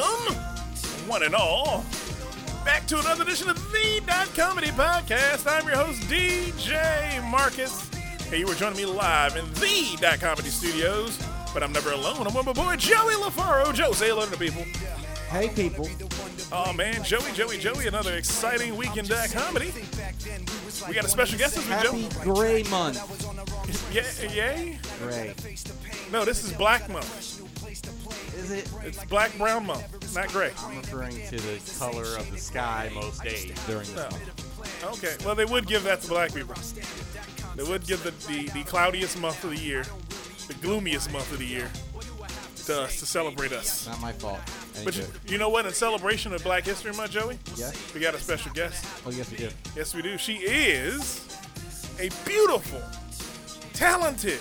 welcome, one and all, back to another edition of the Dot Comedy Podcast. I'm your host, DJ Marcus. Hey, you are joining me live in the Dot Comedy Studios, but I'm never alone. I'm with my boy Joey LaFaro. Joe, say hello to the people. Hey, people. Oh man, Joey, Joey, Joey, another exciting week in Dot Comedy. We got a special guest this week, Happy Gray Month. Yeah, yay? Gray. No, this is Black Month. Is it? It's Black Brown Month, not gray. I'm referring to the color of the sky most days during this No. month. Okay, well, they would give that to black people. They would give the, the, the cloudiest month of the year, the gloomiest month of the year, to us, to celebrate us. Not my fault. Any But you, good. you know what? In celebration of Black History Month, Joey, Yes? we got a special guest. Oh, yes, we do. Yes, we do. She is a beautiful, talented,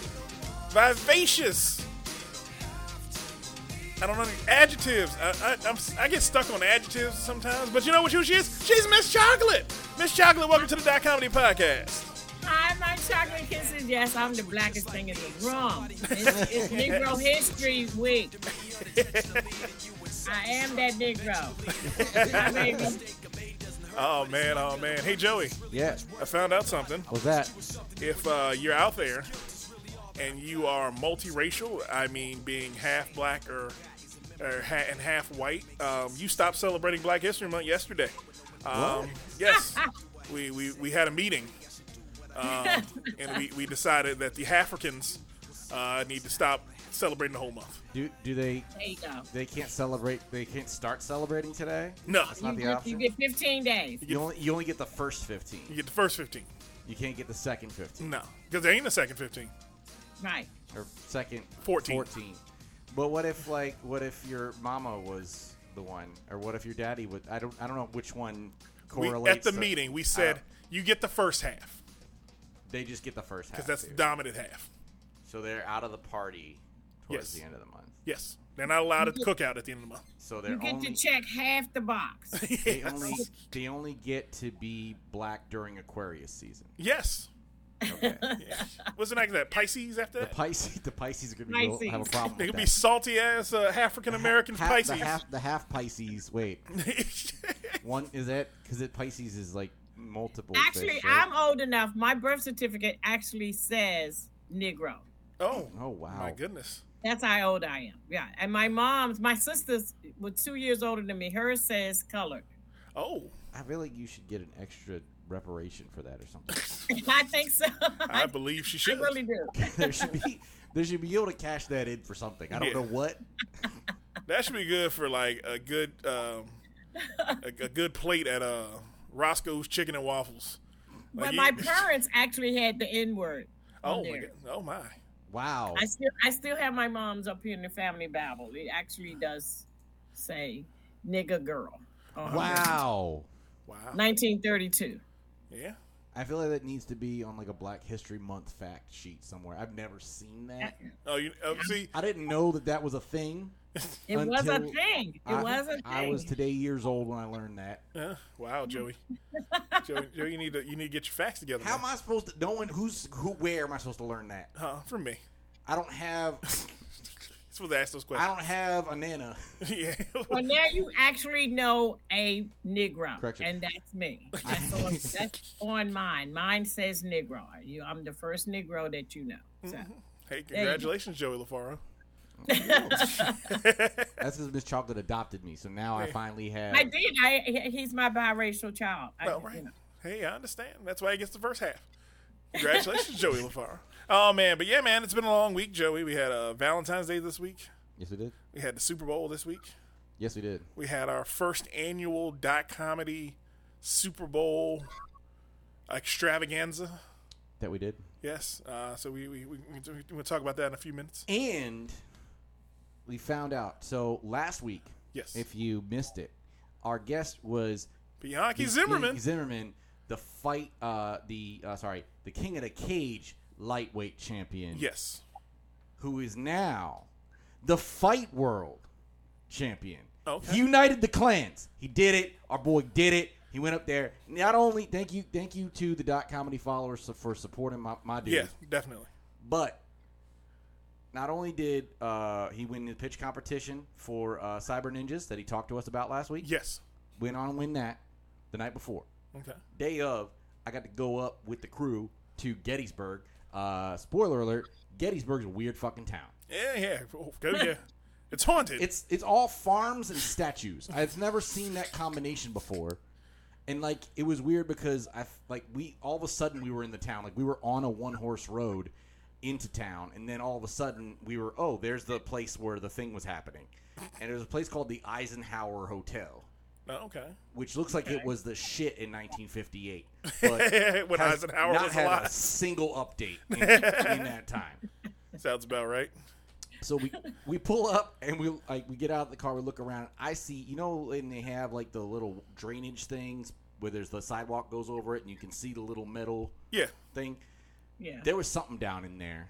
vivacious. I don't know the adjectives. I, I, I'm, I get stuck on adjectives sometimes, but you know what who she is? She's Miss Chocolate. Miss Chocolate, welcome to the Dot Comedy Podcast. Hi, my chocolate kisses. Yes, I'm the blackest thing in the room. It's, it's Negro History Week. I am that Negro. Oh man, oh man. Hey Joey, Yeah. I found out something. What's that? If uh, you're out there and you are multiracial, I mean being half black or, or ha- and half white, um, you stopped celebrating Black History Month yesterday. Um, yes, we, we, we had a meeting, um, and we, we decided that the Africans uh, need to stop celebrating the whole month. Do do they There you go. they can't celebrate? They can't start celebrating today. No, That's You not the get, you get 15 days. You only you only get the first fifteen. you get the first 15. You can't get the second fifteen No, because there ain't a second 15. Right. or second 14. Fourteen. But what if like what if your mama was the one, or what if your daddy would? I don't I don't know which one We, correlates. at the to- meeting, we said you get the first half they just get the first half. because that's the dominant half. So they're out of the party towards Yes. the end of the month. Yes, they're not allowed to cook out at the end of the month. So they're You get only to check half the box. they only they only get to be black during Aquarius season. Yes. Okay. Yeah. What's the next that? Pisces after the? Pisces the Pisces are gonna be, Pisces. have a problem. They with could be salty ass uh, African American half, Pisces. The half the half Pisces. Wait, one is that because it Pisces is like multiple. Actually, fish, right? I'm old enough. My birth certificate actually says Negro. oh, Oh wow. my goodness. That's how old I am. Yeah. And my mom's, my sister's, was two years older than me. Hers says colored. Oh, I feel like you should get an extra reparation for that or something. I think so. I I, believe she I should. really do. there should be there should be able to cash that in for something. I don't Yeah. know what. That should be good for like a good um, a, a good plate at uh, Roscoe's Chicken and Waffles. Like But you- my parents actually had the N word. Oh my god. Oh my. Wow. I still, I still have my mom's up here in the family Bible. It actually does say nigga girl. Wow. Wow. 1932. Yeah. I feel like that needs to be on like a Black History Month fact sheet somewhere. I've never seen that. Oh, you oh, see. I didn't know that that was a thing. It was a thing. It I, was a thing. I was today years old when I learned that. Uh, wow, Joey. Joey, Joey, you need to you need to get your facts together. How man. am I supposed to? No one who's who? Where am I supposed to learn that? Huh? From me. I don't have. supposed to ask those questions. I don't have a nana. yeah. Well, now you actually know a Negro, Correction. and that's me. That's on, that's on mine. Mine says Negro. You, I'm the first Negro that you know. So. Mm-hmm. Hey, you go. congratulations, Joey LaFaro. That's because Miss Chocolate adopted me, so now I finally have. I did. I, he's my biracial child. I, Well, right. you know. Hey, I understand. That's why he gets the first half. Congratulations, Joey LaFaro. Oh man, but yeah, man, it's been a long week, Joey. We had uh, Valentine's Day this week. Yes, we did. We had the Super Bowl this week. Yes, we did. We had our first annual dot comedy Super Bowl extravaganza. That we did. Yes. Uh, so we we we we we'll talk about that in a few minutes. And we found out. So last week, Yes. if you missed it, our guest was Bianchi Zimmerman. Zimmerman, the fight, uh, the uh, sorry, the King of the Cage lightweight champion. Yes. who is now the Fight World champion. Okay. He united the clans. He did it. Our boy did it. He went up there. Not only thank you, thank you to the dot comedy followers for supporting my, my dude, Yeah, definitely. but not only did uh, he win the pitch competition for uh, Cyber Ninjas that he talked to us about last week, Yes. went on and win that the night before. Okay. Day of, I got to go up with the crew to Gettysburg. Uh, spoiler alert: Gettysburg's a weird fucking town. Yeah, yeah. Oh, go yeah. It's haunted. It's it's all farms and statues. I've never seen that combination before, and like it was weird because I like we all of a sudden we were in the town. Like we were on a one horse road into town, and then all of a sudden we were oh there's the place where the thing was happening, and there's a place called the Eisenhower Hotel. Oh, okay. Which looks like it was the shit in 1958, but when has Eisenhower not was had alive. a single update in, in that time. Sounds about right. So we we pull up and we like we get out of the car. We look around. I see you know, and they have like the little drainage things where there's the sidewalk goes over it, and you can see the little metal Yeah. thing. Yeah. There was something down in there.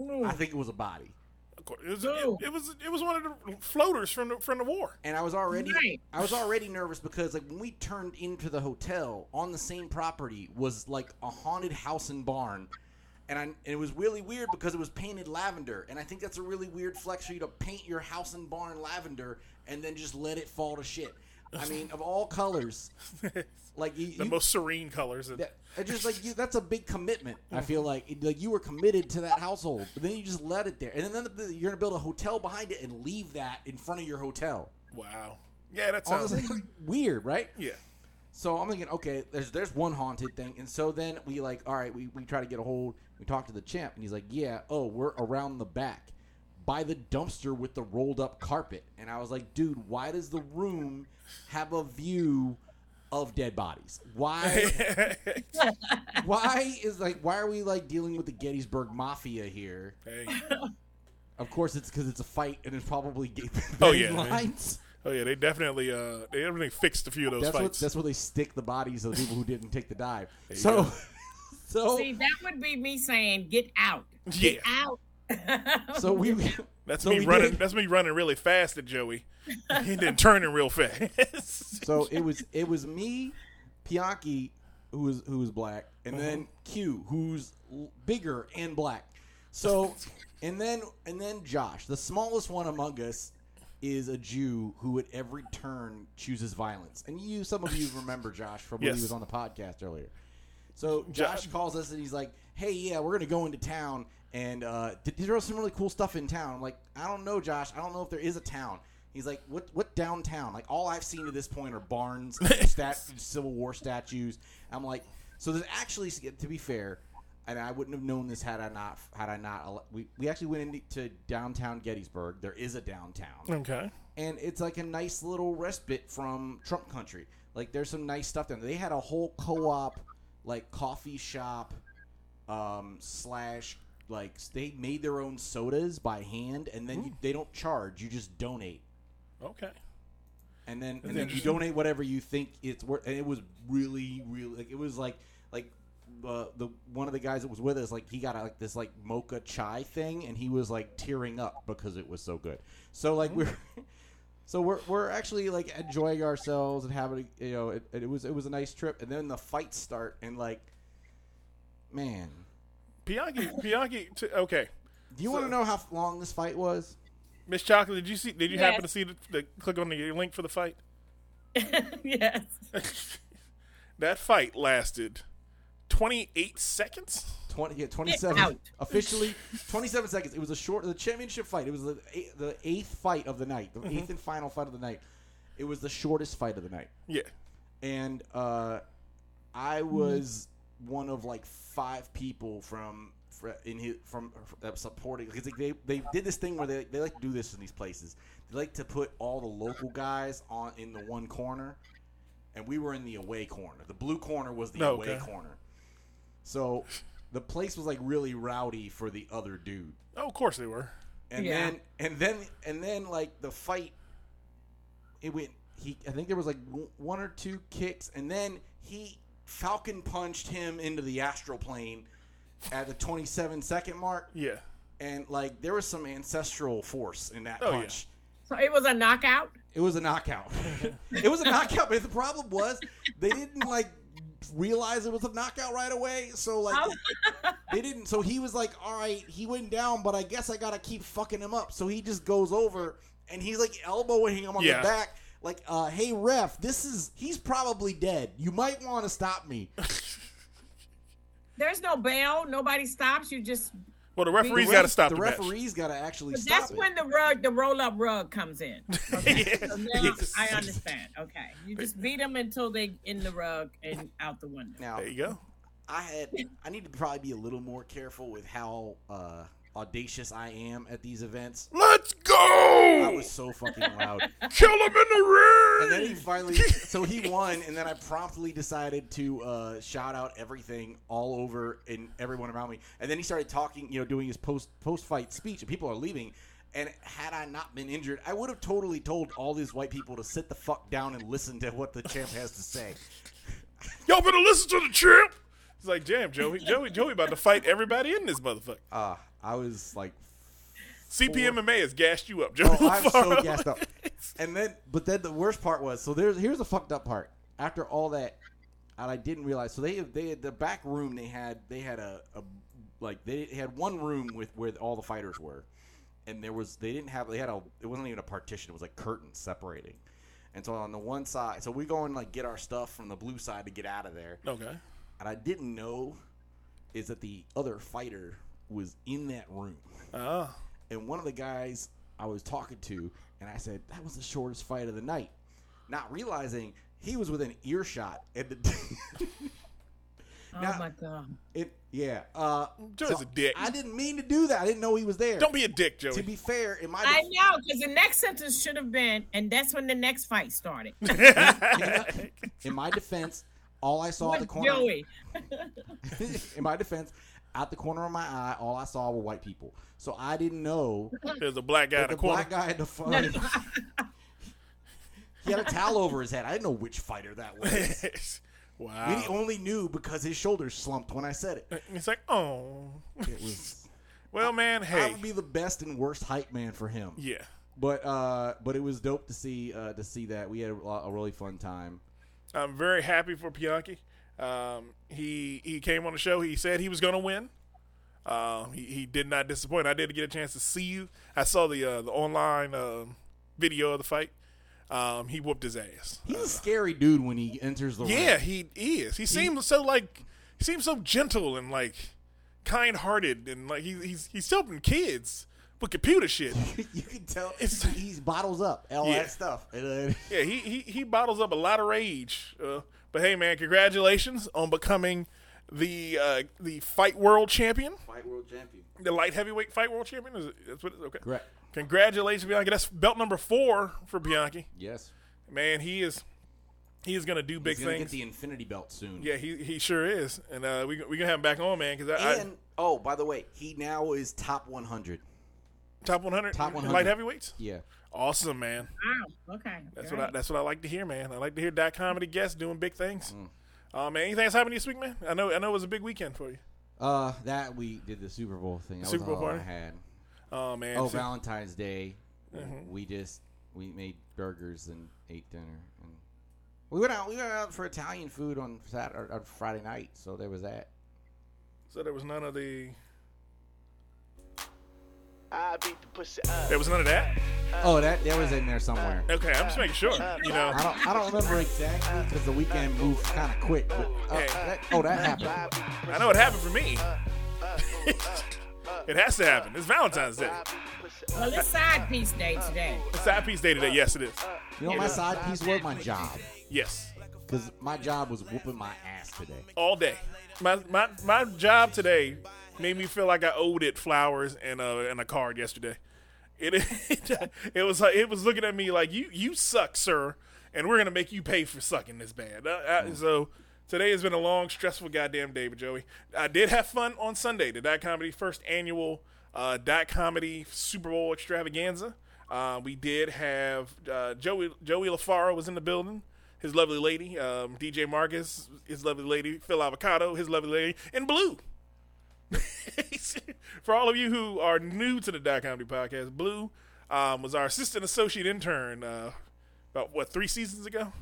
Ooh. I think it was a body, Of course. It was, No. it, it was it was one of the floaters from the from the war. and I was already Right. I was already nervous because like when we turned into the hotel on the same property was like a haunted house and barn. And, I, and it was really weird because it was painted lavender, and I think that's a really weird flex for you to paint your house and barn lavender and then just let it fall to shit. I mean, of all colors, like you, The you- most serene colors. And, just like you, that's a big commitment. I mm-hmm. feel like like you were committed to that household, but then you just let it there, and then the, you're gonna build a hotel behind it and leave that in front of your hotel. wow. Yeah, that sounds. Honestly, weird, right? Yeah. So I'm thinking, okay, there's there's one haunted thing, and so then we like, all right, we, we try to get a hold. We talk to the champ, and he's like, yeah, oh, we're around the back, by the dumpster with the rolled up carpet, and I was like, dude, why does the room have a view of dead bodies? Why? why is like, why are we like dealing with the Gettysburg Mafia here? hey. Of course, it's because it's a fight, and it's probably gay Oh, yeah, man. Oh yeah, they definitely uh they definitely fixed a few of those That's what, fights. that's where they stick the bodies of the people who didn't take the dive. So, go. so, See, that would be me saying, "Get out, yeah. get out." so we. That's so me running. did- That's me running really fast at Joey. he then turning real fast. So it was it was me, Pianki, who was who was black, and then Uh-huh. Q, who's bigger and black. So, and then and then Josh, the smallest one among us, is a Jew who at every turn chooses violence. And you, some of you remember Josh from when Yes. he was on the podcast earlier. So Josh calls us and he's like, "Hey, yeah, we're gonna go into town and uh, th- there's some really cool stuff in town." I'm like, "I don't know, Josh. I don't know if there is a town." He's like, "What? What downtown? Like all I've seen to this point are barns, stat- Civil War statues." I'm like, "So there's actually, to be fair." And I wouldn't have known this had I not had I not. We, we actually went into downtown Gettysburg. There is a downtown okay. and it's like a nice little respite from Trump country. Like there's some nice stuff down there. They had a whole co-op, like coffee shop, um, slash like they made their own sodas by hand, and then you, they don't charge. You just donate, Okay. and then and then you interesting. donate whatever you think it's worth. And it was really, really like it was like like. Uh, the one of the guys that was with us, like he got like this like mocha chai thing, and he was like tearing up because it was so good. So like we're So we're, we're actually like enjoying ourselves and having you know it, it was it was a nice trip and then the fights start and like man Bianchi. Bianchi. T- okay. do you So- want to know how long this fight was Miss Chocolate, did you see? Did you happen to see the, the click on the link for the fight? yes. that fight lasted 28 seconds. 20 yeah, 27 officially 27 seconds it was a short the championship fight it was the eight, the eighth fight of the night the eighth and final fight of the night it was the shortest fight of the night Yeah. and uh, I was one of like five people from in his from uh, supporting because they they did this thing where they they like to do this in these places. They like to put all the local guys on in the one corner, and we were in the away corner. The blue corner was the Oh, away okay. corner. So the place was like really rowdy for the other dude. Oh, of course they were. And Yeah. then and then and then like the fight it went he I think there was like one or two kicks and then he falcon punched him into the astral plane at the 27 second mark Yeah. and like there was some ancestral force in that Oh, yeah. punch. So it was a knockout. It was a knockout. it was a knockout, but the problem was they didn't like realize it was a knockout right away. So like oh. they didn't. So he was like, "All right, he went down, but I guess I gotta keep fucking him up." So he just goes over and he's like elbowing him on Yeah. the back, like, uh, "Hey ref, this is he's probably dead. You might want to stop me." There's no bail. Nobody stops. You just. Well, the referee's The got to stop the the, match. referee's got to actually But stop that's it. when the rug, the roll up rug comes in. Okay. Yeah. So now I understand. Okay. You just beat them until they in the rug and out the window. now There you go. I had I need to probably be a little more careful with how uh, audacious I am at these events. Let's go! That was so fucking loud. Kill him in the ring! And then he finally, so he won, and then I promptly decided to uh, shout out everything all over and everyone around me. And then he started talking, you know, doing his post post fight speech, and people are leaving. And had I not been injured, I would have totally told all these white people to sit the fuck down and listen to what the champ has to say. Y'all better listen to the champ. It's like, damn, Joey, Joey, Joey about to fight everybody in this motherfucker. Uh, I was like, CPMMA has gassed you up, oh, Joe. Oh, I'm so gassed up. And then, but then the worst part was, so there's here's the fucked up part. After all that, and I didn't realize. So they they had the back room. They had they had a, a like they had one room with where all the fighters were, and there was they didn't have they had a it wasn't even a partition. It was like curtains separating. And so on the one side, so we go and like get our stuff from the blue side to get out of there. Okay. And I didn't know is that the other fighter was in that room Oh. and one of the guys I was talking to, and I said that was the shortest fight of the night, not realizing he was within earshot. And the, Oh my god. it, yeah, uh, Joey's a dick. I didn't mean to do that. I didn't know he was there. Don't be a dick, Joey. To be fair, in my I def- know, because the next sentence should have been, and that's when the next fight started. in my defense, all I saw at the corner. Joey. in my defense, out the corner of my eye, all I saw were white people. So I didn't know There's a black guy in that the the corner. black guy in the front. he had a towel over his head. I didn't know which fighter that was. We wow. only knew because his shoulders slumped when I said it. It's like, oh. It was. Well, man, hey. I would be the best and worst hype man for him. Yeah. But uh, but it was dope to see uh, to see that we had a, a really fun time. I'm very happy for Bianchi. Um, he he came on the show. He said he was going to win. Um, he, he did not disappoint. I did get a chance to see you. I saw the uh, the online uh, video of the fight. Um, he whooped his ass. He's a scary dude when he enters the Yeah, ring. he is. He seems so like he seems so gentle and like kind hearted and like he, he's he's helping kids with computer shit. you can tell It's- he bottles up all Yeah. that stuff. Uh, Yeah, he, he he bottles up a lot of rage. Uh, but hey, man, congratulations on becoming the uh, the fight world champion, Fight world champion. the light heavyweight fight world champion. Is it, that's what? It, okay. Correct. Congratulations, Bianchi. That's belt number four for Bianchi. Yes. Man, he is he is gonna do big things. He's gonna things. get the infinity belt soon. yeah, he he sure is, and uh, we we gonna have him back on, man. Because I, I And oh, by the way, he now is top 100. top one hundred, Top 100. light heavyweights. Yeah. Awesome, man. Wow. Okay. That's All what I, that's what I like to hear, man. I like to hear that comedy guests doing big things. Mm. Uh, man, anything that's happened this week, man? I know I know it was a big weekend for you. Uh, that we did the Super Bowl thing. That Super was Bowl all I party? had. Oh man. Oh, See- Valentine's Day. Mm-hmm. We just we made burgers and ate dinner. And we went out. We went out for Italian food on Saturday, on Friday night. So there was that. So there was none of the. I beat the pussy up. There was none of that. Oh, that that was in there somewhere. Okay, I'm just making sure. You know. I don't I don't remember exactly because the weekend moved kind of quick. But uh, Hey. that, oh, that happened. I know it happened for me. it has to happen. It's Valentine's Day. Well, it's side piece day today. It's side piece day today. Yes, it is. You know, my side piece was my job Yes, because my job was whooping my ass today. all day. My my my job today made me feel like I owed it flowers and a and a card yesterday. It it was like it was looking at me like you you suck, sir, and we're gonna make you pay for sucking this band. Uh, uh, so today has been a long, stressful goddamn day, but Joey, I did have fun on Sunday. The Dot Comedy first annual uh, Dot Comedy Super Bowl extravaganza. Uh, we did have uh, Joey Joey LaFaro was in the building. His lovely lady, um, DJ Marcus, his lovely lady, Phil Avocado, his lovely lady, and Blue. For all of you who are new to the Dot Comedy Podcast, Blue um, was our assistant associate intern uh, about what three seasons ago.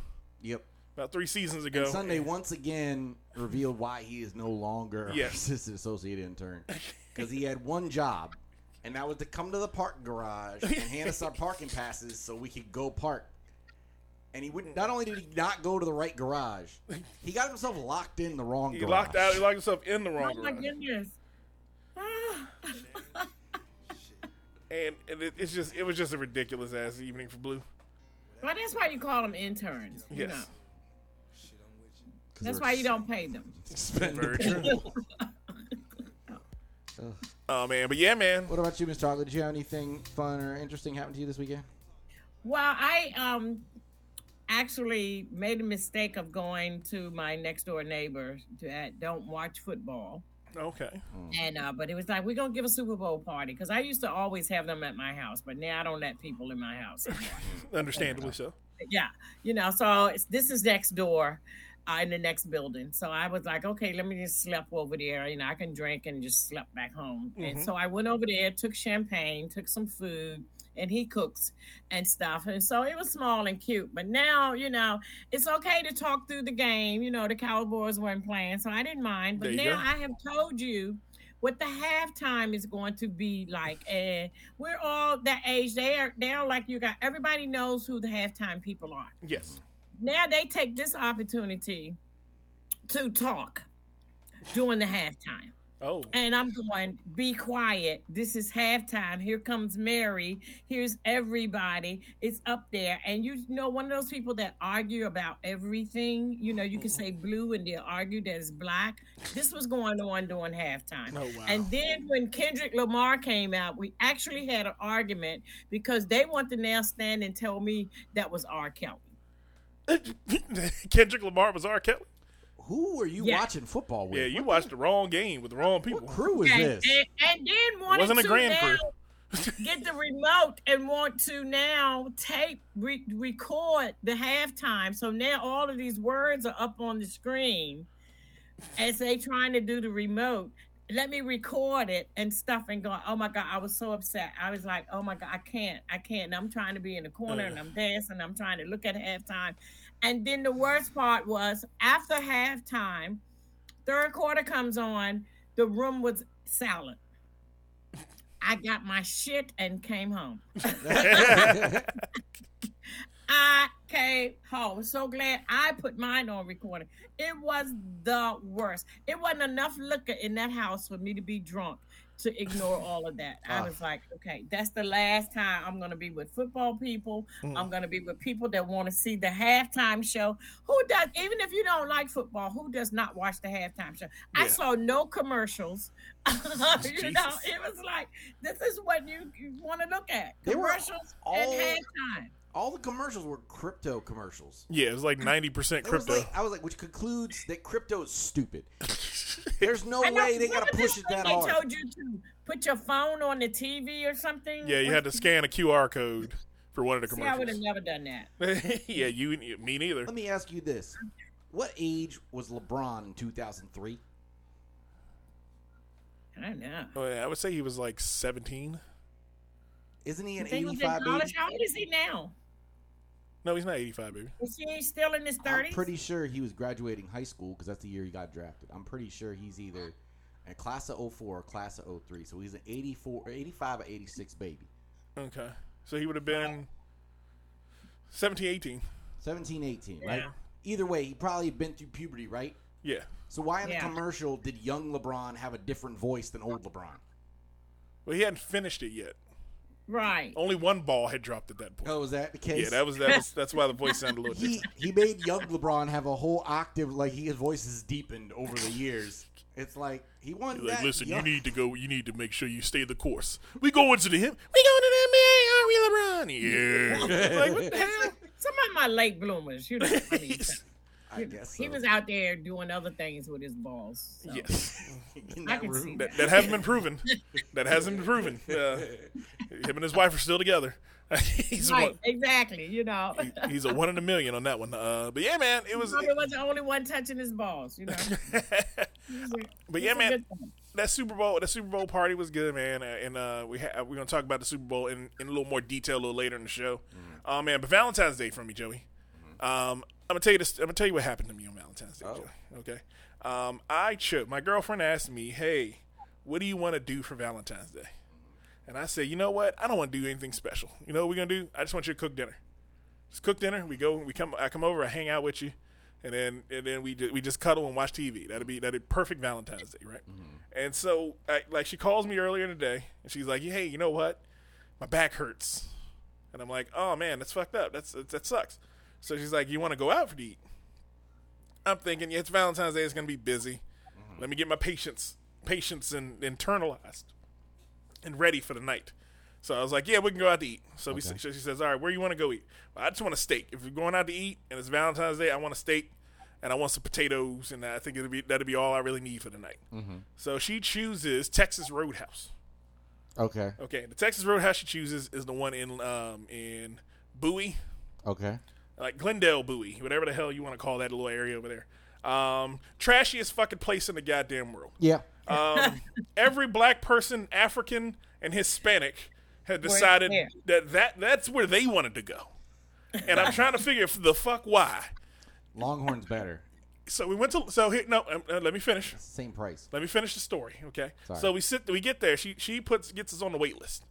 Yep. about three seasons ago. And Sunday once again revealed why he is no longer our Yes. assistant associate intern because he had one job, and that was to come to the park garage and hand us our parking passes so we could go park. And he would not only did he not go to the right garage, he got himself locked in the wrong He garage. locked out. He locked himself in the wrong Oh my garage. goodness. Ah. and, and it, it's just it was just a ridiculous ass evening for Blue. Well, that's why you call them interns. You Yes. know. 'Cause That's why you don't pay them. spending Very the true. Oh man, but yeah, man. What about you, Miss Chocolate? Did you have anything fun or interesting happen to you this weekend? Well, I um actually made a mistake of going to my next door neighbor that don't watch football. Okay. And uh, but it was like we're gonna give a Super Bowl party because I used to always have them at my house, but now I don't let people in my house. Understandably so. yeah, you know. So it's, this is next door, uh, in the next building. So I was like, okay, let me just sleep over there. You know, I can drink and just slept back home. And so I went over there, took champagne, took some food, and he cooks and stuff. And so it was small and cute. But now, you know, it's okay to talk through the game. You know, the Cowboys weren't playing, so I didn't mind. But now go. I have told you what the halftime is going to be like. And we're all that age. They are they're like you got everybody knows who the halftime people are. Yes. Now they take this opportunity to talk during the halftime. Oh. And I'm going, be quiet. This is halftime. Here comes Mary. Here's everybody. It's up there. And you know, one of those people that argue about everything, you know, you can say blue and they'll argue that it's black. This was going on during halftime. Oh wow. And then when Kendrick Lamar came out, we actually had an argument because they want to now stand and tell me that was R. Kelly. Kendrick Lamar was R. Kelly. Who are you Yeah. watching football with? Yeah, you What watched the wrong game with the wrong people. What crew is Okay, this? And, and then wanted Wasn't a to grand now crew. get the remote and want to now tape re- record the halftime. So now all of these words are up on the screen as they trying to do the remote. Let me record it and stuff and go. Oh my god, I was so upset. I was like, oh my god, I can't, I can't. And I'm trying to be in the corner and uh. I'm dancing. I'm trying to look at halftime. And then the worst part was after halftime, third quarter comes on, the room was silent. I got my shit and came home. I came home. So glad I put mine on recording. It was the worst. It wasn't enough liquor in that house for me to be drunk to ignore all of that. I Ah. was like, okay, that's the last time I'm going to be with football people. I'm going to be with people that want to see the halftime show. Who does, even if you don't like football, who does not watch the halftime show? I saw no commercials. you know, it was like, this is what you, you want to look at commercials all- at halftime. All the commercials were crypto commercials. Yeah, it was like ninety percent It was crypto. like, I was like, which concludes that crypto is stupid. There's no I know, way they gotta remember push it thing that they hard. told you to put your phone on the TV or something. yeah, you had to scan a QR code for one of the See, I would have commercials. never done that. yeah, you me neither. Let me ask you this: What age was LeBron in 2003? I don't know. Oh, yeah, I would say he was like seventeen. Isn't he an think he was in 85 college? baby? How old is he now? No, he's not eighty-five, baby. Is he still in his 30s? I'm thirties? pretty sure he was graduating high school because that's the year he got drafted. I'm pretty sure he's either a class of 04 or class of 03. So he's an 84 or 85 or 86 baby. Okay, so he would have been 17, 18. 17, 18, right? Yeah. Either way, he probably had been through puberty, right? Yeah. So why in the commercial did young LeBron have a different voice than old LeBron? Well, he hadn't finished it yet. Right. Only one ball had dropped at that point. Oh, was that the case? yeah, that was that was that's why the voice sounded a little he different. he made young LeBron have a whole octave like he, his voice has deepened over the years. It's like he won Like, that. listen, you need to go. You need to make sure you stay the course. We going to the him. We going to the NBA, aren't we, LeBron? Yeah. like what the hell? Some of my late bloomers, you know. I mean, I guess he was out there doing other things with his balls. so. yes, in I that can room. see that, that hasn't been proven. That hasn't been proven. Uh, him and his wife are still together. he's Right, one. exactly. You know, he- He's a one in a million on that one. Uh, but yeah, man, it was. probably was the only one touching his balls. You know, but yeah, man, that Super Bowl, that Super Bowl party was good, man. Uh, And uh, we ha- we're gonna talk about the Super Bowl in, in a little more detail a little later in the show. Mm-hmm. Oh man, but Valentine's Day for me, Joey. Um, I'm gonna tell you this. I'm gonna tell you what happened to me on Valentine's Day. Oh. Okay. Um, I chose. My girlfriend asked me, "Hey, what do you want to do for Valentine's Day?" And I said, "You know what? I don't want to do anything special. You know what we're gonna do? I just want you to cook dinner. Just cook dinner. We go. We come. I come over. I hang out with you, and then and then we ju- we just cuddle and watch TV. That'd be that'd be perfect Valentine's Day, right? And so, I, like, she calls me earlier in the day, and she's like, "Hey, you know what? My back hurts." And I'm like, "Oh man, that's fucked up. That's that sucks." So she's like, "You want to go out for to eat?" I'm thinking, yeah, it's Valentine's Day. It's gonna be busy. Let me get my patience, patience, and internalized, and ready for the night. So I was like, "Yeah, we can go out to eat." So we, so she says, "All right, where you want to go eat?" Well, I just want a steak. If we're going out to eat and it's Valentine's Day, I want a steak, and I want some potatoes, and I think it'll be that'll be all I really need for the night. So she chooses Texas Roadhouse. Okay. Okay, the Texas Roadhouse she chooses is the one in um, in Bowie, Okay. Like Glendale Bowie, whatever the hell you want to call that little area over there. Um, trashiest fucking place in the goddamn world. Yeah. Um, every black person, African and Hispanic, had decided that, that that's where they wanted to go. And I'm trying to figure f- the fuck why. Longhorn's better. So we went to so here no um, uh, let me finish. Same price. Let me finish the story, okay? Sorry. So we sit, we get there. She she puts gets us on the wait list,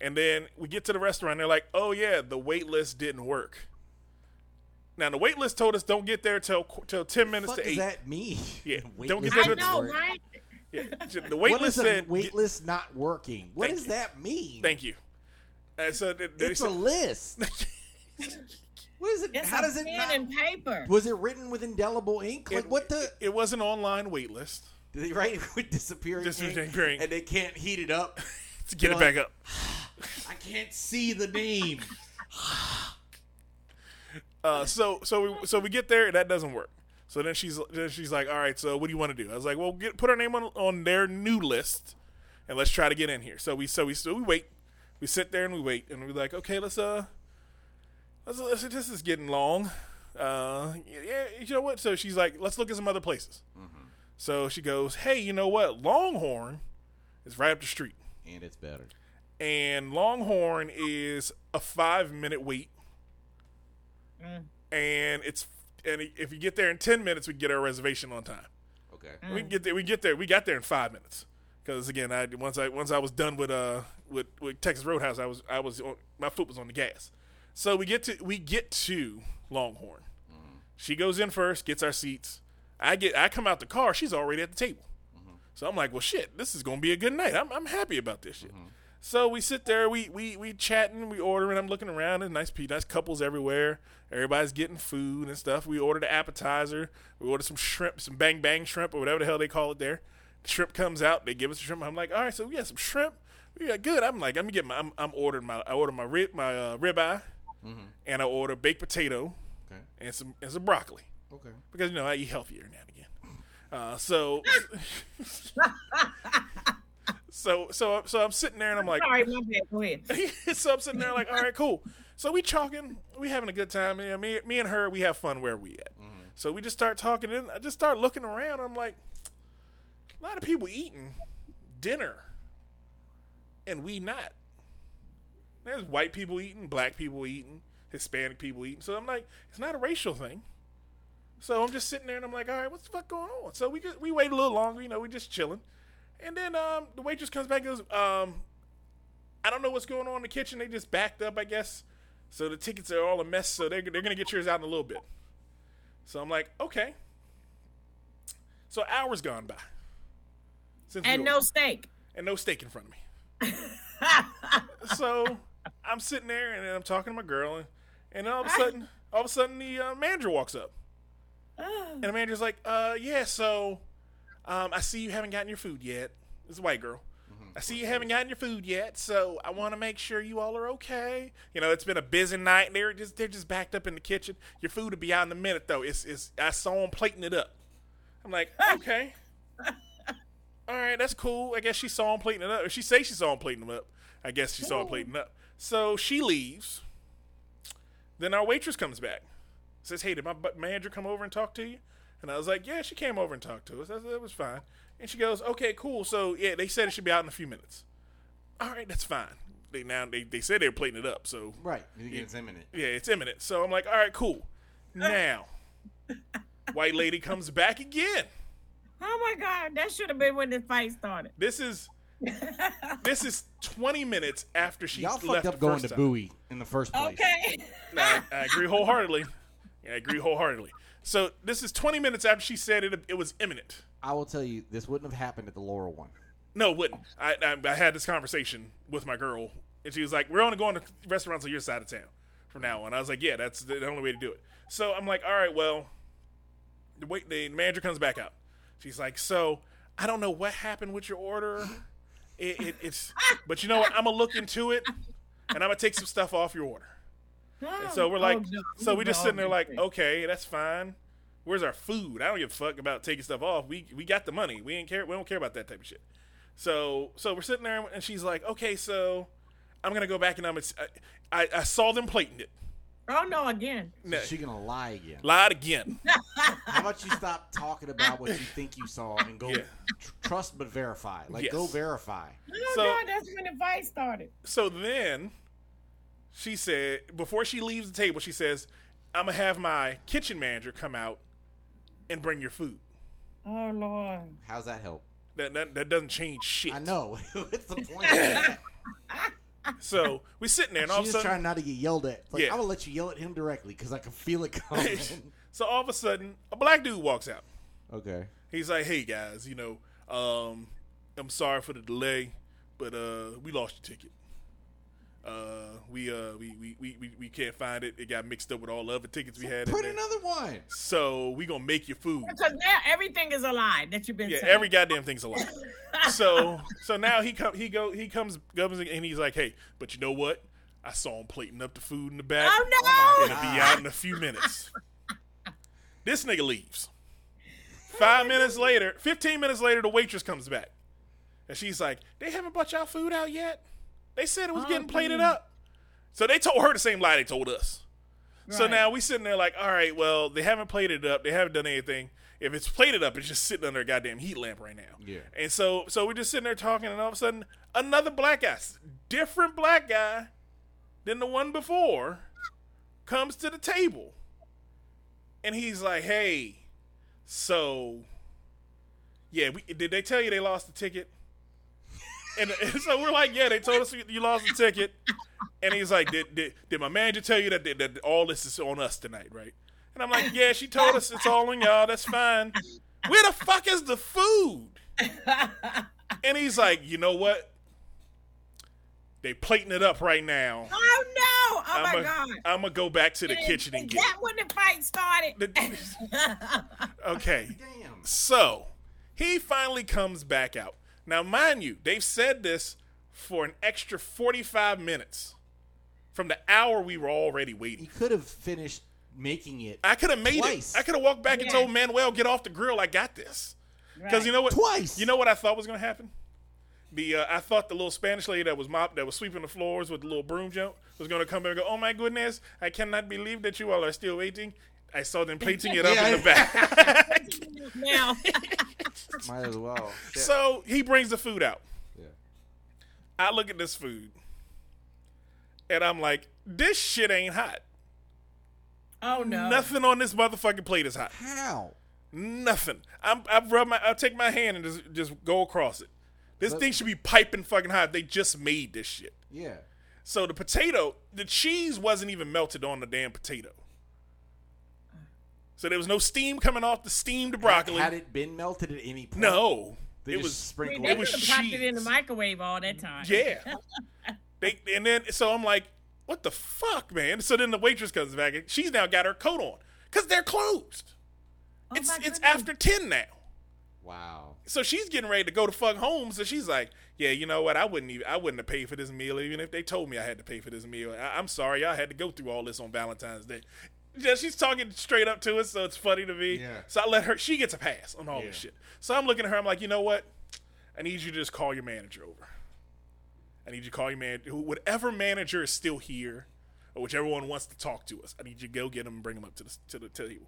and then we get to the restaurant. They're like, "Oh yeah, the wait list didn't work." Now the wait list told us don't get there till till ten minutes What to does eight. that mean? Yeah, Wait don't get there I to- doesn't know, work. right? Yeah, the wait What list said. wait get- list not working? What Thank does you. that mean? Thank you. And so they, they It's a said, list. what is it? It's How a does it pen not? and paper. Was it written with indelible ink? Like it, what the? It was an online wait list Did they write it with disappearing Disappearing ink? ink. And they can't heat it up. to get it They're back like- up. I can't see the name. Uh, so so we so we get there and that doesn't work. So then she's then she's like, all right, so what do you want to do? I was like, well, get put our name on on their new list, and let's try to get in here. So we so we so we wait, we sit there and we wait, and we're like, okay, let's uh, let's, let's this is getting long. Uh, yeah, you know what? So she's like, let's look at some other places. So she goes, hey, you know what? Longhorn is right up the street, and it's better. and Longhorn is a five minute wait Mm. and it's and if you get there in 10 minutes we can get our reservation on time. Okay. Mm. we can get there we get there we got there in five minutes. Because again i once i once i was done with uh with, with texas roadhouse i was i was on, my foot was on the gas. So we get to we get to longhorn. Mm-hmm. She goes in first gets our seats. I get i come out the car she's already at the table. Mm-hmm. So i'm like well shit this is gonna be a good night. I'm, I'm happy about this shit mm-hmm. So we sit there, we we we chatting, we ordering. I'm looking around, and nice, people, nice couples everywhere. Everybody's getting food and stuff. We ordered an appetizer. We ordered some shrimp, some bang bang shrimp or whatever the hell they call it there. The shrimp comes out, they give us the shrimp. I'm like, all right, so we got some shrimp. We got good. I'm like, let me get my. I'm, I'm ordering my. I ordered my rib, my uh, ribeye, and I order baked potato Okay. and some and some broccoli Okay. because you know I eat healthier now and again. Uh, so, so so so I'm sitting there and I'm like, Sorry, my bad. Go ahead. so I'm sitting there like, all right, cool. So we talking, we having a good time. Yeah, me, me and her, we have fun where we at. Mm-hmm. So we just start talking, and I just start looking around. I'm like, a lot of people eating dinner, and we not. There's white people eating, black people eating, Hispanic people eating. So I'm like, it's not a racial thing. So I'm just sitting there, and I'm like, all right, what's the fuck going on? So we just, we wait a little longer, you know, we just chilling. And then um, the waitress comes back and goes, um, I don't know what's going on in the kitchen. They just backed up, I guess. So the tickets are all a mess. So they're, they're going to get yours out in a little bit. So I'm like, okay. So hours gone by. Since And no steak. and no steak in front of me. so I'm sitting there and I'm talking to my girl, and, and then all of a sudden, all of a sudden, the uh, manager walks up, and the manager's like, "Uh, yeah, so, um, I see you haven't gotten your food yet. This is a white girl. I see you haven't gotten your food yet, so I want to make sure you all are okay. You know, it's been a busy night, they're just they're just backed up in the kitchen. Your food will be out in a minute, though. It's it's I saw them plating it up. I'm like, okay." all right, that's cool. I guess she saw him plating it up. Or she say she saw him plating them up. I guess she saw him plating up. So she leaves. Then our waitress comes back. Says, "Hey, did my manager come over and talk to you?" And I was like, "Yeah, she came over and talked to us. That, that was fine." And she goes, "Okay, cool. So yeah, they said it should be out in a few minutes. All right, that's fine. They now they, they said they were plating it up. So Right. You think it's imminent. yeah, it's imminent. So I'm like, all right, cool. Now, white lady comes back again. Oh my God, that should have been when the fight started. This is this is 20 minutes after she Y'all left fucked the up going to time. Bowie in the first place. Okay. I, I agree wholeheartedly. Yeah, I agree wholeheartedly. So this is 20 minutes after she said it. It was imminent. I will tell you, this wouldn't have happened at the Laurel one. No, it wouldn't. I, I I had this conversation with my girl, and she was like, "We're only going to restaurants on your side of town from now on." I was like, "Yeah, that's the only way to do it." So I'm like, "All right, well." The wait, the manager comes back out. She's like, "So I don't know what happened with your order. It, it, it's, but you know what? I'm gonna look into it, and I'm gonna take some stuff off your order." And so we're like, Oh, no. so we just sitting there like, okay, that's fine. Where's our food? I don't give a fuck about taking stuff off. We we got the money. We ain't care. We don't care about that type of shit. So so we're sitting there and she's like, okay, so I'm gonna go back and I'm. I, I, I saw them plating it. Oh no, again. No, Is she gonna lie again? lied again. How about you stop talking about what you think you saw and go Yeah. tr- trust but verify? Like Yes. go verify. Oh So- God, that's when the fight started. So then she said before she leaves the table, she says, I'm gonna have my kitchen manager come out and bring your food. Oh Lord. How's that help? That that, that doesn't change shit. I know. What's the point? So we're sitting there and all of She's a just sudden trying not to get yelled at. It's like, Yeah. I'm gonna let you yell at him directly because I can feel it coming. so all of a sudden a black dude walks out. okay. He's like, "Hey guys, you know, um, I'm sorry for the delay, but uh, we lost your ticket. Uh, we uh, we, we, we, we, we can't find it. It got mixed up with all the other tickets we had. in Put there. another one. So we gonna make your food. Because now everything is a lie that you've been Yeah, saying. every goddamn thing's a lie. so so now he come he go he comes comes and he's like, "Hey, but you know what? I saw him plating up the food in the back. Oh no! It'll be out in a few minutes." this nigga leaves. Five minutes later, 15 minutes later, the waitress comes back. And she's like, They haven't brought y'all food out yet? They said it was Oh, getting plated damn. up. So they told her the same lie they told us. So now we sitting there like, all right, well, they haven't plated it up. They haven't done anything. If it's plated up, it's just sitting under a goddamn heat lamp right now. Yeah. And so so we're just sitting there talking, and all of a sudden, another black guy, different black guy than the one before, comes to the table. And he's like, hey, so yeah, we, did they tell you they lost the ticket? And, and so we're like, yeah, they told us you lost the ticket. And he's like, did, did, did my manager tell you that, that, that all this is on us tonight, right? And I'm like, yeah, she told us it's all on y'all. That's fine. Where the fuck is the food? And he's like, you know what? They plating it up right now. Oh no! Oh I'm my gonna God! I'm gonna go back to the Is- kitchen and get. that when the fight started? The- okay, Damn. so he finally comes back out. Now, mind you, they've said this for an extra 45 minutes from the hour we were already waiting. You could have finished making it I could have made Twice. it. I could have walked back and told Manuel, "Get off the grill. I got this." Because you know what? Twice. You know what I thought was going to happen? The uh, I thought the little Spanish lady that was mop that was sweeping the floors with the little broom jump was going to come in and go, "Oh my goodness, I cannot believe that you all are still waiting." I saw them plating it up Yeah. in the back. now. Might as well. so he brings the food out. Yeah. I look at this food, and I'm like, "This shit ain't hot. oh no! Nothing on this motherfucking plate is hot. How? Nothing. I'm, I rub my, I take my hand and just just go across it. This But- thing should be piping fucking hot. They just made this shit. Yeah. So the potato, the cheese wasn't even melted on the damn potato. So there was no steam coming off the steamed broccoli. Had it been melted at any point? no, They it just was sprinkled they it was could have popped it in the microwave all that time. yeah. they and then so I'm like, what the fuck, man? So then the waitress comes back and she's now got her coat on because they're closed. Oh, it's it's after ten now. Wow. So she's getting ready to go to fuck home. So she's like, "Yeah, you know what? I wouldn't even. I wouldn't have paid for this meal even if they told me I had to pay for this meal. I, I'm sorry, I had to go through all this on Valentine's Day." Yeah, she's talking straight up to us, so it's funny to me. Yeah. So I let her. She gets a pass on all Yeah. this shit. So I'm looking at her. I'm like, you know what? I need you to just call your manager over. I need you to call your manager. Whatever manager is still here, or whichever one wants to talk to us. I need you to go get them and bring them up to the to the table.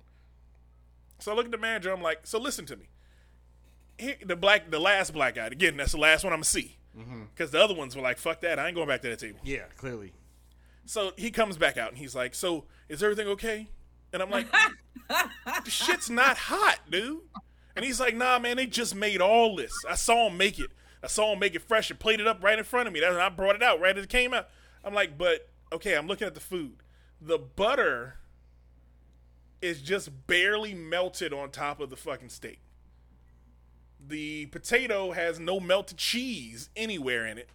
So I look at the manager. I'm like, so listen to me he, the black, the last black guy. Again, that's the last one I'm gonna see. Mm-hmm. Because the other ones were like, "Fuck that! I ain't going back to that table." Yeah, clearly. So he comes back out and he's like, "So is everything okay?" And I'm like, the shit's not hot, dude. And he's like, nah, man, they just made all this. I saw him make it. I saw him make it fresh and played it up right in front of me. That's I brought it out right as it came out. I'm like, but okay, I'm looking at the food. The butter is just barely melted on top of the fucking steak. The potato has no melted cheese anywhere in it.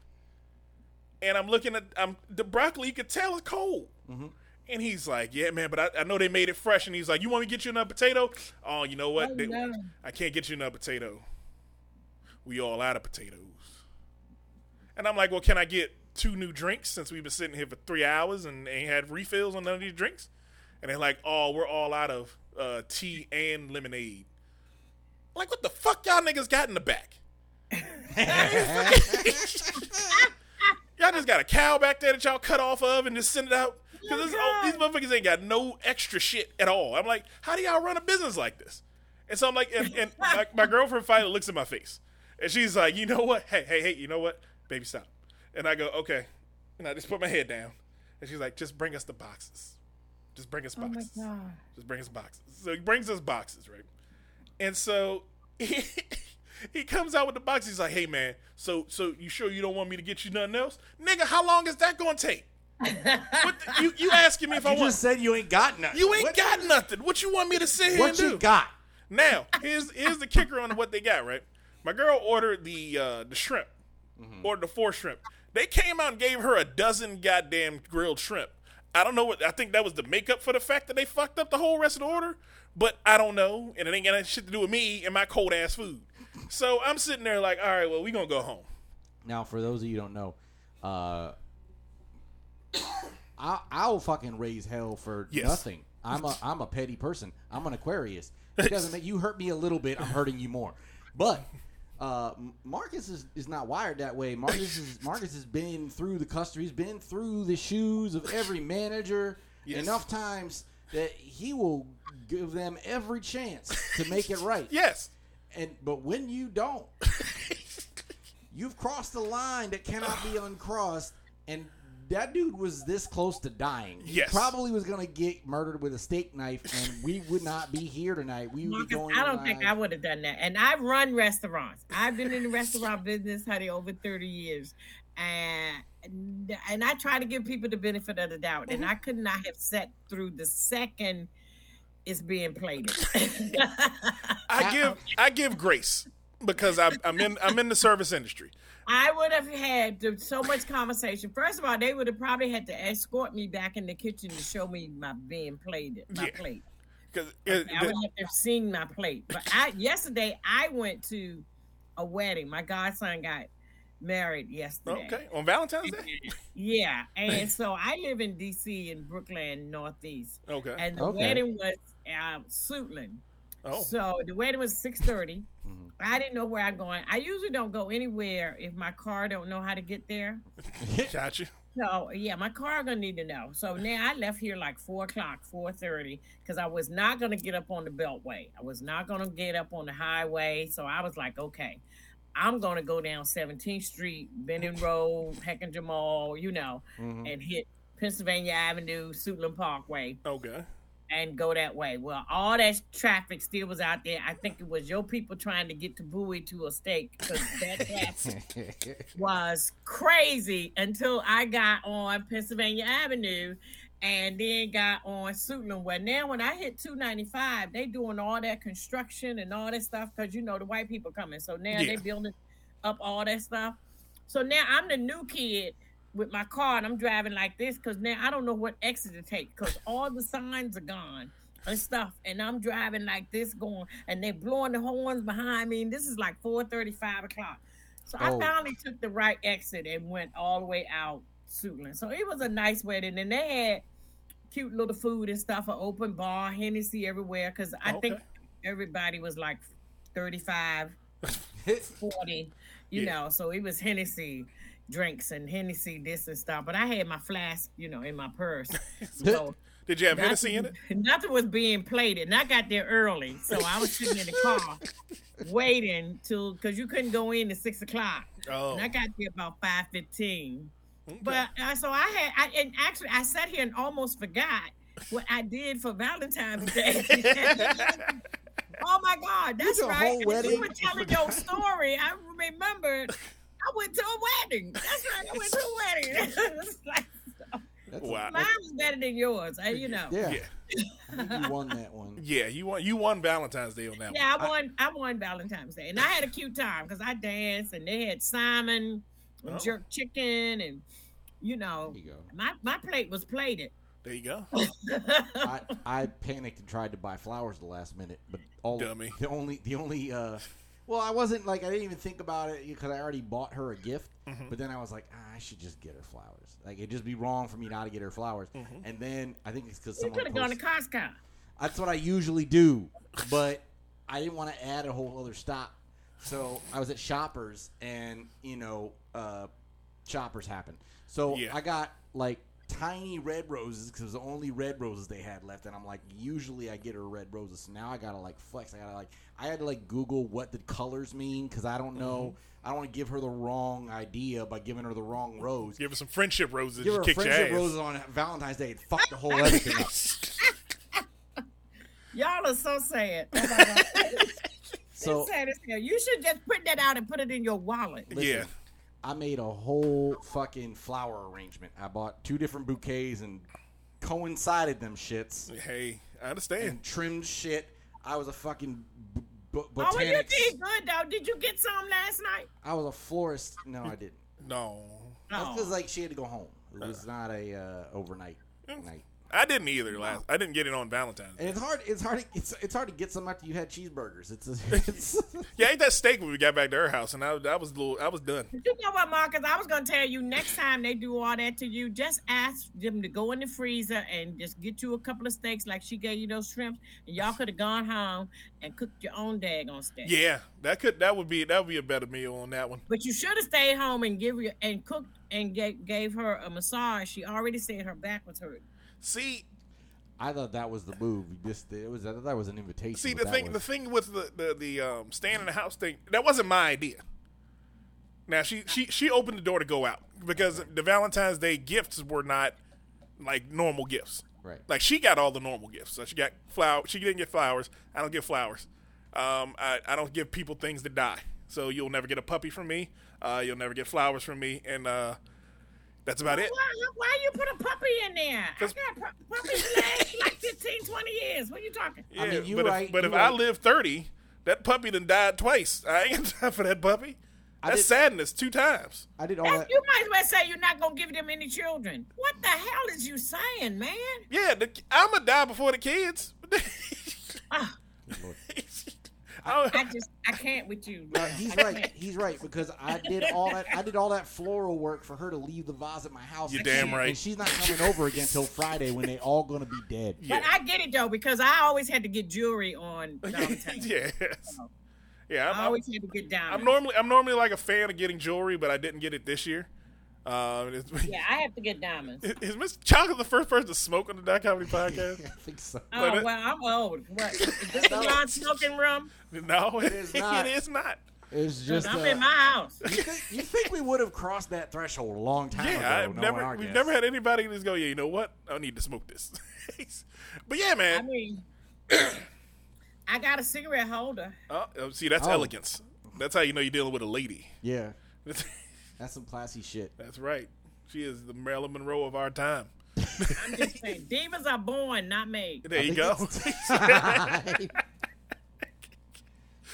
And I'm looking at I'm the broccoli, you could tell it's cold. Mm-hmm. And he's like, "Yeah, man, but I, I know they made it fresh." And he's like, "You want me to get you another potato?" Oh, you know what? Oh, They- no. I can't get you another potato. We all out of potatoes. And I'm like, "Well, can I get two new drinks since we've been sitting here for three hours and ain't had refills on none of these drinks?" And they're like, "Oh, we're all out of uh, tea and lemonade." Like, what the fuck y'all niggas got in the back? y'all just got a cow back there that y'all cut off of and just send it out. Because Oh, these motherfuckers ain't got no extra shit at all. I'm like, how do y'all run a business like this? And so I'm like, and, and my, my girlfriend finally looks in my face. And she's like, you know what? Hey, hey, hey, you know what? Baby, stop. And I go, okay. And I just put my head down. And she's like, just bring us the boxes. Just bring us Oh my boxes. god. Just bring us boxes. So he brings us boxes, right? And so he, he comes out with the box. He's like, "Hey man, so so you sure you don't want me to get you nothing else, nigga? How long is that gonna take? What the, you you asking me if I You want? just said you ain't got nothing. you ain't What- got nothing. What you want me to sit here What and you do? got? Now, here's here's the kicker on what they got, right? My girl ordered the uh, the shrimp, ordered the four shrimp. They came out and gave her a dozen goddamn grilled shrimp. I don't know what I think that was the makeup for the fact that they fucked up the whole rest of the order, but I don't know, and it ain't got shit to do with me and my cold ass food. So I'm sitting there like, all right, well, we gonna go home. Now, for those of you who don't know, uh, I I'll fucking raise hell for Yes. nothing. I'm a I'm a petty person. I'm an Aquarius. It doesn't make you hurt me a little bit. I'm hurting you more. But uh, M- Marcus is, is not wired that way. Marcus is Marcus has been through the customer. He's been through the shoes of every manager Yes. enough times that he will give them every chance to make it right. Yes, And but when you don't, you've crossed the line that cannot be uncrossed. And that dude was this close to dying. He Yes. probably was gonna get murdered with a steak knife, and we would not be here tonight. We would be going. I don't think. I would have done that. And I run restaurants. I've been in the restaurant business, honey, over 30 years. And and I try to give people the benefit of the doubt. And mm-hmm. I could not have sat through the second it's being plated. I give I give grace because I'm, I'm in I'm in the service industry. I would have had so much conversation. First of all, they would have probably had to escort me back in the kitchen to show me my being plated, my Yeah. plate. Because I would have to have seen my plate. But I yesterday I went to a wedding. My godson got married yesterday. okay on Valentine's Day. Yeah, and so I live in D.C. in Brookland, Northeast, Okay. and the Okay. wedding was uh, Suitland. Oh, So the wedding was six thirty. Mhm. I didn't know where I'm going. I usually don't go anywhere if my car don't know how to get there. gotcha. So yeah, my car gonna need to know. So now I left here like four o'clock, four thirty, because I was not gonna get up on the Beltway. I was not gonna get up on the highway. So I was like, okay, I'm gonna go down 17th Street, Benning Road, Hechinger Mall, you know, Mhm. and hit Pennsylvania Avenue, Suitland Parkway, Okay. And go that way. Well, all that traffic still was out there. I think it was your people trying to get to Bowie to a steak because that traffic was crazy until I got on Pennsylvania Avenue and then got on Suitland. Where now, when I hit 295, they doing all that construction and all that stuff because you know the white people coming. So now Yeah. they building up all that stuff. So now I'm the new kid with my car and I'm driving like this because now I don't know what exit to take because all the signs are gone and stuff. And I'm driving like this going and they're blowing the horns behind me. And this is like 4:30, 5 o'clock. So Oh. I finally took the right exit and went all the way out Suitland. So it was a nice wedding, and they had cute little food and stuff, an open bar, Hennessy everywhere. Because I think everybody was like 35, 40, you Yeah. know. So it was Hennessy drinks and Hennessy this and stuff. But I had my flask, you know, in my purse. So Did you have Hennessy in it? nothing, nothing was being plated, and I got there early, so I was sitting in the car waiting till because you couldn't go in at six o'clock, Oh. and I got there about five fifteen. okay. But uh, so I had, I, and actually I sat here and almost forgot what I did for Valentine's Day. oh my God, that's right. whole You were telling your story. I remembered. I went to a wedding. That's right. I went to a wedding. Like, That's Wow. mine was better than yours. I, you know. yeah. Yeah. You won that one. Yeah, you won. You won Valentine's Day on that Yeah, I won. I won Valentine's Day, and I had a cute time because I danced, and they had salmon, and Oh. jerk chicken, and you know, There you go. my my plate was plated. There you go. I, I panicked and tried to buy flowers the last minute, but all Dummy. the only the only uh, well, I wasn't like I didn't even think about it because I already bought her a gift. Mm-hmm. But then I was like, ah, I should just get her flowers. Like it'd just be wrong for me not to get her flowers. Mm-hmm. And then I think it's because You someone could have gone to Costco. That's what I usually do, but I didn't want to add a whole other stop. So I was at Shoppers, and you know, uh, Shoppers happened. So Yeah. I got like tiny red roses because it was the only red roses they had left, and I'm like, usually I get her red roses. So now I gotta like flex. I gotta like, I had to like Google what the colors mean because I don't know. Mm-hmm. I don't want to give her the wrong idea by giving her the wrong rose. Give her some friendship roses. Give you her kicked your friendship ass. roses on Valentine's Day and fuck the whole everything up. Y'all are so sad. So sad. You should just put that out and put it in your wallet. Listen, Yeah. I made a whole fucking flower arrangement. I bought two different bouquets and coincided them shits Hey, I understand. and trimmed shit. I was a fucking b- b- Oh, well, you did good though. Did you get some last night? I was a florist. No, I didn't. No, That's Oh. because like she had to go home. It was not a uh, overnight night. I didn't either. Last, I didn't get it on Valentine's. And it's hard. It's hard. to- It's it's hard to get some after you had cheeseburgers. It's, it's Yeah, I ate that steak when we got back to her house, and I, I was a little, I was done. You know what, Marcus? I was gonna tell you next time they do all that to you, just ask them to go in the freezer and just get you a couple of steaks like she gave you those shrimps, and y'all could have gone home and cooked your own daggone steak. Yeah, that could, that would be, that would be a better meal on that one. But you should have stayed home and give you and cooked and gave, gave her a massage. She already said her back was hurt. See, I thought that was the move. You just it was I thought that was an invitation. see the thing, the thing with the the, the um, staying in the house thing, that wasn't my idea. Now she she she opened the door to go out because the Valentine's Day gifts were not like normal gifts. Right. Like she got all the normal gifts. So she got flower. She didn't get flowers. I don't give flowers. Um, I, I don't give people things to die. So you'll never get a puppy from me. Uh, you'll never get flowers from me, and uh, that's about it. Why, why you put a puppy in there? I 'Cause- got pu- puppies last like 15, 20 years. What are you talking? I mean, you but right, if, but you if I live thirty, that puppy done died twice. I ain't got time for that puppy. That's did- sadness two times. I did all That's, that. you might as well say you're not gonna give them any children. What the hell is you saying, man? Yeah, the, I'm gonna die before the kids. Ah, I, oh. I just I can't with you. No, he's right. He's right because I did all that. I did all that floral work for her to leave the vase at my house. You're damn right. And she's not coming over again till Friday when they all gonna be dead. yeah. But I get it though because I always had to get jewelry on Valentine's. yes. Yeah, I I'm, I'm, always had to get down. I'm normally I'm normally like a fan of getting jewelry, but I didn't get it this year. Um, it's, Yeah, I have to get diamonds. Is Miss Chocolate the first person to smoke on the Dot Comedy podcast? I think so. Oh But well, I'm old. What? Is this the non-smoking room? No, it is is not. It is not. It's just. I'm uh, in my house. you, think, you think we would have crossed that threshold a long time ago? Yeah, I've never we've guests? never had anybody just go, yeah, you know what? I need to smoke this. but yeah, man. I mean, I got a cigarette holder. Oh, oh, see, that's Oh. elegance. That's how you know you're dealing with a lady. Yeah, That's that's some classy shit. That's right. She is the Marilyn Monroe of our time. I'm just saying, divas are born, not made. There you go.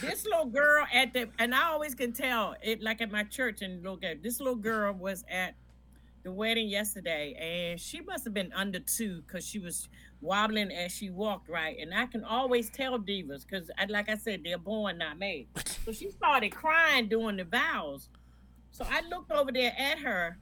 This little girl at the, and I always can tell it, like at my church and look at this little girl was at the wedding yesterday, and she must have been under two because she was wobbling as she walked, right? And I can always tell divas because, like I said, they're born, not made. So she started crying during the vows. So I looked over there at her,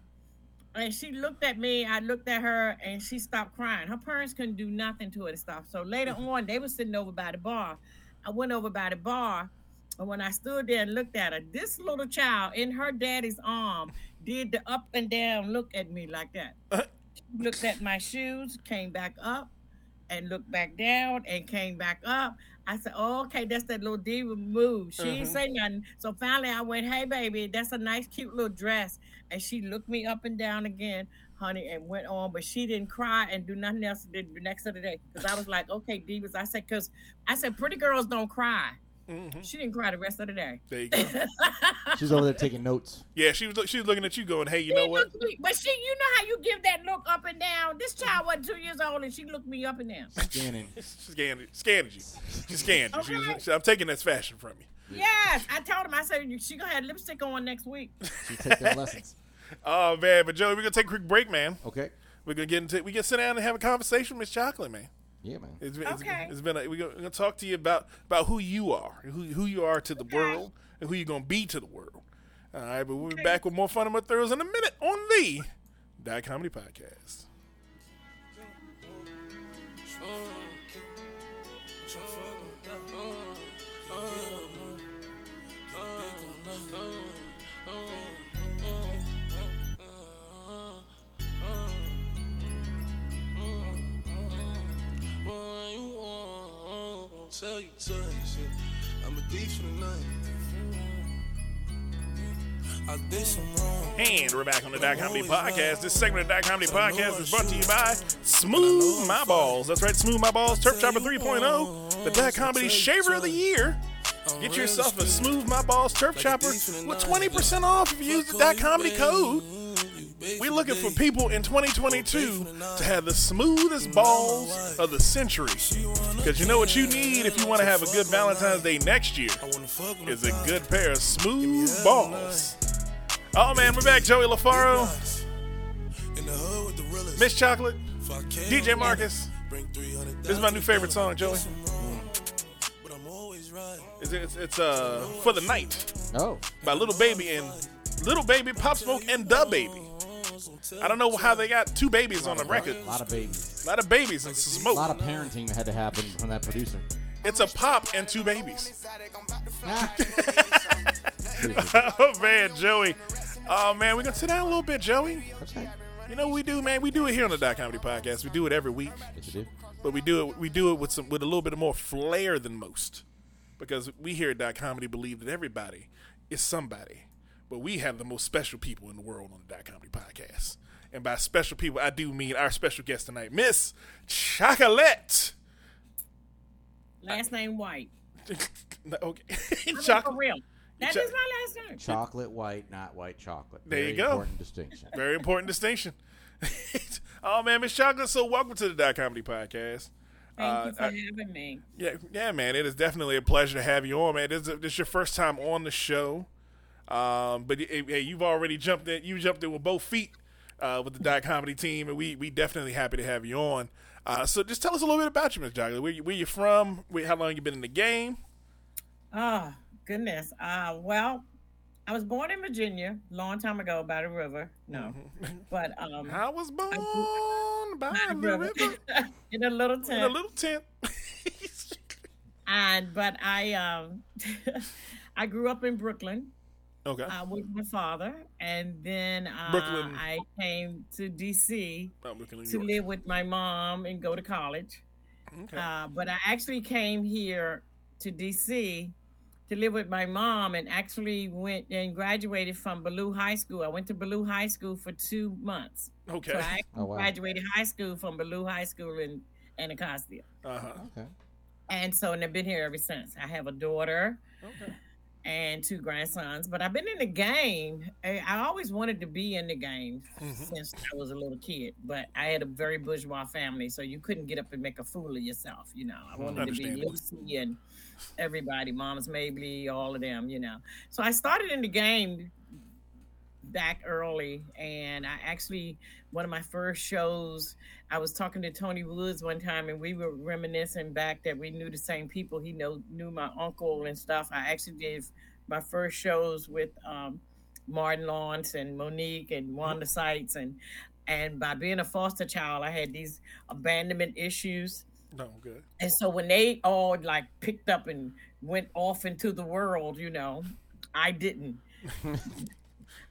and she looked at me. I looked at her, and she stopped crying. Her parents couldn't do nothing to her to stop. So later mm-hmm. on, they were sitting over by the bar. I went over by the bar, and when I stood there and looked at her, this little child in her daddy's arm did the up and down look at me like that. She looked at my shoes, came back up, and looked back down, and came back up. I said, oh, okay, that's that little diva move. She didn't mm-hmm. say nothing. So finally I went, hey, baby, that's a nice, cute little dress. And she looked me up and down again. honey, and went on, but she didn't cry and do nothing else the the next other day. Because I was like, okay, Divas. I said, because I said, pretty girls don't cry. Mhm. She didn't cry the rest of the day. There you go. She's over there taking notes. yeah, she was she was looking at you, going, "Hey, you She know what? me- but she, you know how you give that look up and down. This child wasn't two years old, and she looked me up and down. Scanning. She scanned, scanned you. She scanned you. She was, Okay. she- I'm taking this fashion from you." Yes, I told him. I said she gonna have lipstick on next week. She take their lessons. Oh man, but Joey, we're gonna take a quick break, man. Okay. We're gonna get into we can sit down and have a conversation with Miss Chocolate, man. Yeah, man. It's been, it's- Okay. it's been a, we're gonna, we're gonna talk to you about about who you are, who who you are to the Okay. world, and who you're gonna be to the world. All right, but we'll be back with more fun and more thrills in a minute on the Dot Comedy Podcast. Tell you, shit. I'm a for the night. I did some wrong. And we're back on the Dot Comedy Podcast. This segment of the Dot Comedy Podcast is brought to you by Smooth My Balls. That's right, Smooth My Balls, Turf Chopper 3.0, the Dot Comedy Shaver of the Year. Get yourself a Smooth My Balls Turf Chopper with 20% off if you use the Dot Comedy code. We're looking for people in 2022 to have the smoothest balls of the century. Because you know what you need if you want to have a good Valentine's Day next year is a good pair of smooth balls. Oh man, we're back. Joey LaFaro, In the hood with the realest. Miss Chocolate, If I can, DJ Marcus. This is my new favorite song, Joey. But I'm always right. It's, it's, it's uh for the night Oh. by Little Baby and Little Baby, Pop Smoke, and Da Baby. I don't know how they got two babies on the record. A lot of babies. A lot of babies and A smoke. A lot of parenting that had to happen from that producer. It's a pop and two babies. Oh man, Joey. Oh man, we're gonna sit down a little bit, Joey. okay. You know we do, man? We do it here on the Dot Comedy Podcast. We do it every week. Yes, do. but we do it we do it with some with a little bit more flair than most because we here at dot comedy believe that everybody is somebody but we have the most special people in the world on the dot comedy podcast and by special people i do mean our special guest tonight miss chocolate Last name White. No, okay I mean, for chocolate real. That Cho- is my last name. Chocolate white, not white chocolate. There you Very go. Important distinction. very important distinction oh man miss chocolate so welcome to the dot comedy podcast Thank Uh, you for I- having me. Yeah, yeah, man. It is definitely a pleasure to have you on, man. This is, this is your first time on the show, um, but hey, you've already jumped in. You jumped in with both feet uh, with the Dot Comedy team, and we we definitely happy to have you on. Uh, so just tell us a little bit about you, Miss Joggler. Where you, where you from? Where, how long you been in the game? Oh, goodness. Uh, well, I was born in Virginia long time ago by the river. No, but um, I was born by by the the river river. in a little tent. in a little tent. And but I um, I grew up in Brooklyn. Okay. uh, with my father, and then uh, Brooklyn. I came to DC Oh, Brooklyn, to York. live with my mom and go to college. Okay. Uh, but I actually came here to DC to live with my mom, and actually went and graduated from Ballou High School. I went to Ballou High School for two months. okay. So I Oh, wow. graduated high school from Ballou High School in Anacostia. Uh huh. Okay. And so, and I've been here ever since. I have a daughter Okay. And two grandsons. But I've been in the game. I, always wanted to be in the game Mhm. since I was a little kid. But I had a very bourgeois family, so you couldn't get up and make a fool of yourself. You know, I wanted to be Lucy and everybody, Moms Mabley, all of them. You know, so I started in the game back early, and I actually one of my first shows. I was talking to Tony Woods one time, and we were reminiscing back that we knew the same people. He know knew my uncle and stuff. I actually did my first shows with um, Martin Lawrence and Mo'Nique and Wanda Sykes, and and by being a foster child, I had these abandonment issues. No, good. And so when they all like picked up and went off into the world, you know, I didn't.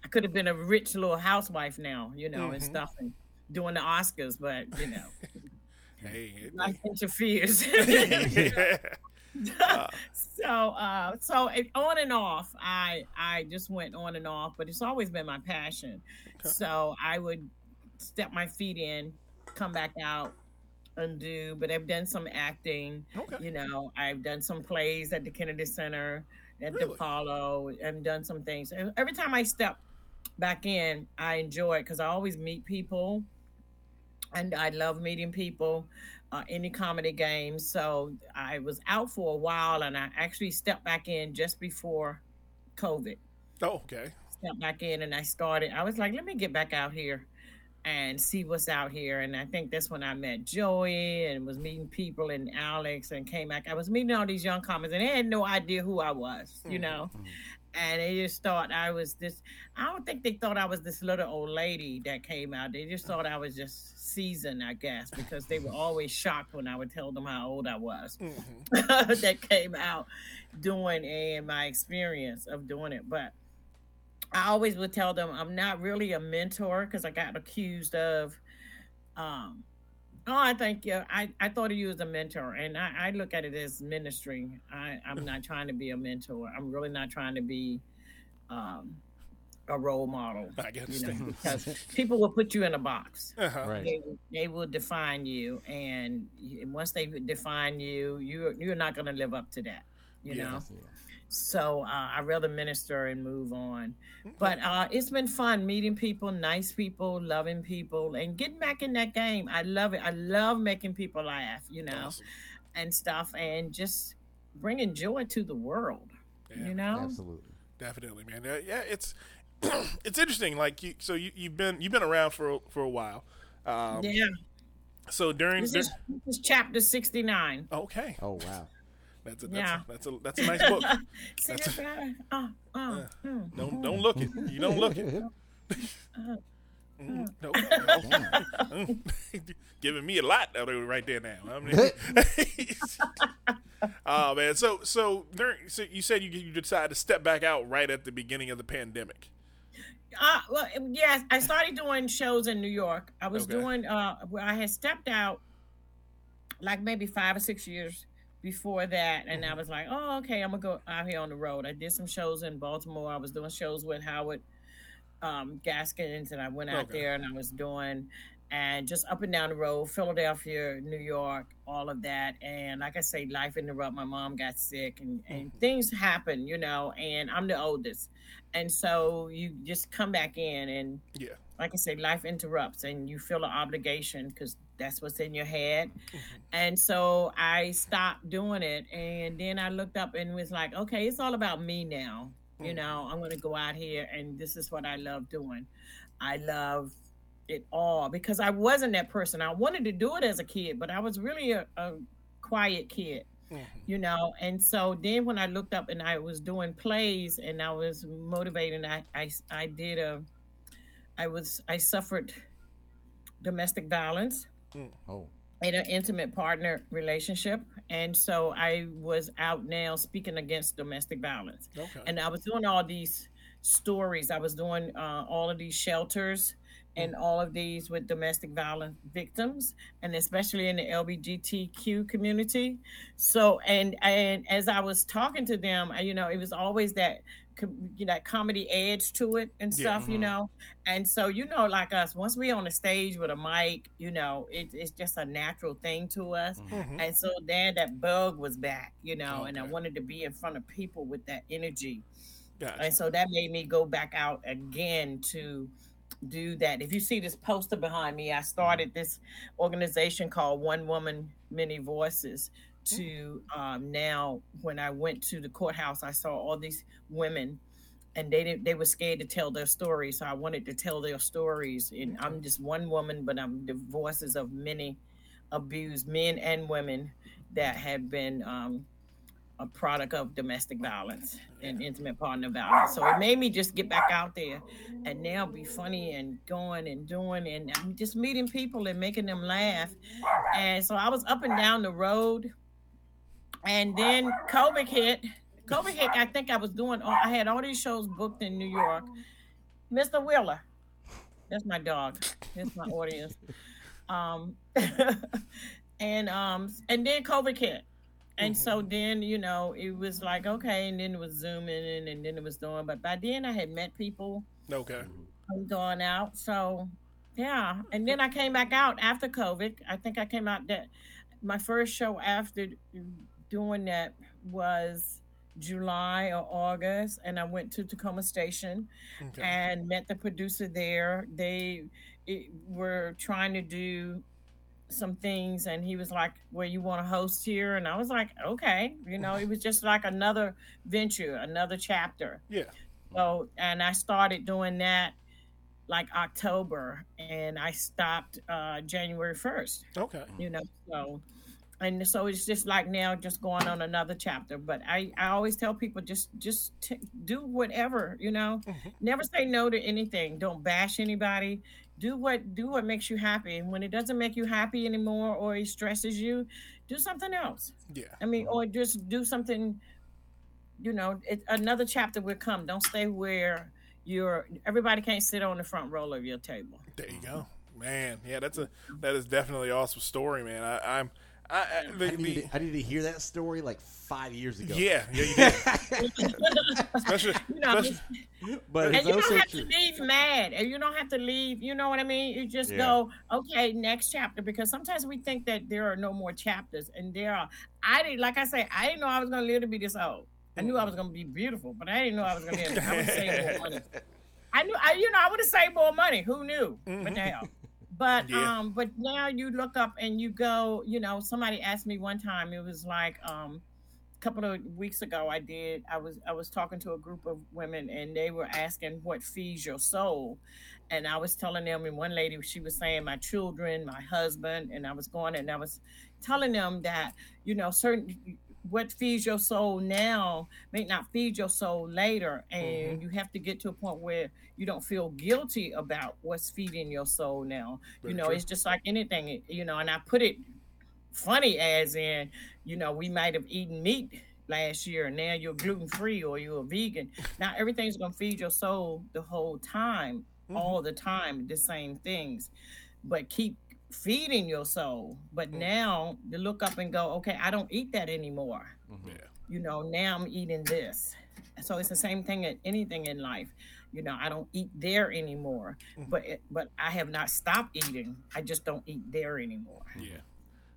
I could have been a rich little housewife now, you know, and Mhm. stuff and doing the Oscars, but you know, Hey. interferes. so uh so it, on and off i i just went on and off but it's always been my passion so i would step my feet in, come back out and do. But I've done some acting. Okay. You know, I've done some plays at the Kennedy Center, at the Really? Apollo, and done some things. Every time I step back in, I enjoy it because I always meet people, and I love meeting people. Uh, any comedy games. So I was out for a while, and I actually stepped back in just before COVID Oh, okay. stepped back in and I started. I was like, let me get back out here and see what's out here. And I think that's when I met Joey and was meeting people and Alex and came back. I was meeting all these young comics and they had no idea who I was, you know. And they just thought I was this. I don't think they thought I was this little old lady that came out. They just thought I was just seasoned, I guess, because they were always shocked when I would tell them how old I was. that came out doing and my experience of doing it. But I always would tell them I'm not really a mentor because I got accused of um oh I think yeah I, I thought of you as a mentor and I, I look at it as ministry. I, I'm not trying to be a mentor. I'm really not trying to be um a role model. I can You know, because people will put you in a box Uh-huh. Right. they, they will define you and once they define you you you're not going to live up to that you Yeah. know so uh, i rather minister and move on but uh, it's been fun meeting people nice people loving people and getting back in that game i love it i love making people laugh you know Awesome. and stuff and just bringing joy to the world Yeah. you know Absolutely. Definitely, man. Yeah, yeah, it's it's interesting. Like you, so you you've been you've been around for for a while. Um, yeah So during this is, this is chapter 69 okay, Oh wow. That's a that's, Yeah. a that's a that's a nice book. See this guy? Oh, oh, hmm. Don't don't look it. You don't look it. Uh-huh. Mm, no, no. Giving me a lot out there right there now. I mean, oh man. So so during so you said you you decided to step back out right at the beginning of the pandemic. Uh, well, yes, I started doing shows in New York. I was Okay. doing, uh, where I had stepped out like maybe five or six years before that. And Mm-hmm. I was like, oh, okay, I'm to go out here on the road. I did some shows in Baltimore. I was doing shows with Howard um, Gaskins, and I went out Okay. there and I was doing, and just up and down the road, Philadelphia, New York, all of that. And like I say, life interrupt. My mom got sick, and, and Mm-hmm. things happen, you know. And I'm the oldest, and so you just come back in, and Yeah. like I say, life interrupts, and you feel an obligation because that's what's in your head. Mm-hmm. And so I stopped doing it, and then I looked up and was like, okay, it's all about me now. You mm-hmm. know, I'm going to go out here, and this is what I love doing. I love it all because I wasn't that person. I wanted to do it as a kid, but I was really a, a quiet kid, mm-hmm. you know. And so then when I looked up and I was doing plays and I was motivating, I I, I did a, I was I suffered domestic violence Oh. in an intimate partner relationship, and so I was out now speaking against domestic violence Okay. and I was doing all these stories. I was doing uh, all of these shelters and all of these with domestic violence victims, and especially in the LGBTQ community. So, and and as I was talking to them, you know, it was always that you know, that comedy edge to it and Yeah. stuff, you know. And so, you know, like us, once we on the stage with a mic, you know, it, it's just a natural thing to us. Mhm. And so then that bug was back, you know, and I wanted to be in front of people with that energy. Gotcha. And so that made me go back out again to do that. If you see this poster behind me, I started this organization called One Woman, Many Voices. To um, now, when I went to the courthouse, I saw all these women, and they didn't, they were scared to tell their stories. So I wanted to tell their stories. And I'm just one woman, but I'm the voices of many abused men and women that have been um, a product of domestic violence and intimate partner violence. So it made me just get back out there and now be funny and going and doing and I'm just meeting people and making them laugh. And so I was up and down the road. And then COVID hit. COVID hit, I think I was doing, oh, I had all these shows booked in New York. Mr. Wheeler, that's my dog. That's my audience. Um, and um, and then COVID hit. And so then, you know, it was like, okay, and then it was zooming in and then it was doing, but by then I had met people Okay. going out. So Yeah, and then I came back out after COVID. I think I came out that my first show after doing that was July or August, and I went to Takoma Station Okay. and met the producer there. They it, were trying to do some things, and he was like, "Well, you want to host here?" And I was like, "Okay." You know, it was just like another venture, another chapter. yeah. So, and I started doing that like October, and I stopped uh, January first. Okay. You know, so and so it's just like now, just going on another chapter. But I, I always tell people just, just t- do whatever. You know, mm-hmm. never say no to anything. Don't bash anybody. Do what, do what makes you happy. And when it doesn't make you happy anymore, or it stresses you, do something else. Yeah. I mean, or just do something. You know, it, another chapter will come. Don't stay where you're. Everybody can't sit on the front row of your table. There you go, man. Yeah, that's a that is definitely an awesome story, man. I, I'm I, I, the, I, need the, to, I need to hear that story like five years ago. yeah yeah you did. especially, You know, especially but and you don't have true. to leave mad, and you don't have to leave. You know what I mean? You just Yeah. go, okay, next chapter, because sometimes we think that there are no more chapters, and there are. I didn't, like I say, I didn't know I was going to live to be this old. I knew I was going to be beautiful, but I didn't know I was going to. I would save more money. I knew, I, you know, I would have saved more money. Who knew? What the hell? But Yeah. um, but now you look up and you go. You know, somebody asked me one time. It was like um, a couple of weeks ago. I did. I was I was talking to a group of women and they were asking what feeds your soul, and I was telling them. And one lady she was saying my children, my husband, and I was going and I was telling them that you know certain what feeds your soul now may not feed your soul later. And mm-hmm. you have to get to a point where you don't feel guilty about what's feeding your soul now. Very you know true. it's just like anything you know and i put it funny as in you know we might have eaten meat last year and now you're gluten free or you're a vegan. Now everything's going to feed your soul the whole time mm-hmm. all the time the same things. But keep feeding your soul but mm. now you look up and go okay i don't eat that anymore mm-hmm. yeah. you know now i'm eating this so it's the same thing at anything in life you know i don't eat there anymore mm-hmm. but it, but i have not stopped eating i just don't eat there anymore Yeah.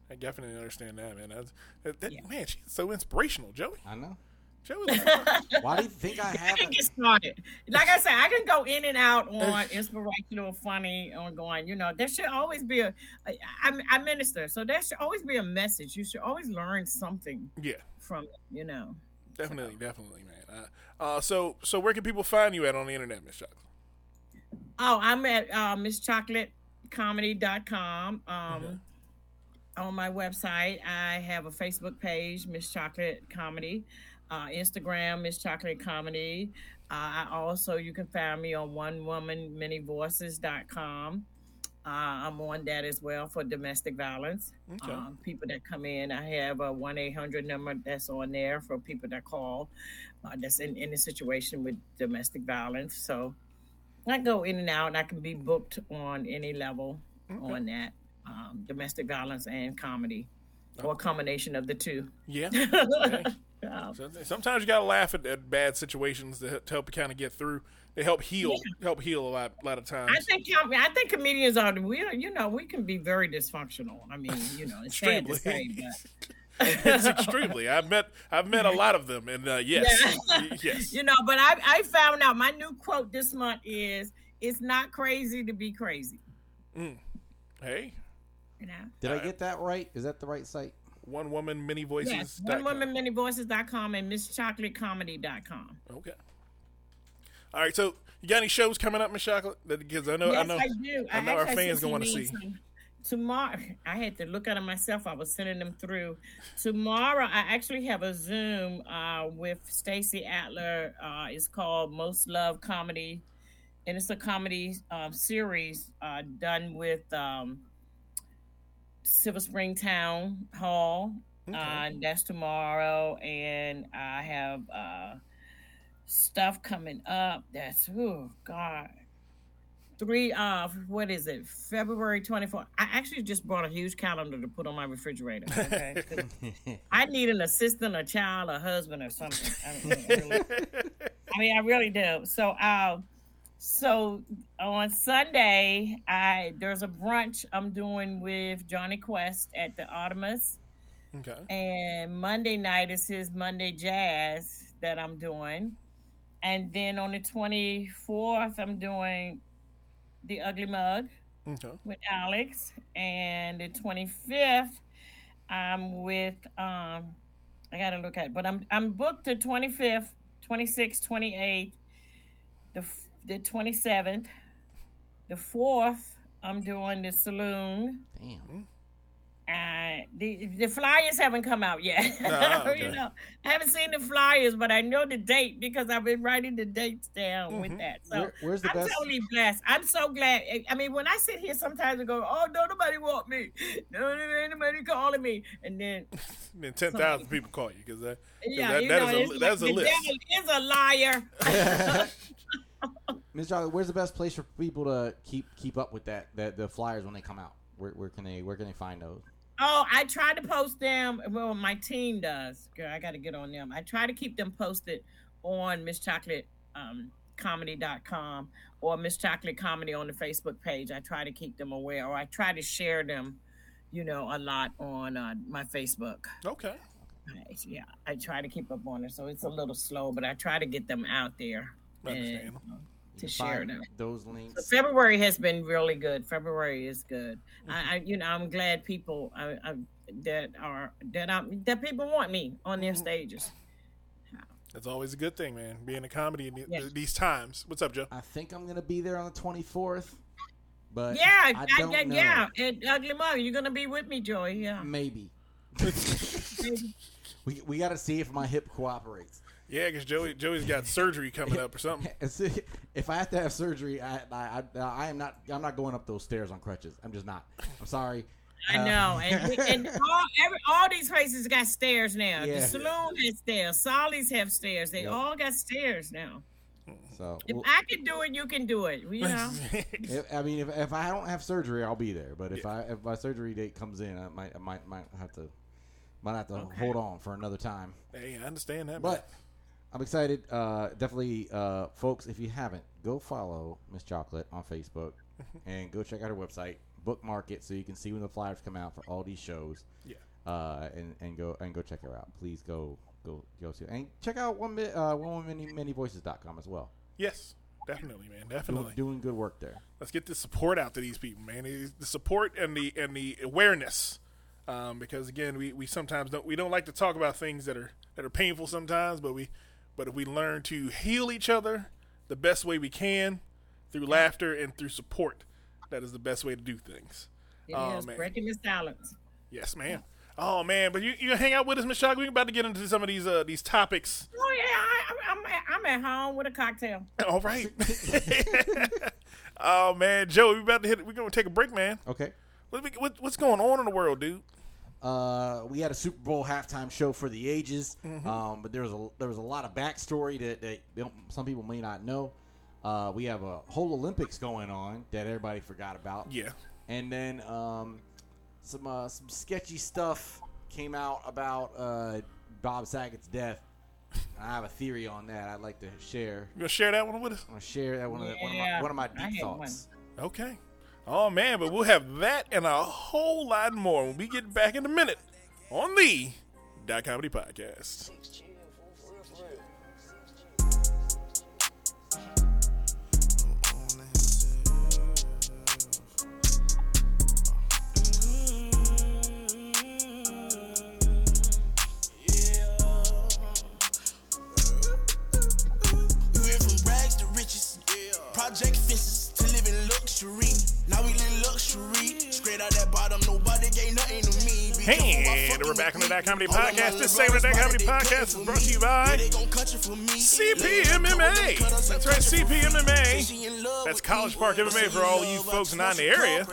I definitely understand that, man. That's, that, that- Yeah. Man, she's so inspirational, Joey. I know. Joey, Why do you think I I can haven't? get started. Like I said, I can go in and out on inspirational, funny, on going. You know, there should always be a. I, I, I minister, so there should always be a message. You should always learn something yeah, from it. You know. definitely, definitely, man. Uh, uh, so, so where can people find you at on the internet, Miss Chocolate? Oh, I'm at uh, MissChocolateComedy.com. Um, On my website, I have a Facebook page, Miss Chocolate Comedy, uh, Instagram, Miss Chocolate Comedy. Uh, I also, you can find me on One Woman Many Voices.com. Uh, I'm on that as well for domestic violence. Okay. Um, people that come in, I have a 1 800 number that's on there for people that call uh, that's in, in a situation with domestic violence. So I go in and out, and I can be booked on any level on that um, domestic violence and comedy, or a combination of the two. Yeah. Okay. Um, So, sometimes you gotta laugh at, at bad situations to, to help you kind of get through. They help heal, help heal a lot, a lot of times. I think I think comedians are we are, you know we can be very dysfunctional. I mean you know it's sad to say, Extremely. but it's extremely. I've met, I've met a lot of them, and uh, yes, Yeah. yes, you know. But I I found out my new quote this month is it's not crazy to be crazy. Hey, You know. Did I get that right? Is that the right site? One woman, many voices. Yes, one woman many voices.com and misschocolateComedy.com. Okay. All right. So you got any shows coming up, Miss Chocolate? That because I know, I know, I do. I know our fans want to see. some- Tomorrow, I had to look at them myself. I was sending them through. Tomorrow, I actually have a Zoom uh, with Stacy Adler. Uh, it's called Most Love Comedy, and it's a comedy um, series uh, done with um, Silver Spring Town Hall. Uh, that's tomorrow, and I have uh, stuff coming up. That's oh God, three uh what is it? February 24th i actually just bought a huge calendar to put on my refrigerator. Okay. 'Cause i need an assistant a child a husband or something. I, mean, I, really, I mean i really do. So uh So on Sunday, I there's a brunch I'm doing with Johnny Quest at the Artemis, Okay. and Monday night is his Monday Jazz that I'm doing, and then on the 24th I'm doing the Ugly Mug Okay. with Alex, and the 25th I'm with um I gotta look at, but I'm I'm booked the 25th, 26th, 28th, the the 27th, the 4th I'm doing the saloon. Damn. Uh, the the flyers haven't come out yet. Ah, okay. you know, I haven't seen the flyers, but I know the date because I've been writing the dates down with that. So Where- where's the I'm best? totally blessed. I'm so glad. I- I mean, when I sit here sometimes I go, "Oh, no, nobody want me. No, there ain't nobody calling me," and then Then ten thousand people call you because that, 'cause yeah, that, you that know, is a it's that is a like the list. devil is a liar. Ms. Chocolate, where's the best place for people to keep keep up with that, that the flyers when they come out? Where, where can they where can they find those? Oh, I try to post them. Well, my team does. Girl, I got to get on them. I try to keep them posted on Miss Chocolate um, comedy.com or Miss Chocolate Comedy on the Facebook page. I try to keep them aware or I try to share them, you know, a lot on uh, my Facebook. Okay. Yeah, I try to keep up on it. So it's a little slow, but I try to get them out there and, Understandable. uh, You to share them. Those So links. February has been really good. February is good. I, I you know, I'm glad people I, I, that are that I that people want me on their stages. That's always a good thing, man. Being a comedy in the- Yeah. these times. What's up, Joe? I think I'm gonna be there on the 24th, but Yeah, I I, don't I, know. yeah. And Ugly Mother, you're gonna be with me, Joy. Yeah. Maybe. we we got to see if my hip cooperates. Yeah, because Joey Joey's got surgery coming up or something. if I have to have surgery, I, I I I am not I'm not going up those stairs on crutches. I'm just not. I'm sorry. I Uh, know, and, and all every, all these places got stairs now. Yeah. The saloon has stairs. Solly's have stairs. They Yep. all got stairs now. So If well, I can do it, you can do it. You know. if, I mean, if, if I don't have surgery, I'll be there. But if I if my surgery date comes in, I might I might might have to might have to Okay. hold on for another time. hey, I understand that. But I'm excited. Uh, definitely, uh, folks, if you haven't, go follow Miss Chocolate on Facebook and go check out her website, bookmark it so you can see when the flyers come out for all these shows. Yeah. Uh, and, and go and go check her out. Please go go go to and check out one mi- uh, one many many voices.com as well. yes, definitely, man, definitely. doing good work there. Let's get the support out to these people, man. The support and the and the awareness, um, because again, we, we sometimes don't we don't like to talk about things that are that are painful sometimes, but we but if we learn to heal each other the best way we can through laughter and through support, that is the best way to do things. It Oh, is man. breaking the silence. Yes, man. Oh man, but you you hang out with us, Miss Shock. We're about to get into some of these uh these topics. Oh yeah, I, I'm, I'm I'm at home with a cocktail. All right. oh man, Joe, we about to hit. We're gonna take a break, man. Okay. What, what, what's going on in the world, dude? Uh, we had a Super Bowl halftime show for the ages, um, but there was a there was a lot of backstory that, that some people may not know. Uh, we have a whole Olympics going on that everybody forgot about, Yeah. and then um, some uh, some sketchy stuff came out about uh, Bob Saget's death. I have a theory on that. I'd like to share. You gonna share that one with us? I'm gonna share that one of the, one of my one of my I deep had thoughts. Okay. Oh man, but we'll have that and a whole lot more when we get back in a minute on the Dot Comedy Podcast. And we're back on the Dot Comedy Podcast. This segment of brothers Comedy Podcast is brought to you by. CPMMA. That's right, CPMMA. That's College. Park MMA for all you folks not in the area.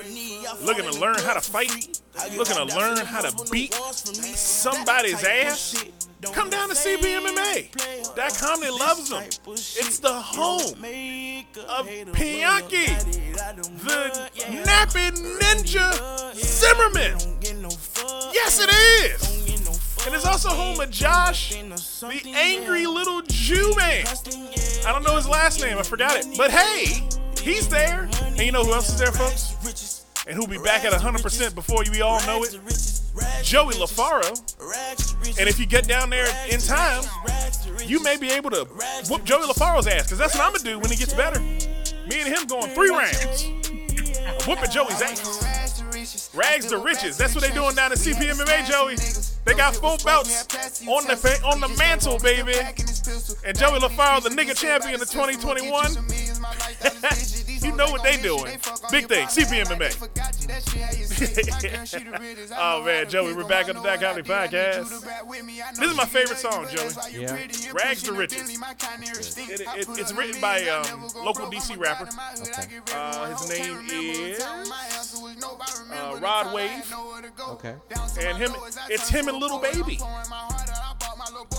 Looking to learn how to fight. Looking to learn how to beat somebody's That ass. Come down to CPMMA. That comedy loves them. It's the home of Pianki, the napping ninja Zimmerman. No fuck, Yes, it is. No And it's also home of Josh, the angry little Jew man. I don't know his last name, I forgot it. But hey, he's there. And you know who else is there, folks? And who'll be back at 100% before you all know it? Joey LaFaro. And if you get down there in time, you may be able to whoop Joey LaFaro's ass, because that's what I'm going to do when he gets better. Me and him going three rounds. Whooping Joey's ass. Rags to riches. That's what they doing down at CPMMA, Joey. They got four belts on the on the mantle, baby. And Joey LaFaro, the nigga champion of 2021. you know what they doing. Big thing, CPMMA. oh man, Joey, we're back on the .comEDY Podcast. This is my favorite song, Joey. Yeah. Rags to Riches. It, it, it's written by um, local DC rapper. Uh, his name is uh, Rod Wave, Okay. and him. It's him and Little Baby.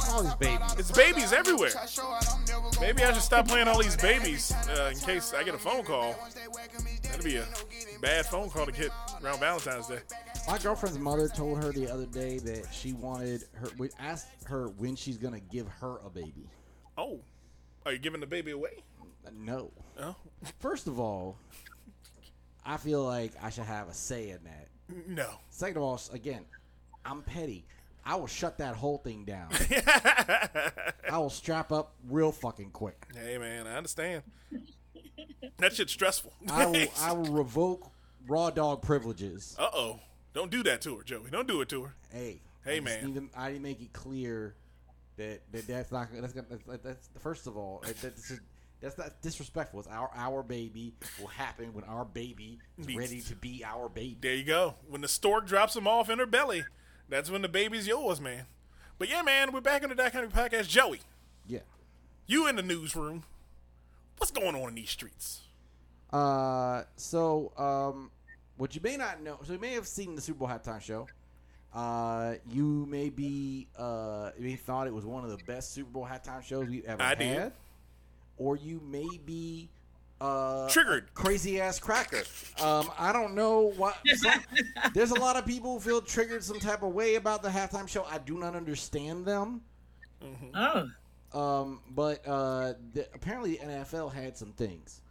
All these babies. It's babies everywhere. Maybe I should stop playing all these babies uh, in case I get a phone call. That'd be a bad phone call to get around Valentine's Day. My girlfriend's mother told her the other day that she wanted her. We asked her when she's gonna give her a baby. Oh, are you giving the baby away? Uh, No. Oh, First of all, I feel like I should have a say in that. no. Second of all, again, I'm petty. I will shut that whole thing down. I will strap up real fucking quick. Hey man, I understand. That shit's stressful. I will, I will revoke raw dog privileges. Uh oh. Don't do that to her, Joey. Don't do it to her. Hey, Hey, I man. To, I didn't make it clear that, that that's not that's, gonna- that's, that's first of all that, that's that's not disrespectful. It's our our baby will happen when our baby is ready to be our baby. There you go. When the stork drops them off in her belly, that's when the baby's yours, man. But yeah, man, we're back on the Kind of Podcast. Joey, Yeah. you in the newsroom. What's going on in these streets? Uh, so um, what you may not know, so you may have seen the Super Bowl halftime show. Uh, you may be uh, you may thought it was one of the best Super Bowl halftime shows we've ever I had, did. or you may be uh Triggered. crazy ass cracker. Um, I don't know what. some- there's a lot of people who feel triggered some type of way about the halftime show. I do not understand them. Oh, Um, but uh, the, apparently the NFL had some things.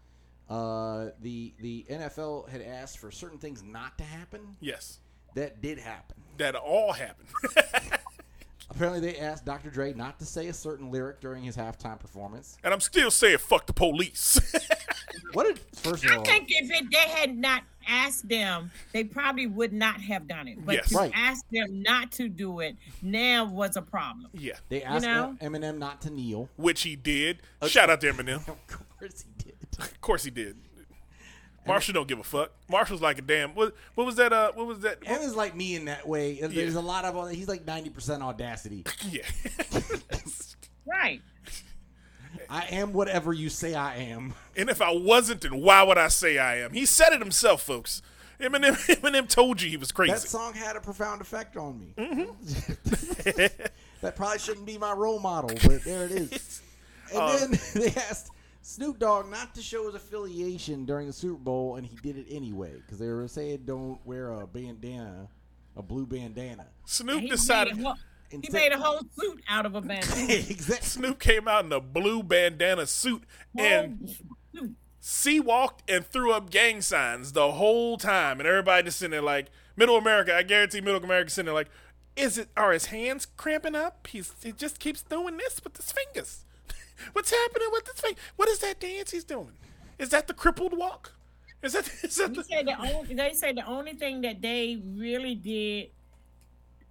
Uh, the the NFL had asked for certain things not to happen. Yes, That did happen. that all happened. Apparently they asked Dr. Dre not to say a certain lyric during his halftime performance. and I'm still saying fuck the police. What did first of I all? think if it, they had not asked them, they probably would not have done it. But Yes. to Right. ask them not to do it now was a problem. yeah, They asked know? Eminem not to kneel. which he did. Shout out to Eminem. Of course he did. Of course he did. Marshall don't give a fuck. Marshall's like a damn. What, what was that? Uh, what was that? Eminem's like me in that way. There's Yeah. a lot of he's like ninety percent audacity. Yeah. Right. I am whatever you say I am. and if I wasn't, then why would I say I am? He said it himself, folks. Eminem, Eminem told you he was crazy. That song had a profound effect on me. Mm-hmm. that probably shouldn't be my role model, but there it is. And Uh, then they asked Snoop Dogg not to show his affiliation during the Super Bowl, and he did it anyway because they were saying don't wear a bandana, a blue bandana. Snoop He decided. made, whole, he Instead- made a whole suit out of a bandana. exactly. Snoop came out in a blue bandana suit and Whole- C-walked and threw up gang signs the whole time, and everybody just sitting there like Middle America. I guarantee Middle America sitting there like, is it? Are his hands cramping up? He's he just keeps doing this with his fingers. What's happening with his finger? What is that dance he's doing? Is that the crippled walk? Is that is that the? said the only, they said the only thing that they really did,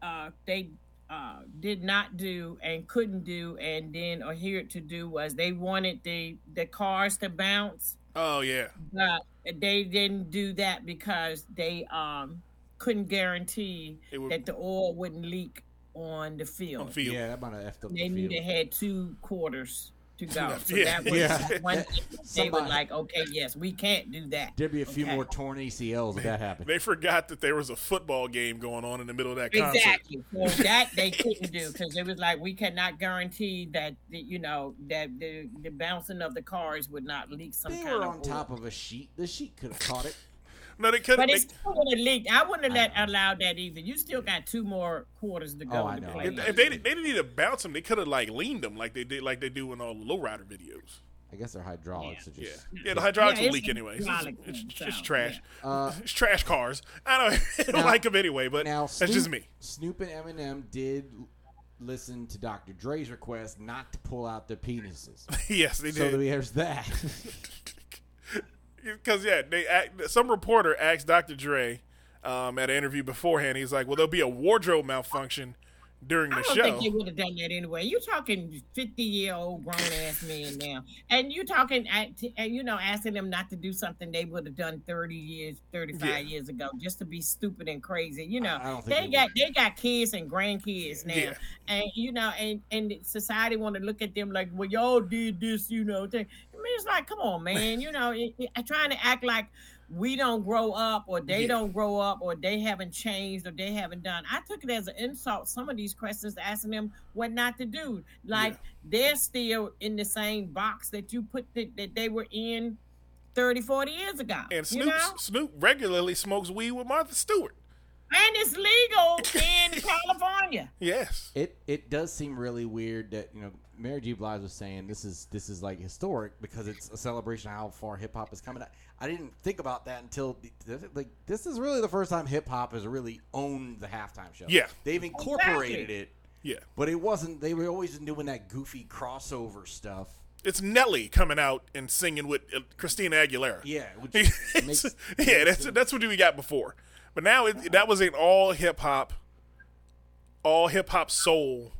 uh, they uh, did not do and couldn't do and then adhered to do was they wanted the the cars to bounce, Oh yeah, but they didn't do that because they um couldn't guarantee would- that the oil wouldn't leak on the field. on field. Yeah, that might have effed up They the knew field. they had two quarters to go. So Yeah. that was Yeah. one thing they were like, okay, yes, we can't do that. There'd be a few Okay. more torn ACLs if that happened. They forgot that there was a football game going on in the middle of that concert. Exactly. So that they couldn't do because it was like we cannot guarantee that the, you know that the the bouncing of the cars would not leak some They kind were of on oil. top of a sheet. The sheet could have caught it. No, they could But have. it still would have leaked. I wouldn't have let, allowed that either. You still got two more quarters to go. Oh, I know. play. If, if they they didn't need to bounce them, they could have like leaned them like they did like they do in all the lowrider videos. I guess they're hydraulics. are Yeah, just yeah. yeah The hydraulics Yeah, will leak anyway. It's, hydraulic, it's, so, it's trash. Uh, it's trash cars. I don't, I don't Now- like them anyway, but now that's just me. Snoop and Eminem did listen to Dr. Dre's request not to pull out their penises. yes, they did. so did. there's that. Because yeah, they act, some reporter asked Dr. Dre um, at an interview beforehand. He's like, "Well, there'll be a wardrobe malfunction during the show. I don't show." think they would have done that anyway. You talking fifty year old grown ass men now, and you talking, at, and you know, asking them not to do something they would have done thirty years, thirty five Yeah. years ago, just to be stupid and crazy. You know, I don't think they they got they got kids and grandkids now, Yeah. and you know, and and society want to look at them like, well, y'all did this, you know. Thing. I mean, it's like, come on, man, you know, it, it, trying to act like we don't grow up or they Yeah. don't grow up or they haven't changed or they haven't done. I took it as an insult. Some of these questions asking them what not to do. Like they're still in the same box that you put that, that they were in 30, 40 years ago. and you Snoop know? Snoop regularly smokes weed with Martha Stewart. And it's legal in California. Yes. it it does seem really weird that you know Mary J. Blige was saying this is this is like historic because it's a celebration of how far hip hop is coming. I, I didn't think about that until the, the- like this is really the first time hip hop has really owned the halftime show. Yeah. they've incorporated Exactly. it, Yeah. but it wasn't. They were always doing that goofy crossover stuff. It's Nelly coming out and singing with uh, Christina Aguilera. Yeah, which makes, yeah, that's that's what we got before. But now it, that was an all hip hop, all hip hop soul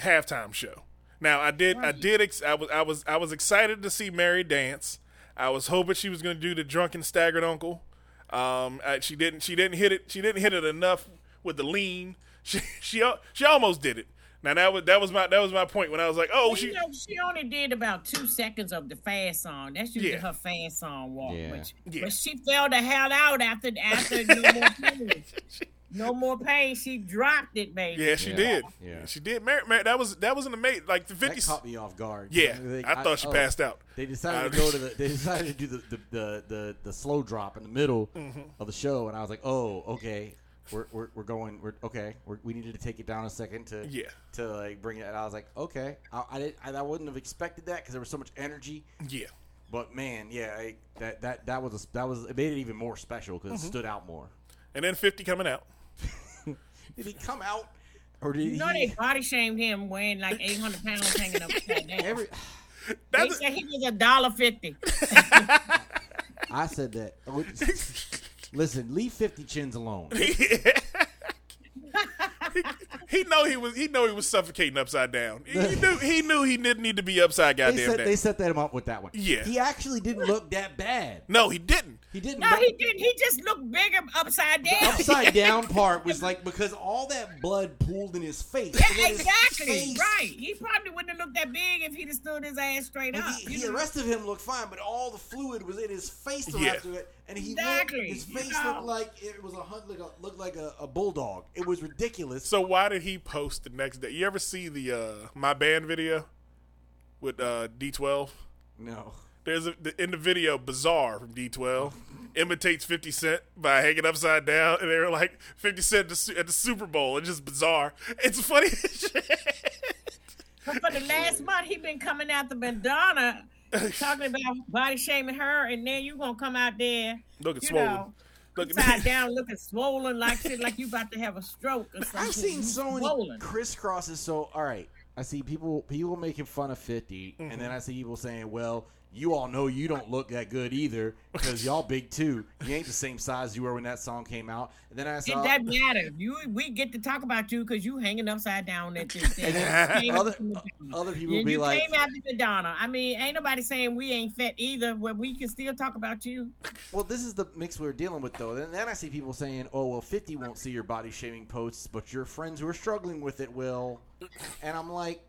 halftime show. Now I did I did ex- I was I was I was excited to see Mary dance. I was hoping she was going to do the drunken staggered uncle. Um, I, she didn't she didn't hit it she didn't hit it enough with the lean. She she she almost did it. Now that was that was my that was my point when I was like, oh you she know, she only did about two seconds of the fast song. That's usually Yeah. her fast song walk. Yeah. But, Yeah. but she fell the hell out after after no more pain. No more pain. She dropped it, baby. yeah she Yeah. did Yeah. she did Mary, Mary, that was that was an amazing like the that fifty caught me off guard. yeah Like, I thought she oh, passed out. They decided to go to the. They decided to do the the, the, the, the slow drop in the middle Mm-hmm. of the show, and I was like, "Oh, okay, we're, we're, we're going. We're okay. We're, we needed to take it down a second to Yeah. to like bring it." And I was like, "Okay, I I, didn't, I, I wouldn't have expected that because there was so much energy." Yeah. But man, yeah, I, that that that was a, that was it made it even more special because Mm-hmm. it stood out more. And then 50 coming out. Did he come out, or did You know he? they body shamed him weighing like 800 pounds hanging up down. Every, they That's, said he was a dollar fifty. I said that. Oh, listen, leave Fifty Chins alone. he know he was he know he was suffocating upside down. He, he knew he knew he didn't need to be upside They goddamn set, down. they set that him up with that one. Yeah. he actually didn't look that bad. no, he didn't. He didn't. No, he didn't. He just looked bigger upside down. The upside down part was like because all that blood pooled in his face. Yeah, and his exactly. face- Right. He probably wouldn't have looked that big if he'd have stood his ass straight Like, up. he, he- the rest of him looked fine, but all the fluid was in his face the Yeah. rest of it, and he Exactly. looked, his You face know. looked like it was a hunt, like a, looked like a, a bulldog. It was ridiculous. So why did he post the next day? You ever see the uh my band video with uh D12? no, There's a in the video Bizarre from D12 imitates 50 Cent by hanging upside down, and they were like 50 Cent at the, Su- at the Super Bowl. It's just bizarre. It's funny shit. But for the last month, he been coming out the Madonna, talking about body shaming her, and then you gonna come out there, Looking you swollen. know, Looking upside down, looking swollen like shit, like you about to have a stroke or something. I've seen You so many swollen. crisscrosses. So all right, I see people people making fun of 50 and Mm-hmm. then I see people saying, "Well, you all know you don't look that good either because y'all big too. You ain't the same size you were when that song came out." And then I It saw doesn't matter. You we get to talk about you because you hanging upside down at this thing. And then other- out to Madonna. other people And be you like, came to Madonna. I mean, ain't nobody saying we ain't fat either. Where we can still talk about you. Well, this is the mix we're dealing with, though. And then I see people saying, "Oh, well, 50 won't see your body shaming posts, but your friends who are struggling with it will." And I'm like,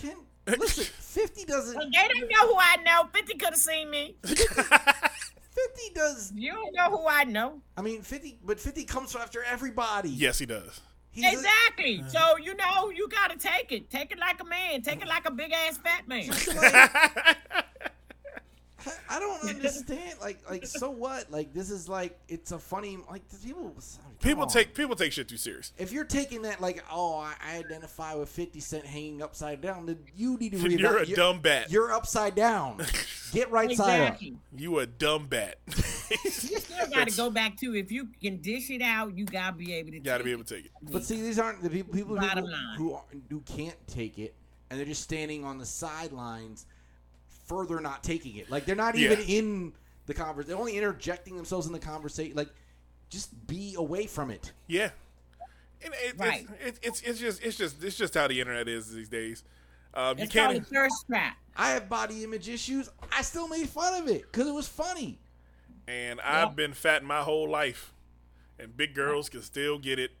"Can listen? 50 doesn't. Well, they don't know who I know. Fifty could have seen me. 50 does. You don't know who I know. I mean, 50, but 50 comes after everybody. yes, he does. He's a- Exactly. Uh-huh. So you know you gotta take it. Take it like a man. Take it like a big ass fat man. I don't understand. Like, like, so what? Like, this is like, it's a funny. Like, people. People on. take people take shit too serious. If you're taking that, like, oh, I, I identify with Fifty Cent hanging upside down, then you need to. Read you're reevaluate- a you're, dumb bat. You're upside down. Get right side up. You a dumb bat. You still got to go back to if you can dish it out, you gotta be able to. Got to be able to take it. But see, these aren't the people, people Bottom who, who, are, who can't take it, and they're just standing on the sidelines, further not taking it. Like they're not Yeah. even in the conversation. They're only interjecting themselves in the conversation. Like, just be away from it. Yeah. And it, Right. it's, it's it's just it's just it's just how the internet is these days. Um, you It's can't. thirst trap. I have body image issues. I still made fun of it because it was funny. And I've been fat my whole life, and big girls can still get it.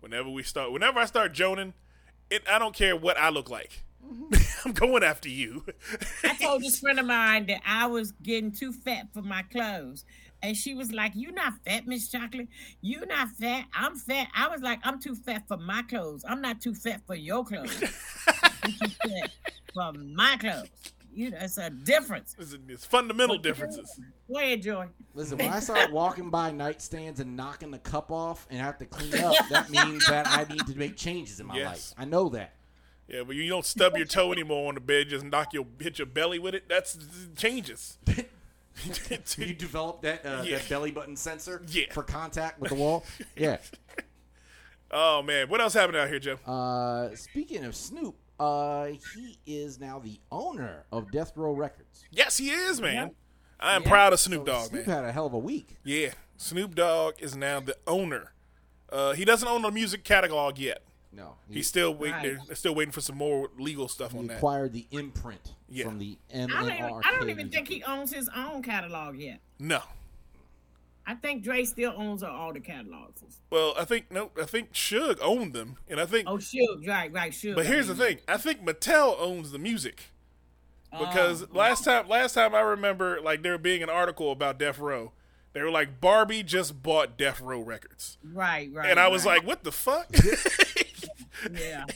Whenever we start, whenever I start joning, it I don't care what I look like. I'm going after you. I told this friend of mine that I was getting too fat for my clothes. And she was like, You not fat, Miss Chocolate. You not fat. I'm fat. I was like, I'm too fat for my clothes. I'm not too fat for your clothes. I'm for my clothes. You know, it's a difference. It's, it's fundamental differences. Go ahead, Joy. Listen, when I start walking by nightstands and knocking the cup off and have to clean up, that means that I need to make changes in my Yes. life. I know that. Yeah, but you don't stub your toe anymore on the bed. Just knock your hit your belly with it. That's changes. you develop that uh, Yeah. that belly button sensor Yeah. for contact with the wall. Yeah. oh man, what else happened out here, Joe? Uh, speaking of Snoop, uh, he is now the owner of Death Row Records. Yes, he is, man. Yeah. I am Yeah. proud of Snoop Dogg, Snoop man. had a hell of a week. Yeah, Snoop Dogg is now the owner. Uh, he doesn't own the music catalog yet. No, he, He's still waiting. Right. They're, they're still waiting for some more legal stuff he on that. acquired the imprint Yeah. from the I don't, even, I don't even think he owns his own catalog yet. No. I think Dre still owns all the catalogs. Well, I think no. I think Suge owned them, and I think. Oh, Suge, right, right, Suge. but here's the thing. I think Mattel owns the music because Oh. last time, last time I remember, like there being an article about Death Row. They were like Barbie just bought Death Row Records, Right, right. and I was right. like, "What the fuck?" yeah.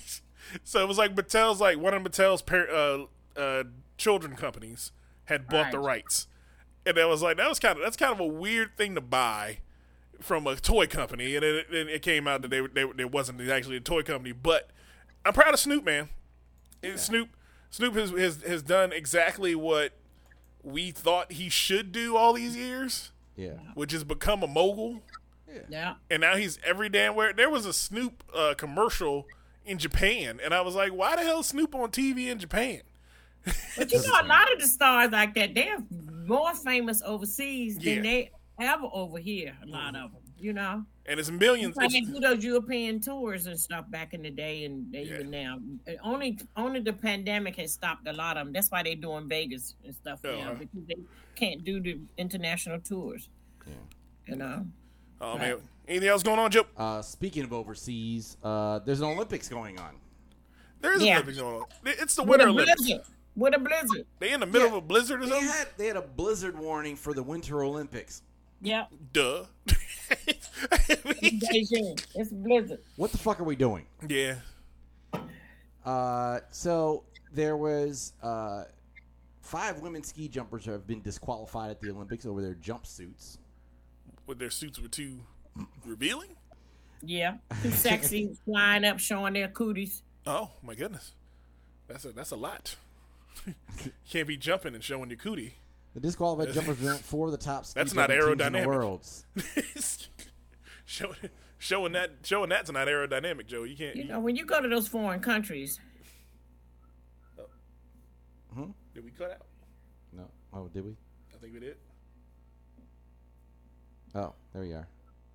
So it was like Mattel's like one of Mattel's par- uh, uh, children companies had bought the rights, and that was like that was kind of that's kind of a weird thing to buy from a toy company, and it, it, it came out that they they it wasn't actually a toy company. But I'm proud of Snoop, man. And Snoop Snoop has, has has done exactly what we thought he should do all these years, Yeah. which is become a mogul Yeah. and now he's every damn where. There was a Snoop uh, commercial in Japan, and I was like, why the hell is Snoop on TV in Japan? But you know, a lot of the stars like that, they're more famous overseas Yeah. than they ever over here. A lot of them, you know. And it's millions. Like they do those European tours and stuff back in the day, and they Yeah. even now. Only, only the pandemic has stopped a lot of them. That's why they're doing Vegas and stuff Oh, now uh-huh. because they can't do the international tours. You know. oh man, anything else going on, Joe? Uh, speaking of overseas, uh, there's an Olympics going on. There is Yeah. Olympics going on. It's the Winter Olympics. blizzard. With a blizzard. They in the middle Yeah. of a blizzard or They something. had they had a blizzard warning for the Winter Olympics. Yeah. Duh. Beijing. It's a blizzard. What the fuck are we doing? yeah. Uh, so there was uh, five women ski jumpers who have been disqualified at the Olympics over their jumpsuits. With their suits were too revealing. Yeah. Too sexy, flying up, showing their cooties. Oh my goodness, that's a that's a lot. Can't be jumping and showing your cootie. The disqualified jumpers went four of the top That's not jumping teams in the aerodynamic. world. showing showing that showing that's not aerodynamic, Joe. You can't. You know, when you go to those foreign countries, Oh hmm? Did we cut out? No, oh, did we? I think we did. Oh, there we are.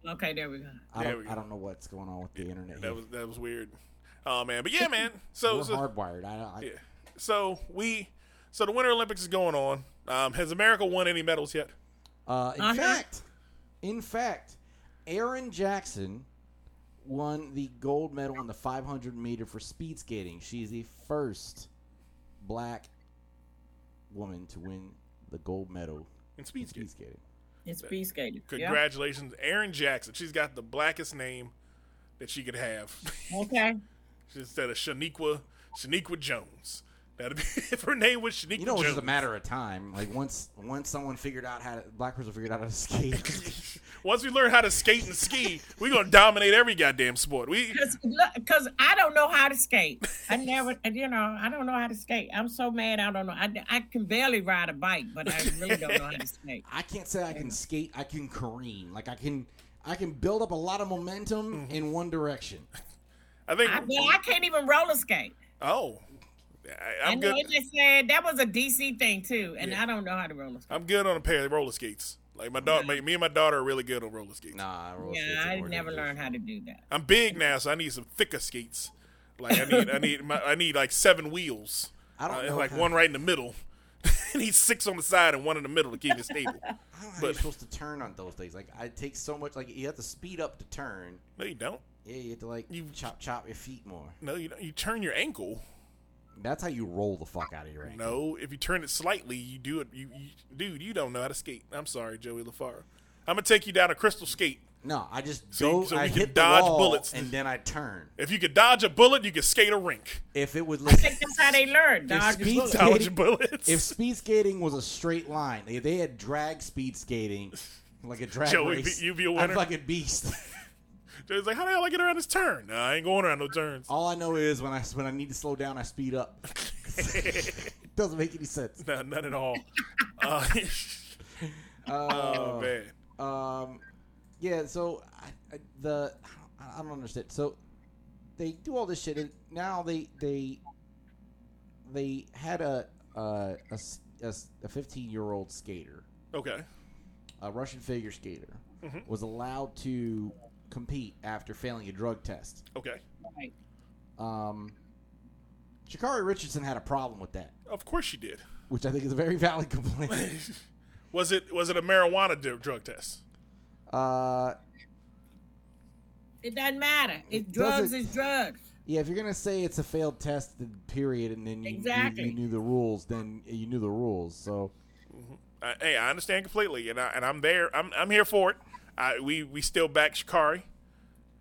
Okay, there we go. I don't, we I don't know what's going on with the internet. That here. was that was weird. Oh man, but yeah, man. So We're so, hardwired. I, I, yeah. so we so the Winter Olympics is going on. Um, has America won any medals yet? Uh, in Uh-huh. fact, in fact, Erin Jackson won the gold medal in the 500 meter for speed skating. She is the first black woman to win the gold medal In speed in skating. speed skating. It's speed skating. Yeah. Congratulations, Erin Jackson. She's got the blackest name that she could have Okay. instead of Shaniqua Shaniqua Jones. That'd be if her name was Shanika You know, it's Jones. just a matter of time. Like once once someone figured out how to black person figured out how to skate. Once we learn how to skate and ski, we're gonna dominate every goddamn sport. We Because I don't know how to skate. I never, you know, I don't know how to skate. I'm so mad. I don't know. I, I can barely ride a bike, but I really don't know how to skate. I can't say I can skate. I can careen. Like I can I can build up a lot of momentum mm-hmm. in one direction. I think I, well, I can't even roller skate. oh, I, I I'm know good. it just said that was a DC thing too, and I don't know how to roller skate. I'm good on a pair of roller skates. Like my daughter, me and my daughter are really good on roller skates. Nah, roller Yeah, are I never learned how to do that. I'm big now, so I need some thicker skates. Like I need, I need, my, I need like seven wheels. I don't Uh, know like how- one right in the middle. I need six on the side and one in the middle to keep it stable. I don't know how But- you're supposed to turn on those things. Like it takes so much. Like you have to speed up to turn. No, you don't. Yeah, you have to like You- chop chop your feet more. No, you don't. You turn your ankle. That's how you roll the fuck out of your ankle. No, if you turn it slightly, you do it. You, you dude, you don't know how to skate. I'm sorry, Joey LaFaro. I'm gonna take you down a crystal skate. No, I just So- go. so I hit dodge the wall bullets. and then I turn. If you could dodge a bullet, you could skate a rink. If it would I think that's how they learn. Dodge speed bullets. skating- Dodge bullets. if speed skating was a straight line, they, they had drag speed skating, like a drag Joey, race. you'd be a I'm winner. fucking beast. Joey's like, how the hell I get around this turn? No, I ain't going around no turns. All I know is when I when I need to slow down, I speed up. Doesn't make any sense. no, none at all. Uh, oh man. Um, yeah. So I, I, the I don't understand. So they do all this shit, and now they they they had a uh, a a a 15 year old skater, Okay. a Russian figure skater, Mm-hmm. was allowed to compete after failing a drug test. Okay. Right. Um, Sha'Carri Richardson had a problem with that, Of course she did. which I think is a very valid complaint. Was it was it a marijuana d- drug test? uh, It doesn't matter. It's It drugs. doesn't- It's drugs. Yeah, if you're gonna say it's a failed test, period, and then you, you- Exactly. you, knew the rules, then you knew the rules. So I, hey, I understand completely, and I, and I'm there. I'm I'm here for it. I, we we still back Sha'Carri.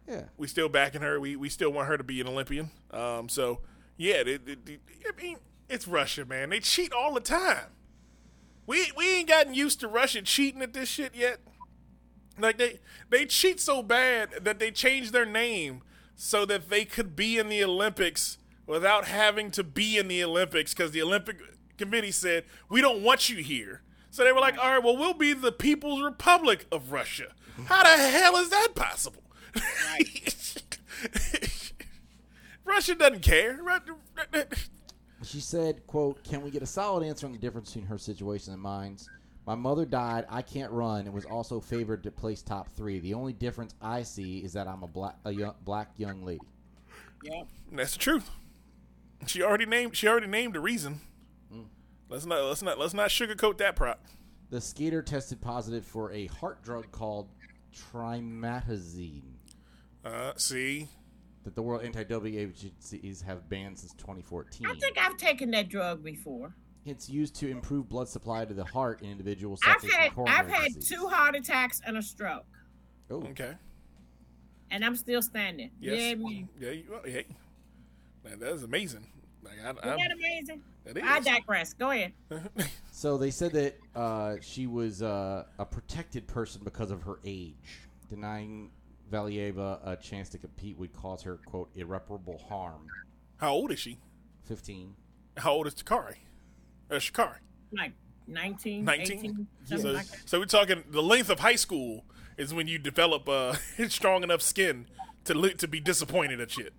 yeah, We still backing her. We we still want her to be an Olympian. Um. So yeah, they, they, they- I mean, it's Russia, man. They cheat all the time. We we ain't gotten used to Russia cheating at this shit yet. Like they they cheat so bad that they changed their name so that they could be in the Olympics without having to be in the Olympics because the Olympic Committee said we don't want you here. So they were like, all right, well, we'll be the People's Republic of Russia. How the hell is that possible? Russia doesn't care. She said, "quote Can we get a solid answer on the difference between her situation and mine's? My mother died. I can't run, and was also favored to place top three. The only difference I see is that I'm a black a young, black young lady. Yep. That's the truth. She already named. She already named the reason. Mm. Let's not. Let's not. Let's not sugarcoat that prop. The skater tested positive for a heart drug called trimetazine Uh, see, that the World Anti-Doping agencies have banned since 2014. I think I've taken that drug before. It's used to improve blood supply to the heart in individuals I've suffering had from coronary I've had disease. two heart attacks and a stroke, Oh, okay. and I'm still standing. Yes. Yeah, me. Yeah. You, well, hey, Man, that is amazing. Like, I, Isn't that amazing? it is. I digress. Go ahead. So they said that uh, she was uh, a protected person because of her age. Denying Valieva a chance to compete would cause her, quote, irreparable harm. How old is she? 15. How old is Takari? Uh, Sha'Carri. Like 19, 19? 18, something So, like so we're talking the length of high school is when you develop uh, strong enough skin to li- to be disappointed at shit.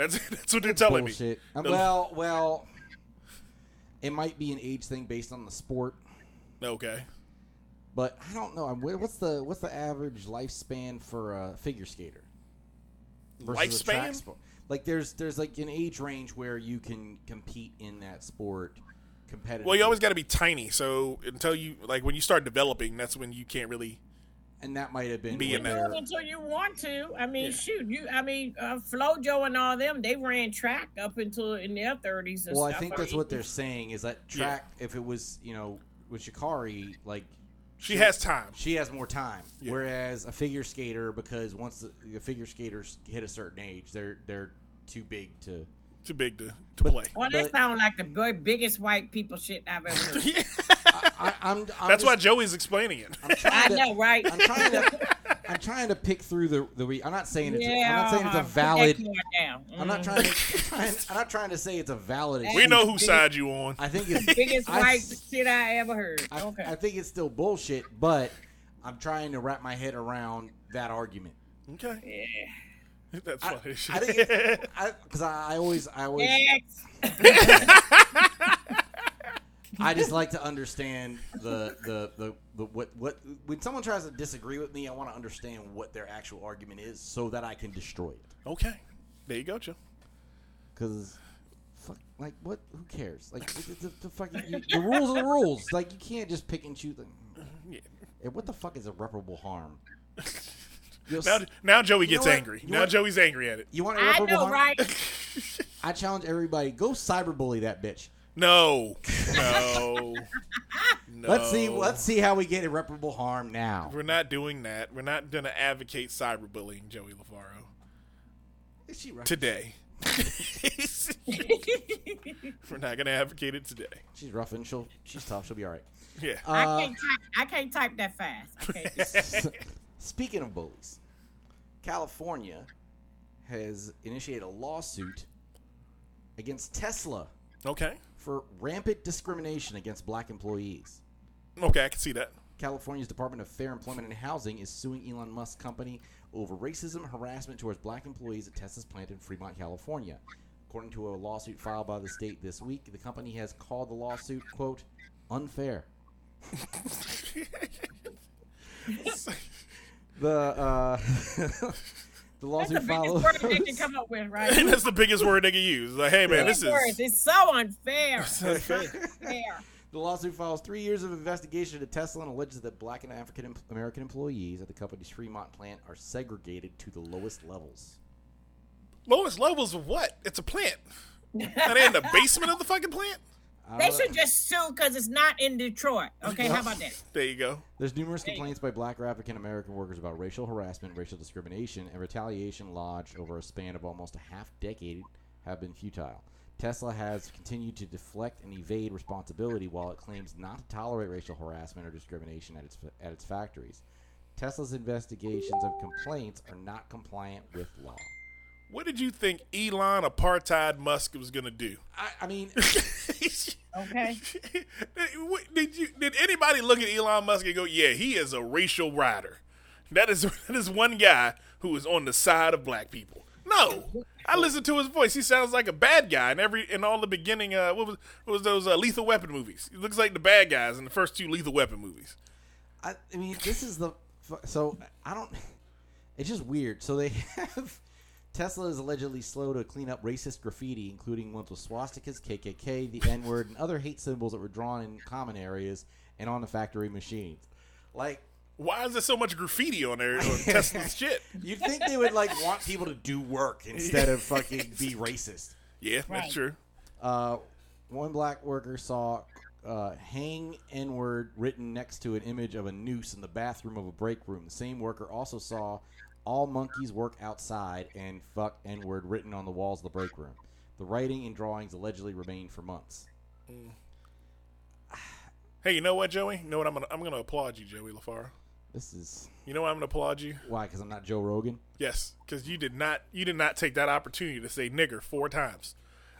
That's that's what they're telling Bullshit. me. The- well, well, it might be an age thing based on the sport, okay. but I don't know. What's the what's the average lifespan for a figure skater? versus a track Lifespan? Like there's there's like an age range where you can compete in that sport competitively. Well, you always got to be tiny. So until you like when you start developing, that's when you can't really. And that might have been Be in when there. they're- until you want to. I mean, Yeah. shoot, you. I mean, uh, FloJo and all them, they ran track up until in their thirties. Well, I stuff. think that's mean, what they're saying is that track. If it was you know with Sha'Carri, like She has time. she has more time, Yeah. whereas a figure skater because once the, the figure skaters hit a certain age, they're they're too big to Too big to, to play. Well, that But- sounds like the biggest white people shit I've ever heard. I, I'm, I'm That's just, why Joey's explaining it. I'm I to, know, right? I'm trying to. I'm trying to pick through the the. Re- I'm not saying it's. yeah, I'm not saying it's a uh, valid. card down. I'm not trying to. I'm, trying, I'm not trying to say it's a valid. we know whose side you on. I think it's biggest I- white shit I ever heard. I, okay. I think it's still bullshit, but I'm trying to wrap my head around that argument. Okay. Yeah. That's I, funny. I think because I, I always I always Next. I just like to understand the, the the the what what when someone tries to disagree with me, I want to understand what their actual argument is so that I can destroy it. okay. There you go, Joe. Because, fuck, like, what? Who cares? Like, the, the, the fucking you, the rules are the rules. Like, you can't just pick and choose. Them. Mm-hmm, yeah. Hey, what the fuck is irreparable harm? You'll Now, now Joey gets what? angry. You now know what? Joey's angry at it. you want I irreparable know, harm? right? I challenge everybody: go cyberbully that bitch. No, no, no. Let's see. Let's see how we get irreparable harm now. We're not doing that. We're not going to advocate cyberbullying, Joey LaFaro, Is she right? today. We're not going to advocate it today. She's rough and she'll. She's tough. She'll be all right. Yeah. I Uh, can't type. I can't type that fast. I can't Speaking of bullies, California has initiated a lawsuit against Tesla Okay. for rampant discrimination against black employees. Okay, I can see that. California's Department of Fair Employment and Housing is suing Elon Musk's company over racism harassment towards black employees at Tesla's plant in Fremont, California. According to a lawsuit filed by the state this week, the company has called the lawsuit, quote, unfair. the uh, the lawsuit That's lawsuit the biggest word they can come up with, right? And that's the biggest word they can use. Like, hey, man, this Big words. is. It's so unfair. unfair. The lawsuit follows three years of investigation into Tesla and alleges that black and African American employees at the company's Fremont plant are segregated to the lowest levels. Lowest levels of what? It's a plant. Are they in the basement of the fucking plant? I They should just sue because it's not in Detroit. Okay, how about that? There you go. There's numerous complaints by black or African American workers about racial harassment, racial discrimination, and retaliation lodged over a span of almost a half decade have been futile. Tesla has continued to deflect and evade responsibility while it claims not to tolerate racial harassment or discrimination at its at its factories. Tesla's investigations of complaints are not compliant with law. What did you think Elon apartheid Musk was going to do? I, I mean, Okay. did you did anybody look at Elon Musk and go, "Yeah, he is a racial rider"? That is that is one guy who is on the side of black people. No, I listened to his voice. He sounds like a bad guy in every in all the beginning. Uh, what was what was those uh, Lethal Weapon movies? He looks like the bad guys in the first two Lethal Weapon movies. I, I mean, this is the so I don't. It's just weird. So they have Tesla is allegedly slow to clean up racist graffiti, including ones with swastikas, KKK, the N word, and other hate symbols that were drawn in common areas and on the factory machines. Like Why is there so much graffiti on there on Tesla's shit? you'd think they would like want people to do work instead of fucking be racist. Yeah, Right. that's true. Uh, one black worker saw uh, "hang N word" written next to an image of a noose in the bathroom of a break room. The same worker also saw "all monkeys work outside" and "fuck N word" written on the walls of the break room. The writing and drawings allegedly remained for months. Hey, you know what, Joey? You know what? I'm gonna I'm gonna applaud you, Joey LaFaro. This is You know why I'm gonna applaud you? why, because I'm not Joe Rogan. Yes, because you did not you did not take that opportunity to say nigger four times.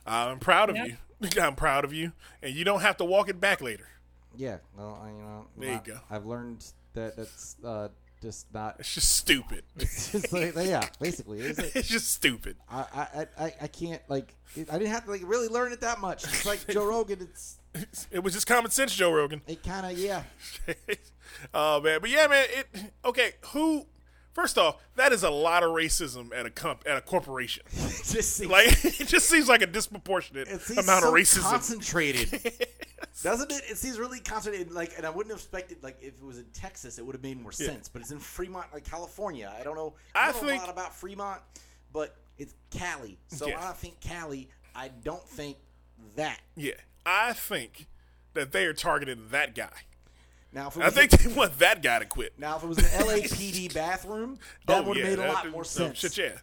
I'm proud of Yep. you. I'm proud of you, and you don't have to walk it back later. Yeah, well, I, you know, There you not- go. I've learned that that's uh, just not. It's just stupid. It's just like, yeah, basically, it's like, it's just stupid. I, I, I, I can't like. It, I didn't have to like really learn it that much. It's like Joe Rogan. It's It was just common sense, Joe Rogan. it kind of yeah. oh man, but yeah, man. It okay. Who? First off, that is a lot of racism at a comp at a corporation. It just seems, Like it just seems like a disproportionate amount so of racism. concentrated, doesn't it? It seems really concentrated. Like, and I wouldn't have expected like if it was in Texas, it would have made more Yeah. sense. But it's in Fremont, like California. I don't know. I I don't know think- a lot about Fremont, but it's Cali. So Yeah. I think Cali, I don't think that. yeah, I think that they are targeting that guy. Now, if it I think they want that guy to quit. now if it was an LAPD bathroom, that Oh, would have yeah, made a lot more sense. shit, yeah.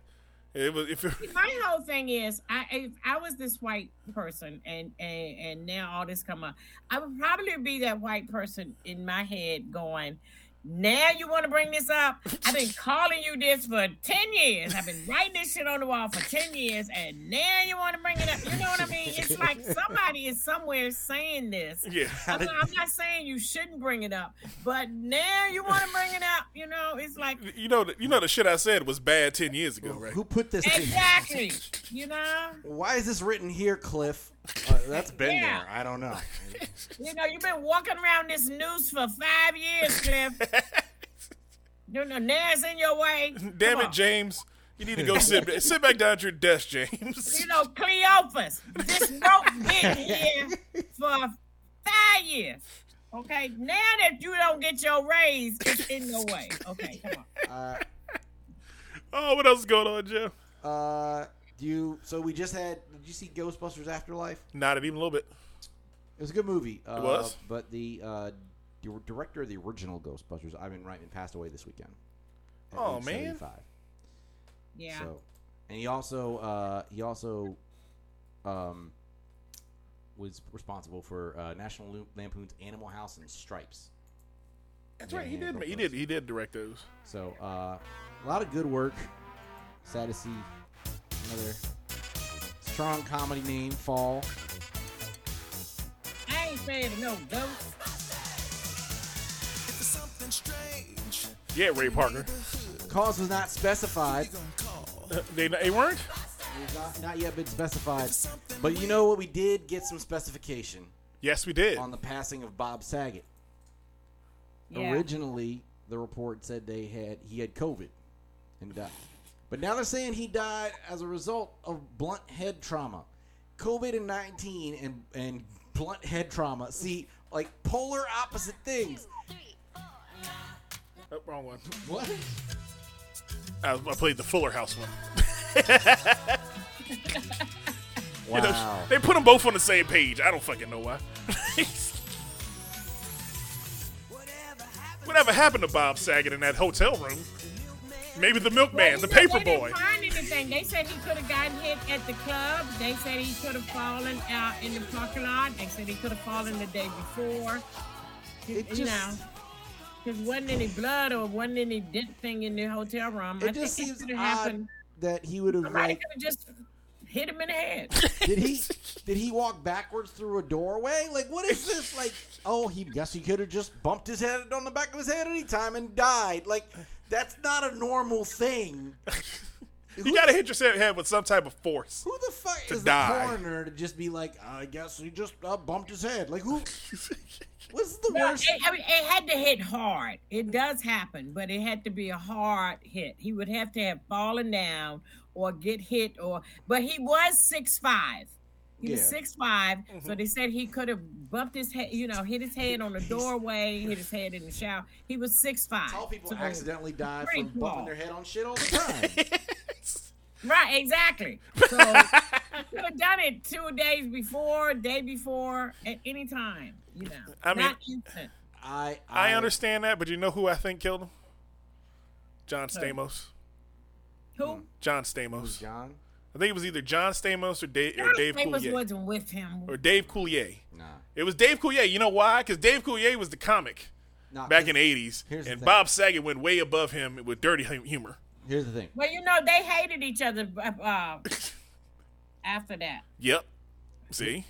It was if it, My whole thing is, I if I was this white person, and and and now all this come up, I would probably be that white person in my head going. Now you want to bring this up? I've been calling you this for ten years. I've been writing this shit on the wall for ten years, and now you want to bring it up? You know what I mean? It's like somebody is somewhere saying this. yeah. I'm not, I'm not saying you shouldn't bring it up, but now you want to bring it up. You know, it's like You know, the, you know the shit I said was bad ten years ago, right? Who put this? in? exactly. You know, Why is this written here, Cliff? Uh, that's been Yeah. there. I don't know. you know, you've been walking around this noose for five years, Cliff. you know, now it's in your way. Damn Come it, on. James. You need to go sit sit back down at your desk, James. You know, Cleopas, this rope been here for five years. Okay, now that you don't get your raise, it's in your way. Okay, come on. Uh, Oh, what else is going on, Jeff? uh, do you? So we just had. Did you see Ghostbusters Afterlife? Not even a little bit. It was a good movie. Uh, was? But the uh, di- director of the original Ghostbusters, Ivan Reitman, passed away this weekend. Oh, man. 75. Yeah. So, and he also uh, he also um, was responsible for uh, National Lampoon's Animal House and Stripes. That's right. He did. both He did. He did direct those. So uh, a lot of good work. Sad to see another strong comedy name fall. I ain't saying no ghost. If something strange, Yeah, Ray Parker. Cause was not specified. we gon' call. They, they weren't? Not, not yet been specified. But you know what? We did get some specification Yes, we did. on the passing of Bob Saget. Yeah. Originally, the report said they had he had COVID and died. But now they're saying he died as a result of blunt head trauma. COVID nineteen and and blunt head trauma. See, like polar opposite things. Oh, wrong one. What? I, I played the Fuller House one. Wow. You know, they put them both on the same page. I don't fucking know why. Whatever happened to Bob Saget in that hotel room? Maybe the milkman, the Well, paper they didn't boy. find anything. They said he could have gotten hit at the club. They said he could have fallen out in the parking lot. They said he could have fallen the day before. You, It you just- know, because wasn't any blood or wasn't any dent thing in the hotel room. I It just think seems could have odd happened. that he would have like just hit him in the head. did he did he walk backwards through a doorway? Like what is this? Like oh he guess he could have just bumped his head on the back of his head anytime and died. Like that's not a normal thing. You gotta hit your head with some type of force. Who the fuck To is die. the coroner to just be like, I guess he just uh, bumped his head? Like who? What's the No, worst? it, I mean, it had to hit hard. It does happen, but it had to be a hard hit. He would have to have fallen down or get hit, or but he was six five. He was Yeah. six so mm-hmm. they said he could have bumped his head, you know, hit his head on the doorway, hit his head in the shower. He was six five. Tall people accidentally die pretty from bumping their head on shit all the time. Right, exactly. So he could have done it two days before, day before, at any time. You know, I mean- not instant. I I understand that, but you know who I think killed him? John Stamos. Who? Hmm. John Stamos. John. I think it was either John Stamos or Dave, or John Dave Stamos Coulier. wasn't with him. Or Dave Coulier. Nah. It was Dave Coulier. You know why? Because Dave Coulier was the comic Nah, back in the 80s. here's the And thing. Bob Saget went way above him with dirty humor. Here's the thing. Well, you know, they hated each other uh, after that. Yep. See?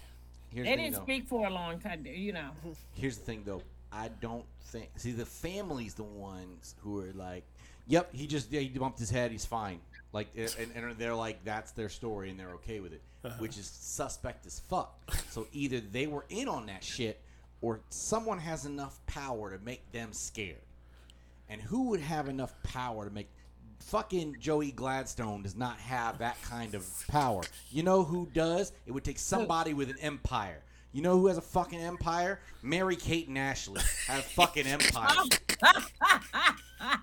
Here's They the didn't though. speak for a long time, you know. Here's the thing, though. I don't think. See, the family's the ones who are like, "Yep, he just yeah, he bumped his head. He's fine." Like, and, and they're like, that's their story, and they're okay with it, uh-huh. which is suspect as fuck. So either they were in on that shit, or someone has enough power to make them scared. And who would have enough power to make? Fucking Joey Gladstone does not have that kind of power. You know who does? It would take somebody with an empire. You know who has a fucking empire? Mary Kate and Ashley have a fucking empire.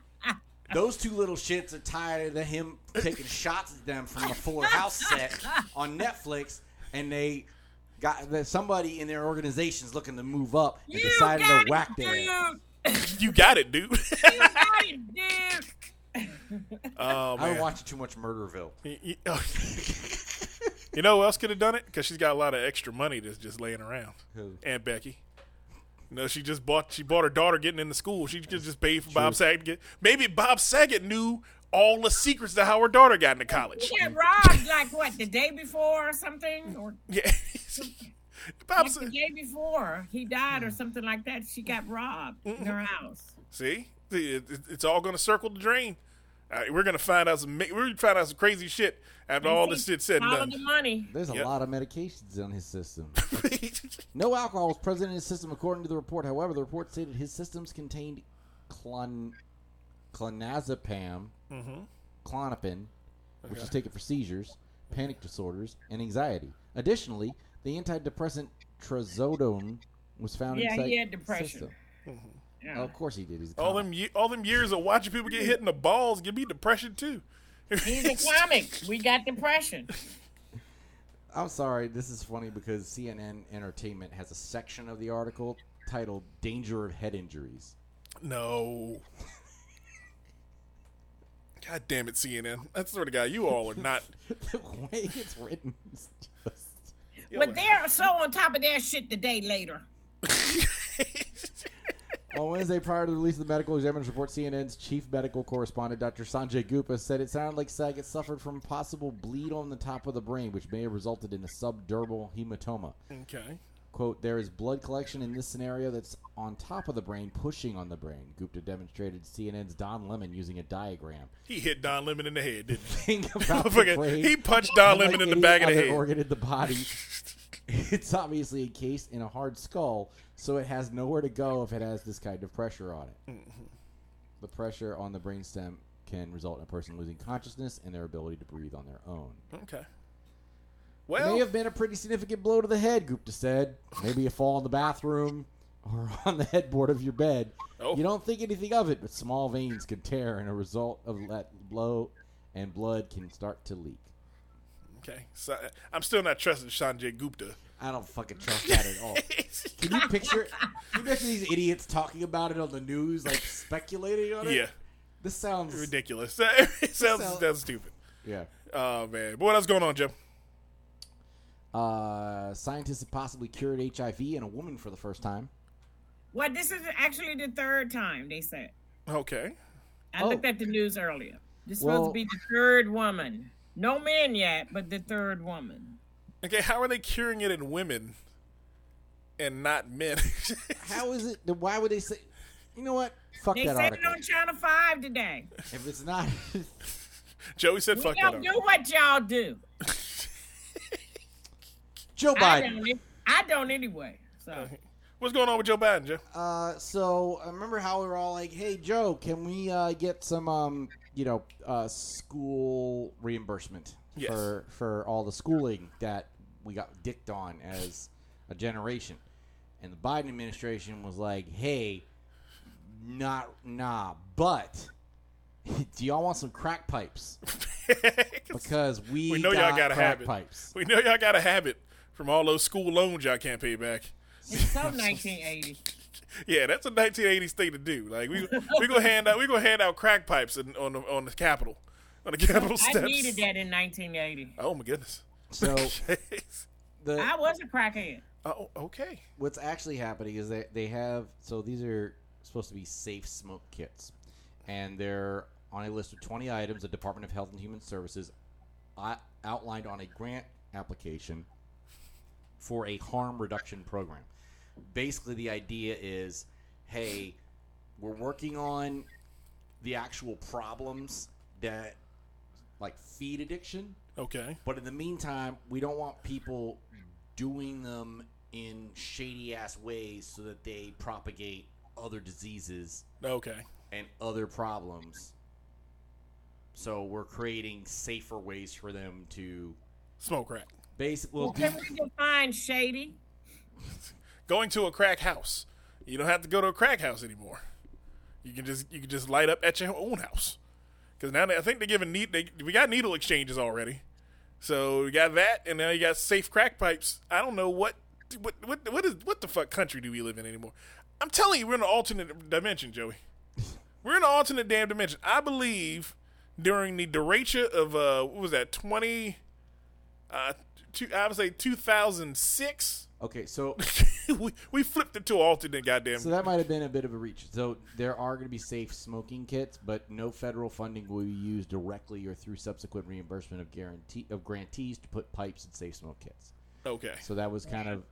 Those two little shits are tired of him taking shots at them from the Fuller House set on Netflix, and they got there's somebody in their organization's looking to move up and You decided to whack it, their ass. You got it, dude. You got it, dude. Oh I've man. been watching too much Murderville. Y- y- oh. you know who else could have done it? Because she's got a lot of extra money that's just laying around. Who? Aunt Becky. You know, she just bought she bought her daughter getting into school. She could just paid for Bob Saget to get. Maybe Bob Saget knew all the secrets to how her daughter got into college. He got robbed like what the day before or something, or Yeah. Bob like the day before he died or something like that. She got robbed in her house. See, See, it- it- it's all going to circle the drain. Uh, we're going to find out some. We're going to find out some crazy shit after all this shit said and Follow the money. There's a Yep. lot of medications on his system. no alcohol was present in his system, according to the report. However, the report stated his systems contained clon- clonazepam, Klonopin, which is taken for seizures, panic disorders, and anxiety. Additionally, the antidepressant trazodone was found Yeah, inside he had depression. system. Yeah. Oh, of course he did. He's all them, ye- all them years of watching people get hit in the balls give me depression too. He's a comic. We got depression. I'm sorry, this is funny because CNN Entertainment has a section of the article titled "Danger of Head Injuries." No. God damn it, CNN. That's the sort of guy you all are not. the way it's written is just. But they're so on top of their shit the day later. On Wednesday, prior to the release of the medical examiner's report, CNN's chief medical correspondent, Dr. Sanjay Gupta, said it sounded like Saget suffered from possible bleed on the top of the brain, which may have resulted in a subdermal hematoma. Okay. Quote, there is blood collection in this scenario that's on top of the brain, pushing on the brain. Gupta demonstrated CNN's Don Lemon using a diagram. He hit Don Lemon in the head, didn't he? Think about the he punched Don Lemon in the back of the head. organ in the body. It's obviously encased in a hard skull, so it has nowhere to go if it has this kind of pressure on it. Mm-hmm. The pressure on the brainstem can result in a person losing consciousness and their ability to breathe on their own. Okay. Well, It may have been a pretty significant blow to the head, Gupta said. Maybe a fall in the bathroom or on the headboard of your bed. Oh. You don't think anything of it, but small veins can tear, and a result of that blow and blood can start to leak. Okay. So, I'm still not trusting Sanjay Gupta. I don't fucking trust that at all. Can you picture? Can you picture these idiots talking about it on the news, like speculating on it? yeah. This sounds Ridiculous. it sounds sounds- that's stupid. Yeah. Oh man. But what else going on, Joe? Uh, scientists have possibly cured HIV in a woman for the first time. Well, this is actually the third time they said. Okay. I Oh. looked at the news earlier. This is Well- supposed to be the third woman. No man yet, but the third woman. Okay. How are they curing it in women and not men? How is it? Why would they say? You know what? Fuck They that said article. it on Channel 5 today. If it's not, Joey said, We "Fuck that." don't up. do what y'all do. Joe I Biden. don't, I don't anyway. So What's going on with Joe Biden, Joe? Uh, so I remember how we were all like, "Hey, Joe, can we uh, get some, um, you know, uh, school reimbursement Yes. for for all the schooling that we got dicked on as a generation?" And the Biden administration was like, "Hey, not nah, but do y'all want some crack pipes? Because we, We know got y'all gotta crack have pipes." we know y'all got a habit from all those school loans y'all can't pay back. it's so 1980. Yeah, that's a 1980s thing to do. Like we we gonna hand out we gonna hand out crack pipes in, on the on the Capitol on the Capitol I steps. needed that in 1980. Oh my goodness. So the I was a crackhead. oh, okay. what's actually happening is that they have so these are supposed to be safe smoke kits and they're on a list of 20 items the department of health and human services uh, outlined on a grant application for a harm reduction program basically the idea is hey we're working on the actual problems that like feed addiction Okay. but in the meantime, we don't want people doing them in shady ass ways so that they propagate other diseases Okay. and other problems. So we're creating safer ways for them to Smoke crack. basically Well, well, do, can we define shady? Going to a crack house. You don't have to go to a crack house anymore. You can just you can just light up at your own house. Because now they, I think they're giving need they, we got needle exchanges already. So we got that, and now you got safe crack pipes. I don't know what what what what is what the fuck country do we live in anymore? I'm telling you, we're in an alternate dimension, Joey. We're in an alternate damn dimension. I believe during the derecho of uh, what was that twenty? Uh, two, I would say two thousand six. Okay, so we we flipped it to alternate goddamn. so that might have been a bit of a reach. So there are going to be safe smoking kits, but no federal funding will be used directly or through subsequent reimbursement of guarantee of grantees to put pipes in safe smoke kits. okay, So that was kind of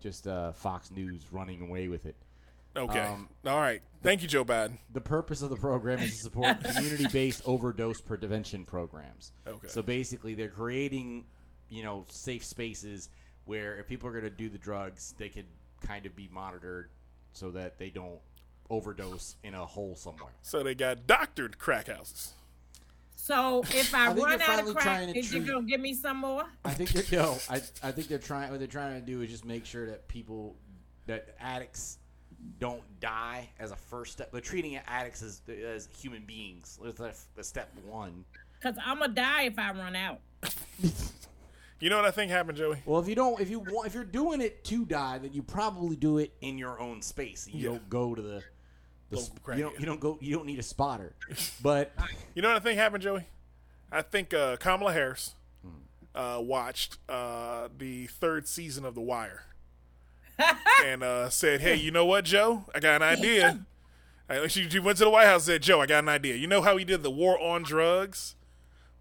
just uh, Fox News running away with it. okay, um, all right. Thank you, Joe Biden. The purpose of the program is to support community-based overdose prevention programs. Okay. So basically, they're creating, you know, safe spaces where if people are going to do the drugs, they could kind of be monitored so that they don't overdose in a hole somewhere. So they got doctored crack houses. So if I, I run out of crack, trying to is you treat- gonna give me some more? I think they're no. I I think they're trying. What they're trying to do is just make sure that people, that addicts, don't die as a first step. They're treating addicts as as human beings. That's a, a step one. Cause I'm gonna die if I run out. You know what I think happened, Joey? Well, if you don't, if you want, if you're doing it to die, then you probably do it in your own space. You Yeah. don't go to the. the sp- you don't. You don't go. You don't need a spotter. But You know what I think happened, Joey? I think uh, Kamala Harris uh, watched uh, the third season of The Wire and uh, said, "Hey, you know what, Joe? I got an idea." Uh, She, she went to the White House and said, "Joe, I got an idea. You know how we did the war on drugs?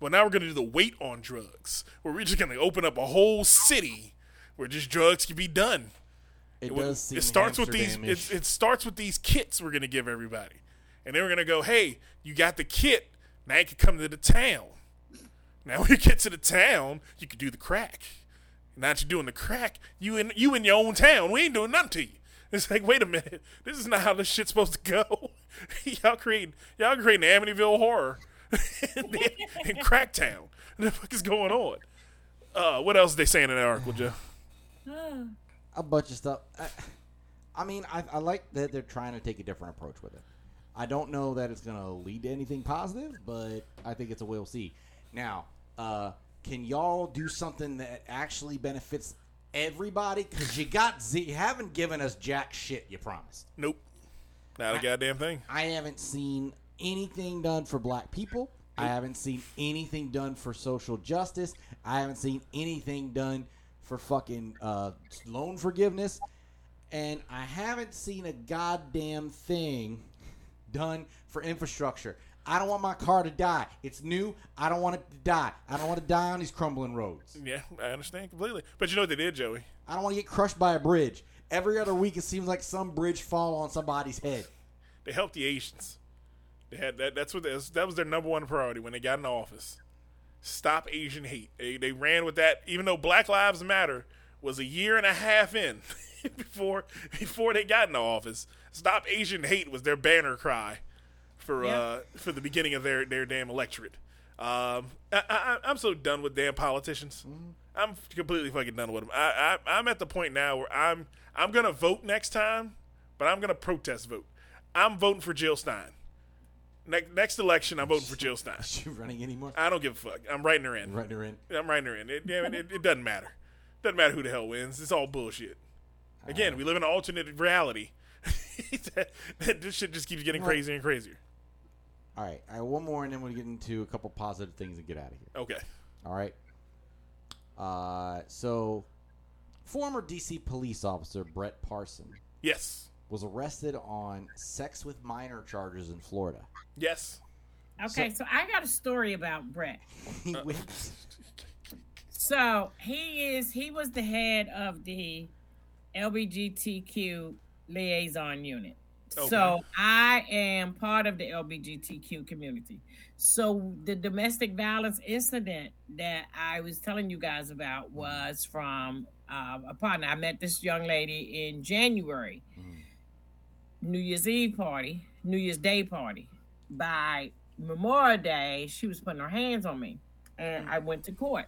Well, now we're going to do the weight on drugs, where we're just going to open up a whole city where just drugs can be done." it It, does seem it starts with these. It, it starts with these kits we're gonna give everybody, and then we're gonna go, "Hey, you got the kit. Now you can come to the town. Now when you get to the town, you can do the crack. Now that you're doing the crack, you in you in your own town. We ain't doing nothing to you. It's like, wait a minute, this is not how this shit's supposed to go. y'all creating y'all creating Amityville horror in, Cracktown. What the fuck is going on? Uh, what else are they saying in that article, Joe? a bunch of stuff. I, I mean, I, I like that they're trying to take a different approach with it. I don't know that it's going to lead to anything positive, but I think it's a we'll see. Now, uh, can y'all do something that actually benefits everybody? Because you got Z, you haven't given us jack shit. You promised. Nope, not a goddamn thing. I haven't seen anything done for black people. I haven't seen anything done for social justice. I haven't seen anything done for fucking uh, loan forgiveness. And I haven't seen a goddamn thing done for infrastructure. I don't want my car to die. It's new. I don't want it to die. I don't want to die on these crumbling roads. Yeah, I understand completely. But you know what they did, Joey? I don't want to get crushed by a bridge. Every other week, it seems like some bridge fall on somebody's head. They helped the Asians. They had that. That's what they, that was their number one priority when they got in office. Stop Asian hate. They, they ran with that, even though Black Lives Matter was a year and a half in before before they got in office. Stop Asian hate was their banner cry for Yeah. uh, for the beginning of their their damn electorate. Um, I, I, I'm so done with damn politicians. I'm completely fucking done with them. I, I I'm at the point now where I'm I'm gonna vote next time, but I'm gonna protest vote. I'm voting for Jill Stein. Next next election, I'm voting for Jill Stein. Is she running anymore? I don't give a fuck. I'm writing her in. Writing her in. I'm writing her in. It, yeah, it, it doesn't matter. Doesn't matter who the hell wins. It's all bullshit. Again, we live in an alternate reality. this shit just keeps getting crazier and crazier. All right, I one more, and then we'll get into a couple positive things and get out of here. Okay. All right. Uh, so, former DC police officer Brett Parson Yes. Was arrested on sex with minor charges in Florida. Yes. Okay, so, I got a story about Brett. He went, So he is he was the head of the LBGTQ liaison unit. Okay. So I am part of the LBGTQ community. So the domestic violence incident that I was telling you guys about was from uh, a partner. I met this young lady in January, New Year's Eve party, New Year's Day party. By Memorial Day, she was putting her hands on me, and I went to court.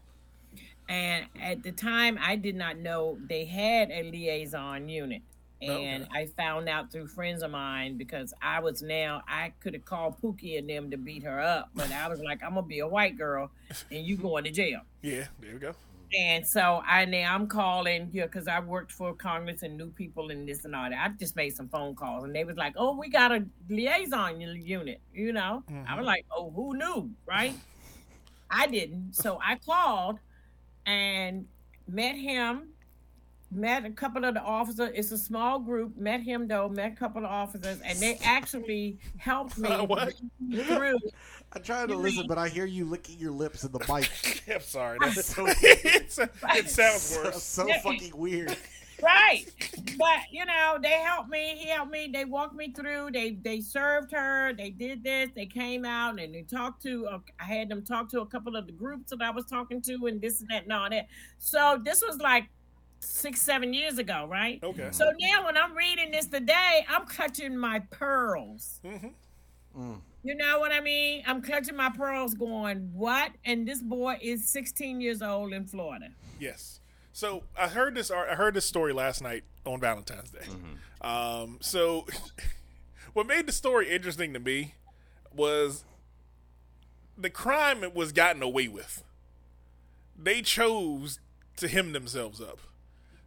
And at the time, I did not know they had a liaison unit. And I found out through friends of mine because I was now, I could have called Pookie and them to beat her up. But I was like, I'm going to be a white girl and you going to jail. Yeah. There we go. And so I now I'm calling here because I worked for Congress and new people and this and all that. I just made some phone calls and they was like, "Oh, we got a liaison unit," you know. I was mm-hmm. like, "Oh, who knew?" Right? I didn't. So I called and met him. Met a couple of the officers. It's a small group. Met him though. Met a couple of officers, and they actually helped me What? through. I tried to You listen, mean- but I hear you licking your lips in the mic. I'm sorry. I'm That's, so- it's, it sounds so, worse. so Yeah. fucking weird. right but you know they helped me he helped me they walked me through they they served her they did this they came out and they talked to uh, i had them talk to a couple of the groups that i was talking to and this and that and all that so this was like six seven years ago right Okay. so now when i'm reading this today i'm clutching my pearls hmm you know what i mean i'm clutching my pearls going what and this boy is 16 years old in florida Yes. So I heard this. I heard this story last night on Valentine's Day. Um, so what made the story interesting to me was the crime was gotten away with. They chose to hem themselves up.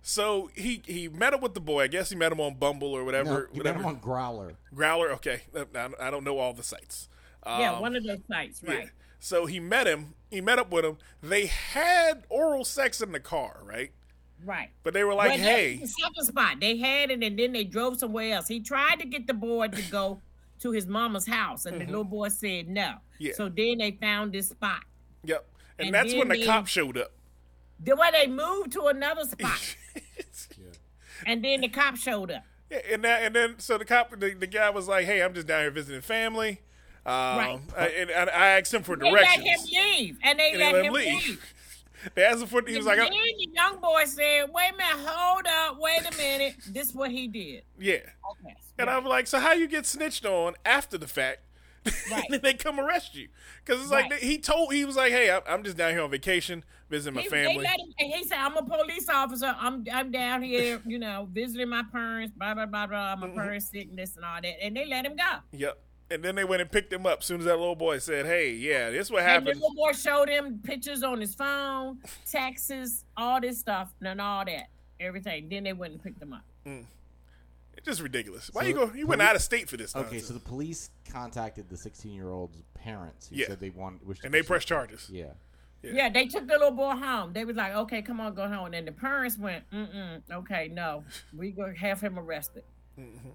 So he he met up with the boy. I guess he met him on Bumble or No, whatever. you met him on Growler. Growler. Okay, I, I don't know all the sites. yeah Um, one of those sites yeah. right So he met him. He met up with him. They had oral sex in the car, right? right But they were like, Well, "Hey, that's the second spot. They had it, and then they drove somewhere else. He tried to get the boy to go to his mama's house, and the little boy said no. Mm-hmm. Yeah. So then they found this spot. Yep. And, And that's when the they- cop showed up. Then when they moved to another spot, and then the cop showed up. Yeah, and that, and then so the cop, the, the guy was like, "Hey, I'm just down here visiting family." Um, Right. I, and, and I asked him for directions. They let him leave, and they and let, they let him leave. leave. They asked him for. He was like, and then the young boy said, "Wait a minute, hold up, wait a minute. This is what he did." "Yeah." Okay. And I'm like, "So how you get snitched on after the fact?" Right. and then they come arrest you because it's like Right. he told he was like, "Hey, I'm just down here on vacation, visiting my He, family." Him, and he said, "I'm a police officer. I'm I'm down here, you know, visiting my parents. Blah blah blah blah. My Mm-hmm. parents sick and all that." And they let him go. Yep. And then they went and picked him up. As soon as that little boy said, "Hey, yeah, this what And the little boy showed him pictures on his phone, taxes, all this stuff, and all that, everything. Then they went and picked him up. It's just ridiculous. Why So you go? You went out of state for this. Okay, nonsense. so the police contacted the 16 year old's parents who Yeah. said they wanted, wished to and they pursue- pressed charges. Yeah. Yeah. Yeah. they took the little boy home. They was like, "Okay, come on, go home." And the parents went, "Mm-mm, okay, no, we gonna have him arrested." Mm-hmm.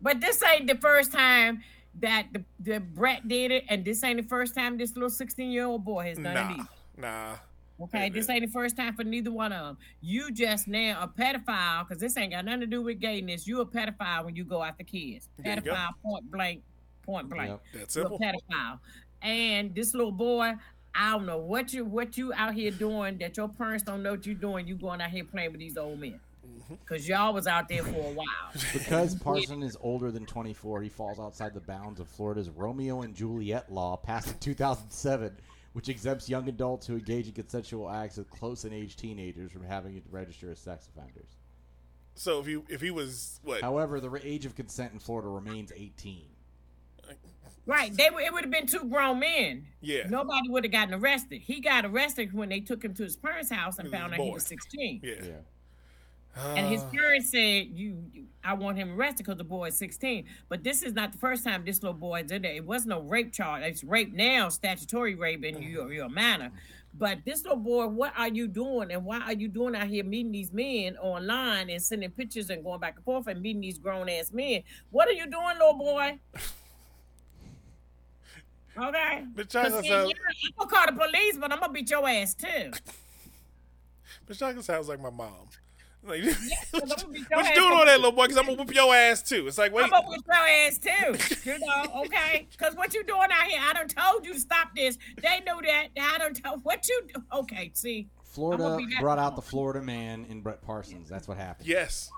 But this ain't the first time that the, the Brett did it, and this ain't the first time this little sixteen year old boy has done it Nah, either. nah. Okay, this ain't the first time for neither one of them. You just now a pedophile because this ain't got nothing to do with gayness. You a pedophile when you go after kids. There you go. Pedophile, point blank, point blank. Yep. That's You're a pedophile. And this little boy, I don't know what you what you out here doing that your parents don't know what you're doing. You going out here playing with these old men Mm-hmm. because y'all was out there for a while. Because Parson is older than 24, he falls outside the bounds of Florida's Romeo and Juliet law passed in 2007, which exempts young adults who engage in consensual acts with close in age teenagers from having to register as sex offenders. So if he if he was what? However, the age of consent in Florida remains 18. Right? They were- it would have been two grown men. Yeah. Nobody would have gotten arrested. He got arrested when they took him to his parents' house and found a out he was sixteen. Yeah. Yeah. And his Uh, parents said, "You, you- I want him arrested because the boy is 16." But this is not the first time this little boy did in there. It wasn't no rape charge. It's rape now, statutory rape, and you're, you're a minor. But this little boy, what are you doing? And why are you doing out here meeting these men online and sending pictures and going back and forth and meeting these grown ass men? What are you doing, little boy? Okay. But y'all 'Cause gonna see, sound- yeah, I'm gonna call the police, but I'm gonna beat your ass too. But Shaka sounds like my mom. Like, 'cause what you, gonna beat your what you doing up. on that little boy? Because I'm gonna whoop your ass too. It's like, wait, I'm gonna whip your ass too. You know, okay? Because what you doing out here? I done told you to stop this. They knew that. I don't tell what you do. Okay, see. Florida brought out the Florida man in Brett Parsons. That's what happened. yes,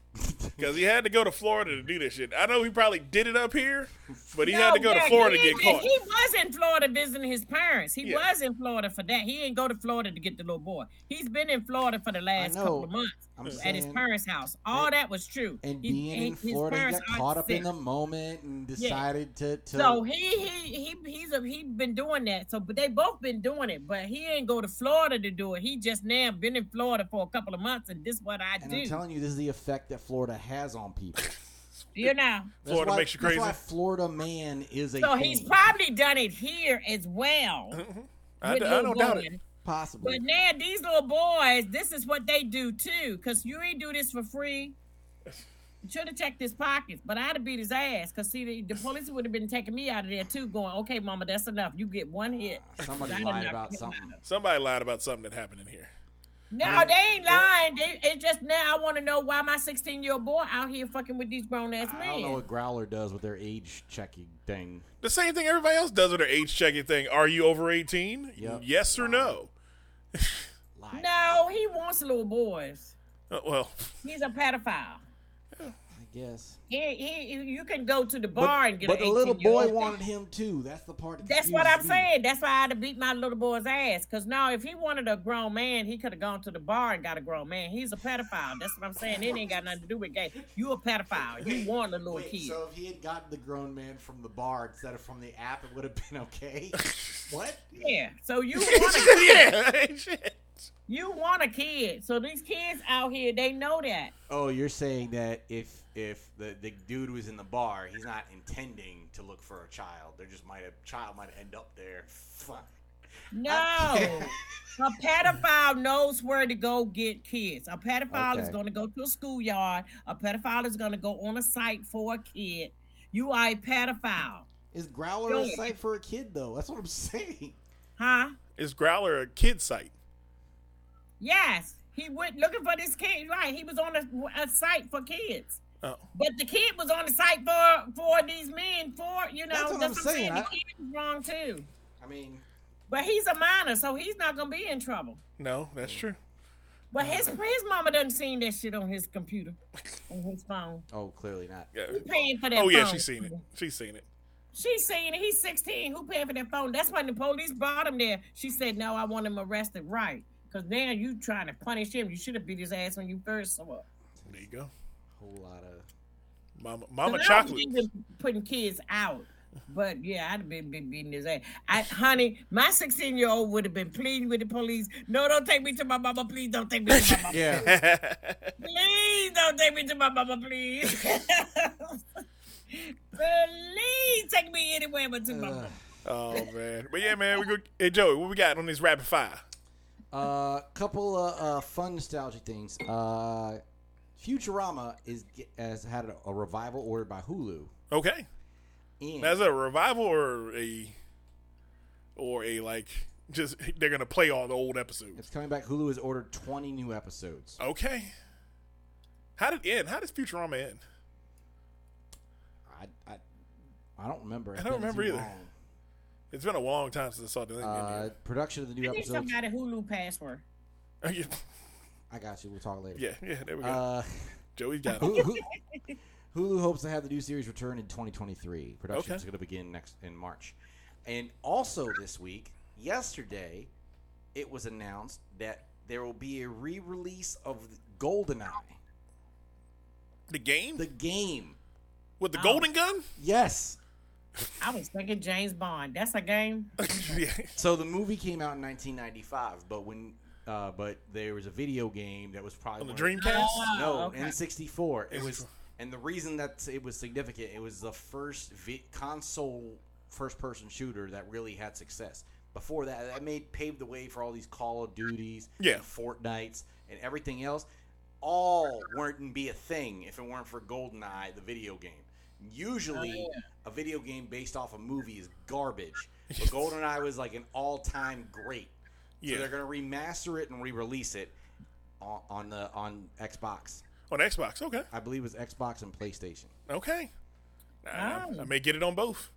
because he had to go to Florida to do this shit. I know he probably did it up here, but he No, had to go yeah, to Florida to get caught. He was in Florida visiting his parents. He Yeah. was in Florida for that. He didn't go to Florida to get the little boy. He's been in Florida for the last couple of months I'm at his parents' house. All that was true. and He- being in Florida, he got caught up in sick. the moment and decided to. to So he he he he's a, he been doing that. So but they both been doing it, but he ain't go to Florida to do it. He just now been in Florida for a couple of months, and this is what I and do. I'm telling you, this is the effect that Florida has on people. you know. That's Florida why- makes you That's crazy. why Florida man is a So thing. he's probably done it here as well. I, with I Lil don't doubt it. possibly. But now these little boys, this is what they do too. Cause you ain't do this for free. Should have checked his pockets, but I'd have beat his ass. Cause see, the, the police would have been taking me out of there too, going, "Okay, mama, that's enough. You get one hit." Somebody lied about something. Somebody lied about something that happened in here. No, they ain't lying. They, it's just now I want to know why my 16 year old boy out here fucking with these grown ass men. I don't know what Growler does with their age checking thing. The same thing everybody else does with their age checking thing. Are you over 18? Yep. Yes or no? Lied. No, he wants little boys. Uh, well, He's a pedophile. Guess. He, he, you can go to the bar and get a but the little 18-year-old. boy wanted him too. That's the part. That That's what I'm me. saying. That's why I had to beat my little boy's ass. Cause now, if he wanted a grown man, he could have gone to the bar and got a grown man. He's a pedophile. That's what I'm saying. It ain't got nothing to do with gay. You a pedophile. You want a little Wait, kid. so if he had gotten the grown man from the bar instead of from the app, it would have been okay. what? yeah. So you want a yeah, you want a kid. So these kids out here, they know that. Oh, you're saying that if if the, the dude was in the bar, he's not intending to look for a child. There just might have child might end up there. Fuck. No. a pedophile knows where to go get kids. A pedophile is going to go to a schoolyard. A pedophile is going to go on a site for a kid. You are a pedophile. Is Growler Go a site for a kid though? That's what I'm saying. Huh? Is Growler a kid site? Yes. He went looking for this kid. Right. He was on a, a site for kids. Oh. But the kid was on the site for for these men for you know That's what I'm saying. The I- kid was wrong too. I mean, But he's a minor, so he's not gonna be in trouble. No, that's true. But his his mama doesn't seen that shit on his computer, on his phone. oh, clearly not. Yeah. Who paying for that? Oh yeah, phone? she's seen it. She's seen it. She's seen it. He's 16. Who paying for that phone? That's when the police brought him there. She said, "No, I want him arrested." Right? Because now you trying to punish him. You should have beat his ass when you first saw him. There you go. Whole lot of. Mama, Mama Chocolate. don't believe in putting kids out. But yeah, I'd have been, been beating his ass. I, honey, my 16 year old would have been pleading with the police. No, don't take me to my mama. Please don't take me to my mama. Yeah. Please don't take me to my mama, please. please take me anywhere but to my mama. oh man, but yeah, man, we go. Hey Joey, what we got on this rapid fire? A couple of uh, fun nostalgic things. Uh, Futurama is has had a, a revival ordered by Hulu. Okay, And now is it a revival or a or a like just they're gonna play all the old episodes? it's coming back. Hulu has ordered 20 new episodes. Okay. How did it end? How does Futurama end? I, I, I don't remember. It's I don't been remember too either. long. It's been a long time since I saw the thing. Uh, production of the new I need episodes. somebody Hulu password. yeah, I got you. We'll talk later. yeah, yeah, there we go. Uh, Joey's got it. Hulu, Hulu hopes to have the new series return in 2023. Production Okay. is going to begin next in March. And also this week, yesterday, it was announced that there will be a re-release of GoldenEye, The game the game. with the Oh. golden gun. Yes. I was thinking James Bond. That's a game. yeah. So the movie came out in 1995, but when uh, but there was a video game that was probably On the one of Dreamcast. No, Oh, okay. N64. It was, and the reason that it was significant, it was the first vi- console first-person shooter that really had success. Before that, that made paved the way for all these Call of Duties, Yeah. and Fortnites, and everything else. All wouldn't be a thing if it weren't for GoldenEye, the video game. Usually, a video game based off a movie is garbage, but GoldenEye was like an all-time great. So Yeah. they're gonna remaster it and re-release it on, on the on Xbox. On Xbox. Okay. I believe it was Xbox and PlayStation. Okay. I, Oh. I may get it on both.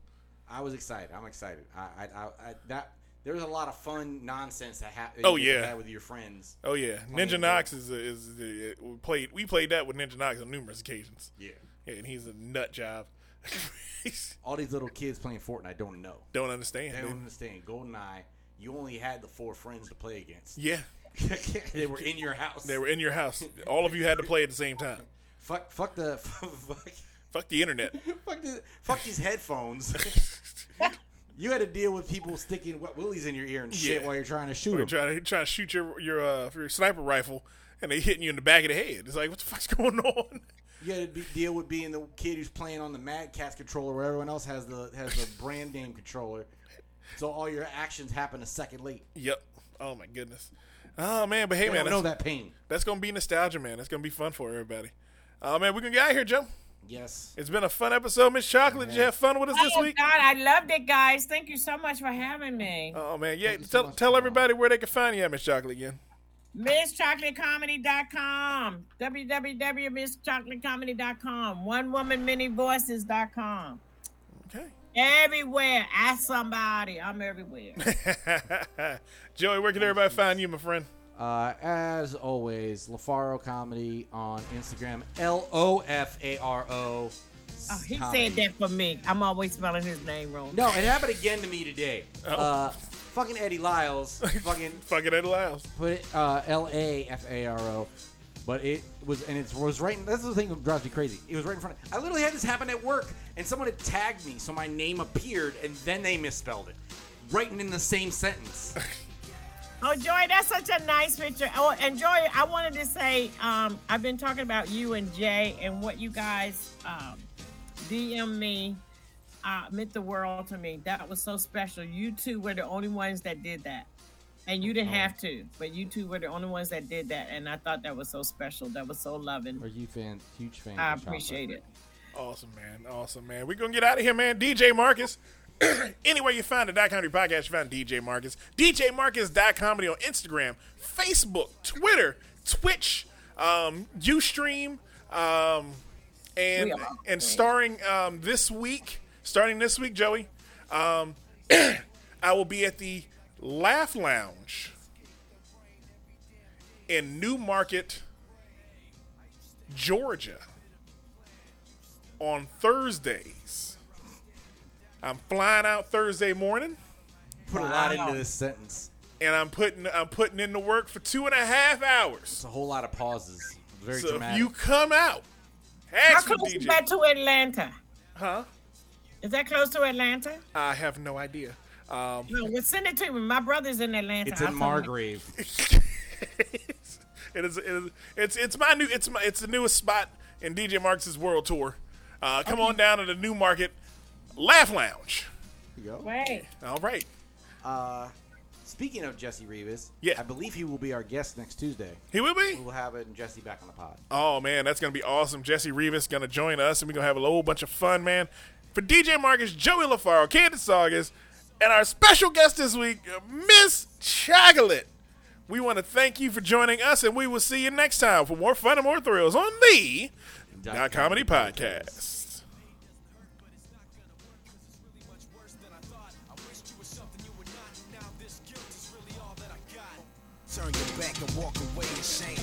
I was excited. I'm excited. I, I, I, I that there was a lot of fun nonsense that happened. Oh, yeah. had with your friends. Oh yeah, Ninja of Knox is is, is uh, we played we played that with Ninja Knox on numerous occasions. Yeah. Yeah, and he's a nut job. All these little kids playing Fortnite don't know. Don't understand. They don't understand. GoldenEye, you only had the four friends to play against. Yeah, they were in your house. they were in your house. All of you had to play at the same time. fuck, fuck the, fuck, Fuck the internet. fuck, the, fuck these headphones. you had to deal with people sticking wet willies in your ear and shit Yeah. while you're trying to shoot them. trying to trying to shoot your your uh, your sniper rifle, and they hitting you in the back of the head. It's like, what the fuck's going on? You had to be, deal with being the kid who's playing on the Mad Catz controller, where everyone else has the has the brand name controller. So all your actions happen a second late. Yep. Oh my goodness. Oh man, but hey You man, don't know that pain. that's gonna be nostalgia, man. That's gonna be fun for everybody. Oh man, we can get out of here, Joe. Yes. It's been a fun episode, Miss Chocolate. Did you have fun with us this week? oh, week? God, I loved it, guys. Thank you so much for having me. Oh man, yeah. you so Tell, much tell everybody where they can find you at, Miss Chocolate again. MissChocolateComedy.com. www.misschocolateComedy.com. OneWomanManyVoices.com. Okay. Everywhere. Ask somebody. I'm everywhere. Joey, where can everybody find you, my friend? Uh, as always, LaFaro Comedy on Instagram. L O F A R O. Oh, he said that for me. I'm always spelling his name wrong. No, it happened again to me today. Oh. Uh, fucking Eddie Lyles. fucking Fucking Ed Lyles. put it uh, L A F A R O. But it was, and it was right. That's the thing that drives me crazy. It was right in front. of I literally had this happen at work, and someone had tagged me, so my name appeared, and then they misspelled it, writing in the same sentence. Oh, Joy, that's such a nice picture. Oh, and Joy, I wanted to say, um, I've been talking about you and Jay and what you guys um, DM me uh, meant the world to me. That was so special. You two were the only ones that did that. And you didn't have to, but you two were the only ones that did that. And I thought that was so special. That was so loving. Are you fan? Huge fan? I of Chopper. appreciate it. Awesome, man. Awesome, man. We're going to get out of here, man. DJ Marcus. Anywhere you find the Dot Comedy Podcast, you find DJ Marcus. DJ Marcus Dot Comedy on Instagram, Facebook, Twitter, Twitch, um, Ustream, um, and and starring um, this week, starting this week, Joey, um, I will be at the Laugh Lounge in Newmarket, Georgia on Thursdays. I'm flying out Thursday morning, Put a lot Wow. into this sentence. and I'm putting I'm putting in the work for two and a half hours. It's a whole lot of pauses. Very so dramatic. if you come out, How ask for close is that to Atlanta? Huh? Is that close to Atlanta? I have no idea. Um, No, well, send it to me. My brother's in Atlanta. it's I'm in Margrave. it is, it is it's it's my new it's my it's the newest spot in DJ Marcus's world tour. Uh, come on down to the New Market Laugh Lounge. There you go. Wait. All right. Uh, speaking of Jesse Rivas, Yeah. I believe he will be our guest next Tuesday. He will be. We'll have it and Jesse back on the pod. Oh man, that's gonna be awesome. Jesse Rivas gonna join us, and we're gonna have a whole bunch of fun, man. For DJ Marcus, Joey LaFaro, Candace August, and our special guest this week, Miss Chocolate. We want to thank you for joining us, and we will see you next time for more fun and more thrills on the Dot Dot Comedy Podcast. Turn your back and walk away in shame.